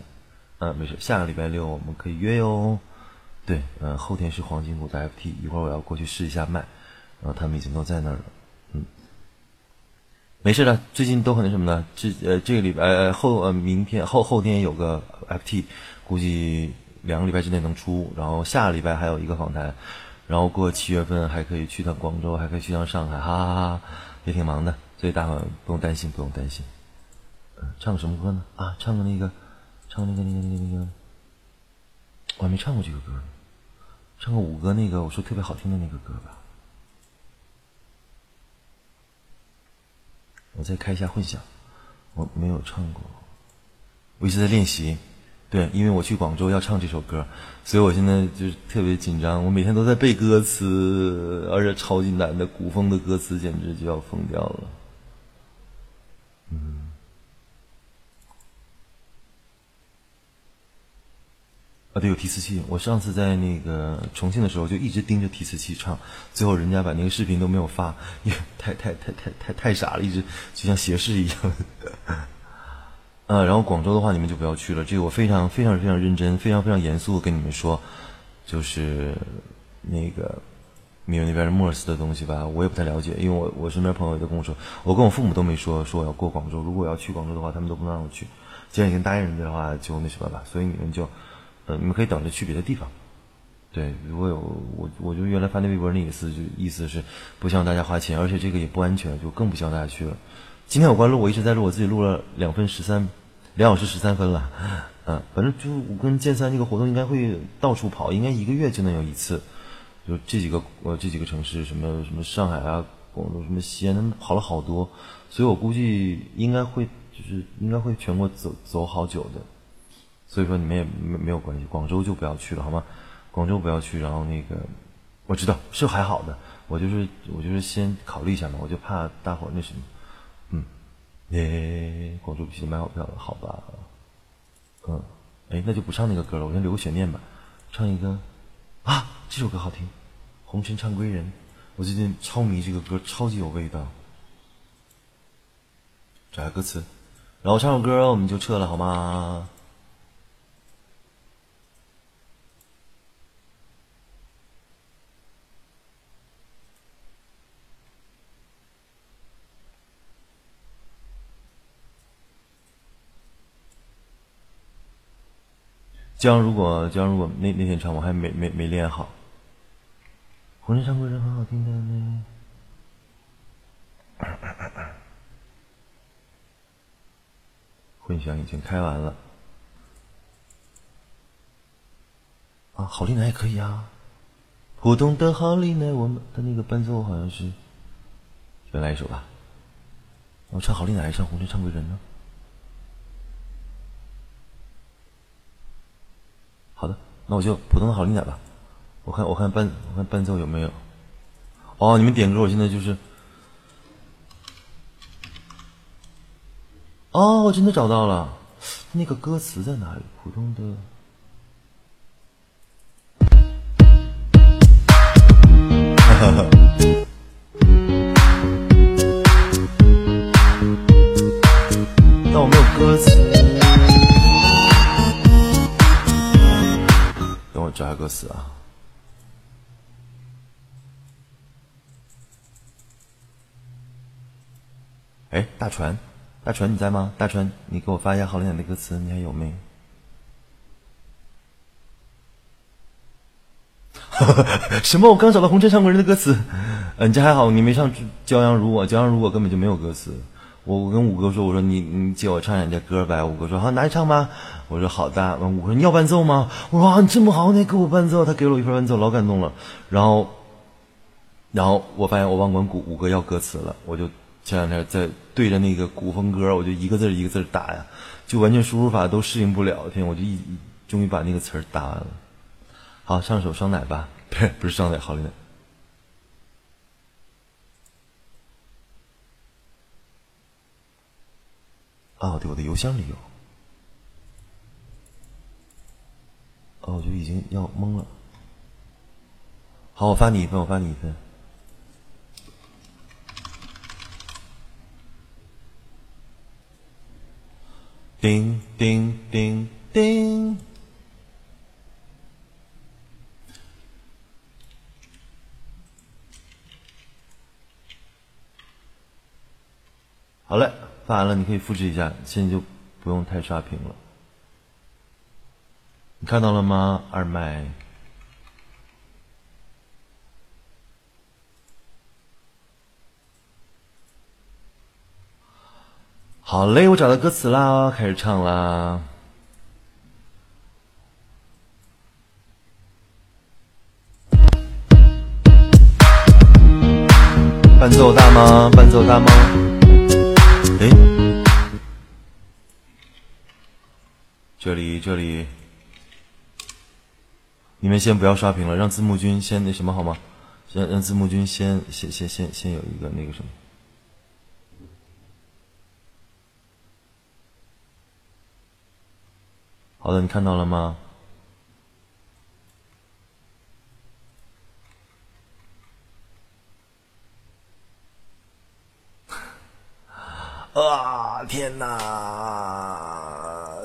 嗯，没事，下个礼拜六我们可以约哟。对，嗯，后天是黄金谷的 FT，一会儿我要过去试一下麦，然后他们已经都在那儿了。嗯，没事的，最近都很那什么呢？这呃这个礼拜后呃明天后后天有个 FT，估计两个礼拜之内能出，然后下个礼拜还有一个访谈。然后过七月份还可以去趟广州，还可以去趟上海，哈哈哈，也挺忙的，所以大伙不用担心，不用担心。唱个什么歌呢？啊，唱个那个，唱那个那个那个那个，我还没唱过这个歌呢，唱个五哥那个我说特别好听的那个歌吧。我再开一下混响，我没有唱过，我一直在练习。对，因为我去广州要唱这首歌，所以我现在就是特别紧张。我每天都在背歌词，而且超级难的古风的歌词，简直就要疯掉了。嗯，啊，对，有提词器。我上次在那个重庆的时候，就一直盯着提词器唱，最后人家把那个视频都没有发，因为太太太太太太傻了，一直就像斜视一样。呃，然后广州的话，你们就不要去了。这个我非常非常非常认真，非常非常严肃跟你们说，就是那个米那边的莫尔斯的东西吧，我也不太了解，因为我我身边朋友都跟我说，我跟我父母都没说说我要过广州。如果我要去广州的话，他们都不能让我去。既然已经答应人家的话，就那什么吧。所以你们就，呃，你们可以等着去别的地方。对，如果有我，我就原来发那微博那意思，就意思是不希望大家花钱，而且这个也不安全，就更不希望大家去了。今天我关录，我一直在录，我自己录了两分十三，两小时十三分了，嗯，反正就我跟剑三这个活动应该会到处跑，应该一个月就能有一次，就这几个呃这几个城市，什么什么上海啊、广州、什么西安，他们跑了好多，所以我估计应该会就是应该会全国走走好久的，所以说你们也没没有关系，广州就不要去了好吗？广州不要去，然后那个我知道是还好的，我就是我就是先考虑一下嘛，我就怕大伙那什么。嗯耶，广州必须买好票了，好吧？嗯，哎，那就不唱那个歌了，我先留个悬念吧。唱一个啊，这首歌好听，《红尘唱归人》，我最近超迷这个歌，超级有味道。找下歌词，然后唱首歌我们就撤了，好吗？江如果江如果那那天唱我还没没没练好，红尘唱归人很好听的呢。混响已经开完了，啊，好利来也可以啊，普通的好利来，我们的那个伴奏好像是，再来一首吧，我唱好利来还是唱红尘唱归人呢？好的，那我就普通的好听点吧。我看，我看伴，我看伴奏有没有。哦，你们点歌，我现在就是。哦，我真的找到了，那个歌词在哪里？普通的。哈哈。但我没有歌词。找下歌词啊！哎，大船，大船你在吗？大船，你给我发一下好点的歌词，你还有没？什么？我刚找到《红尘唱过人》的歌词。嗯，这还好，你没唱《骄阳如我》，《骄阳如我》根本就没有歌词。我我跟五哥说，我说你你借我唱两句歌呗。五哥说好，拿去唱吧。我说好的。五哥说你要伴奏吗？我说啊，你这么好，你给我伴奏。他给了我一份伴奏，老感动了。然后然后我发现我忘管鼓五哥要歌词了，我就前两天在对着那个古风歌，我就一个字一个字打呀，就完全输入法都适应不了。天，我就一终于把那个词儿打完了。好，上首双奶吧，不是不是双奶，好嘞。哦，对，我的邮箱里有。哦，我就已经要懵了。好，我发你一份，我发你一份。叮叮叮叮。好嘞，发完了，你可以复制一下，现在就不用太刷屏了。你看到了吗，二麦？好嘞，我找到歌词啦，开始唱啦。伴奏大吗？伴奏大吗？这里这里，你们先不要刷屏了，让字幕君先那什么好吗？让让字幕君先先先先先有一个那个什么。好的，你看到了吗？啊！天哪，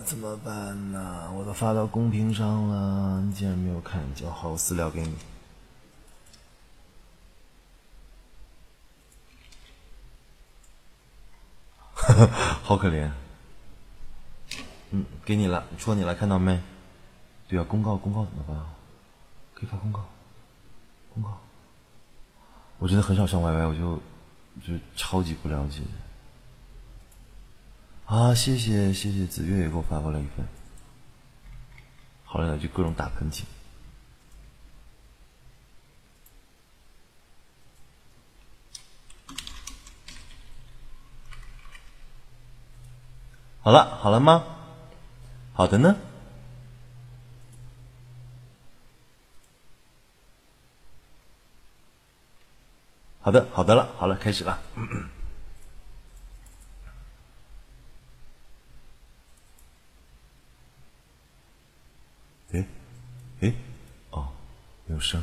怎么办呢？我都发到公屏上了，你竟然没有看见？好，我私聊给你。好可怜。嗯，给你了，戳你了，看到没？对啊，公告公告怎么办？可以发公告，公告。我真的很少上 YY，我就就超级不了解。啊，谢谢谢谢子月也给我发过来一份，好了，就各种打喷嚏。好了，好了吗？好的呢。好的，好的了，好了，开始了。哎，哦，有声。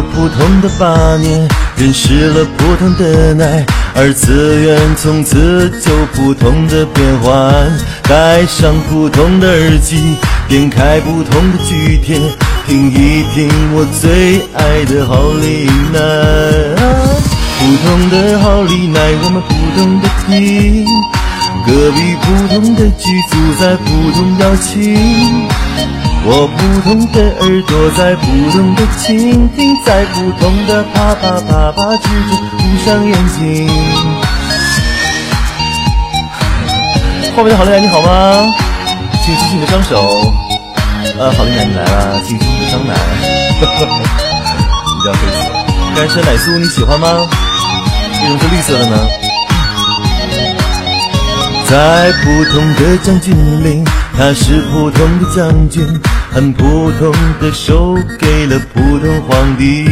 普通的八年，认识了普通的爱，二次元从此就普通的变换。戴上普通的耳机，点开不同的剧帖，听一听我最爱的好丽奈。普通的好丽奈，我们普通的听，隔壁普通的剧组在普通邀请。我普通的耳朵在普通的倾听，在普通的啪啪啪啪之中闭上眼睛。后面的好丽奶你好吗？请举起你的双手。呃，好丽奶你来了，请举起你的双奶。你叫黑色，干参奶酥你喜欢吗？为什么是绿色的呢？在普通的将军岭，他是普通的将军。很普通的手给了普通皇帝，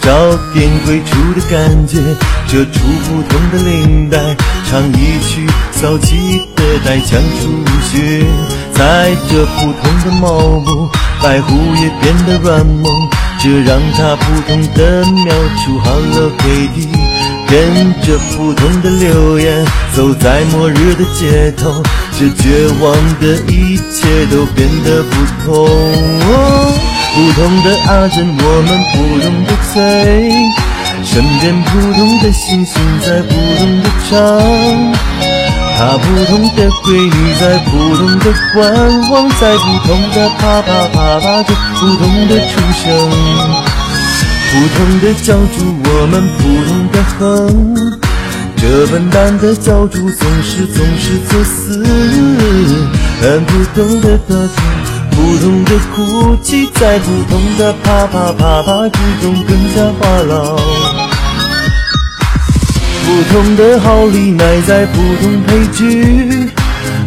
找点归处的感觉，遮住普通的领带，唱一曲骚气的带枪出血，踩着普通的茅屋，白狐也变得软萌，这让他普通的描出 Hello Kitty。跟着普通的流言，走在末日的街头，这绝望的一切都变得不同。普通的阿珍，我们普通的催，身边普通的星星在普通的唱。她普通的闺女在普通的观望，在普通的啪啪啪啪着普通的出生，普通的教主，我们普通的哼。这笨蛋的教主总是总是作死，很普通的大姐，普通的哭泣，在普通的啪啪啪啪之中更加话痨。普通的好礼，埋在普通配剧，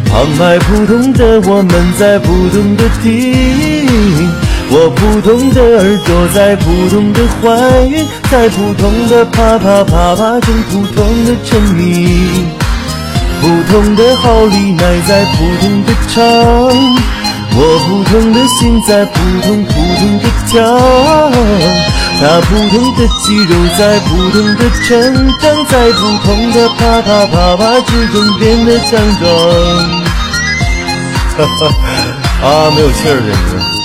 旁白普通的我们在普通的听，我普通的耳朵在普通的怀孕，在普通的啪啪啪啪中普通的沉迷。普通的好利奈在普通的唱，我普通的心在普通普通的跳。他普通的肌肉在普通的成长，在普通的啪啪啪啪之中变得强壮。哈哈，啊，没有气儿，简直。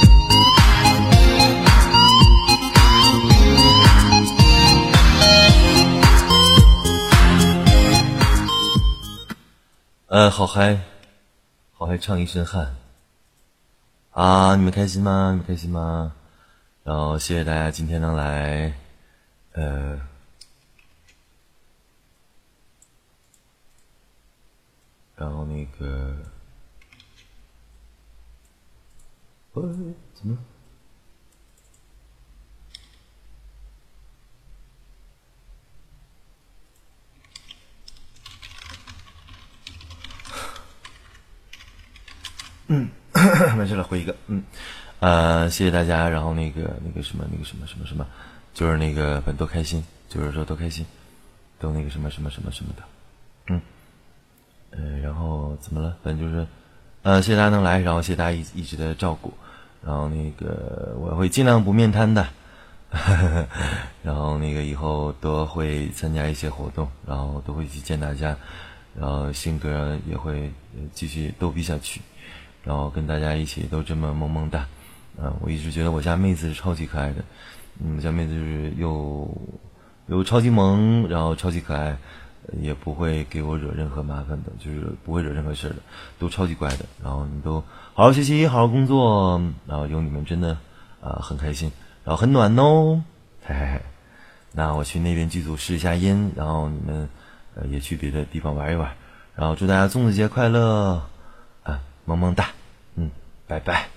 呃，好嗨，好嗨，唱一身汗。啊，你们开心吗？你们开心吗？然后谢谢大家今天能来，呃，然后那个，喂，怎么？嗯，没事了，回一个，嗯。呃，谢谢大家。然后那个那个什么那个什么什么什么，就是那个本多开心，就是说都开心，都那个什么什么什么什么的，嗯，呃，然后怎么了？反正就是，呃，谢谢大家能来，然后谢谢大家一一直的照顾，然后那个我会尽量不面瘫的，然后那个以后都会参加一些活动，然后都会去见大家，然后性格也会继续逗逼下去，然后跟大家一起都这么萌萌哒。啊，我一直觉得我家妹子是超级可爱的，嗯，家妹子就是又又超级萌，然后超级可爱，也不会给我惹任何麻烦的，就是不会惹任何事的，都超级乖的。然后你都好好学习，好好工作，然后有你们真的啊很开心，然后很暖哦，嘿嘿嘿。那我去那边剧组试一下音，然后你们呃也去别的地方玩一玩，然后祝大家粽子节快乐，萌萌哒，嗯，拜拜。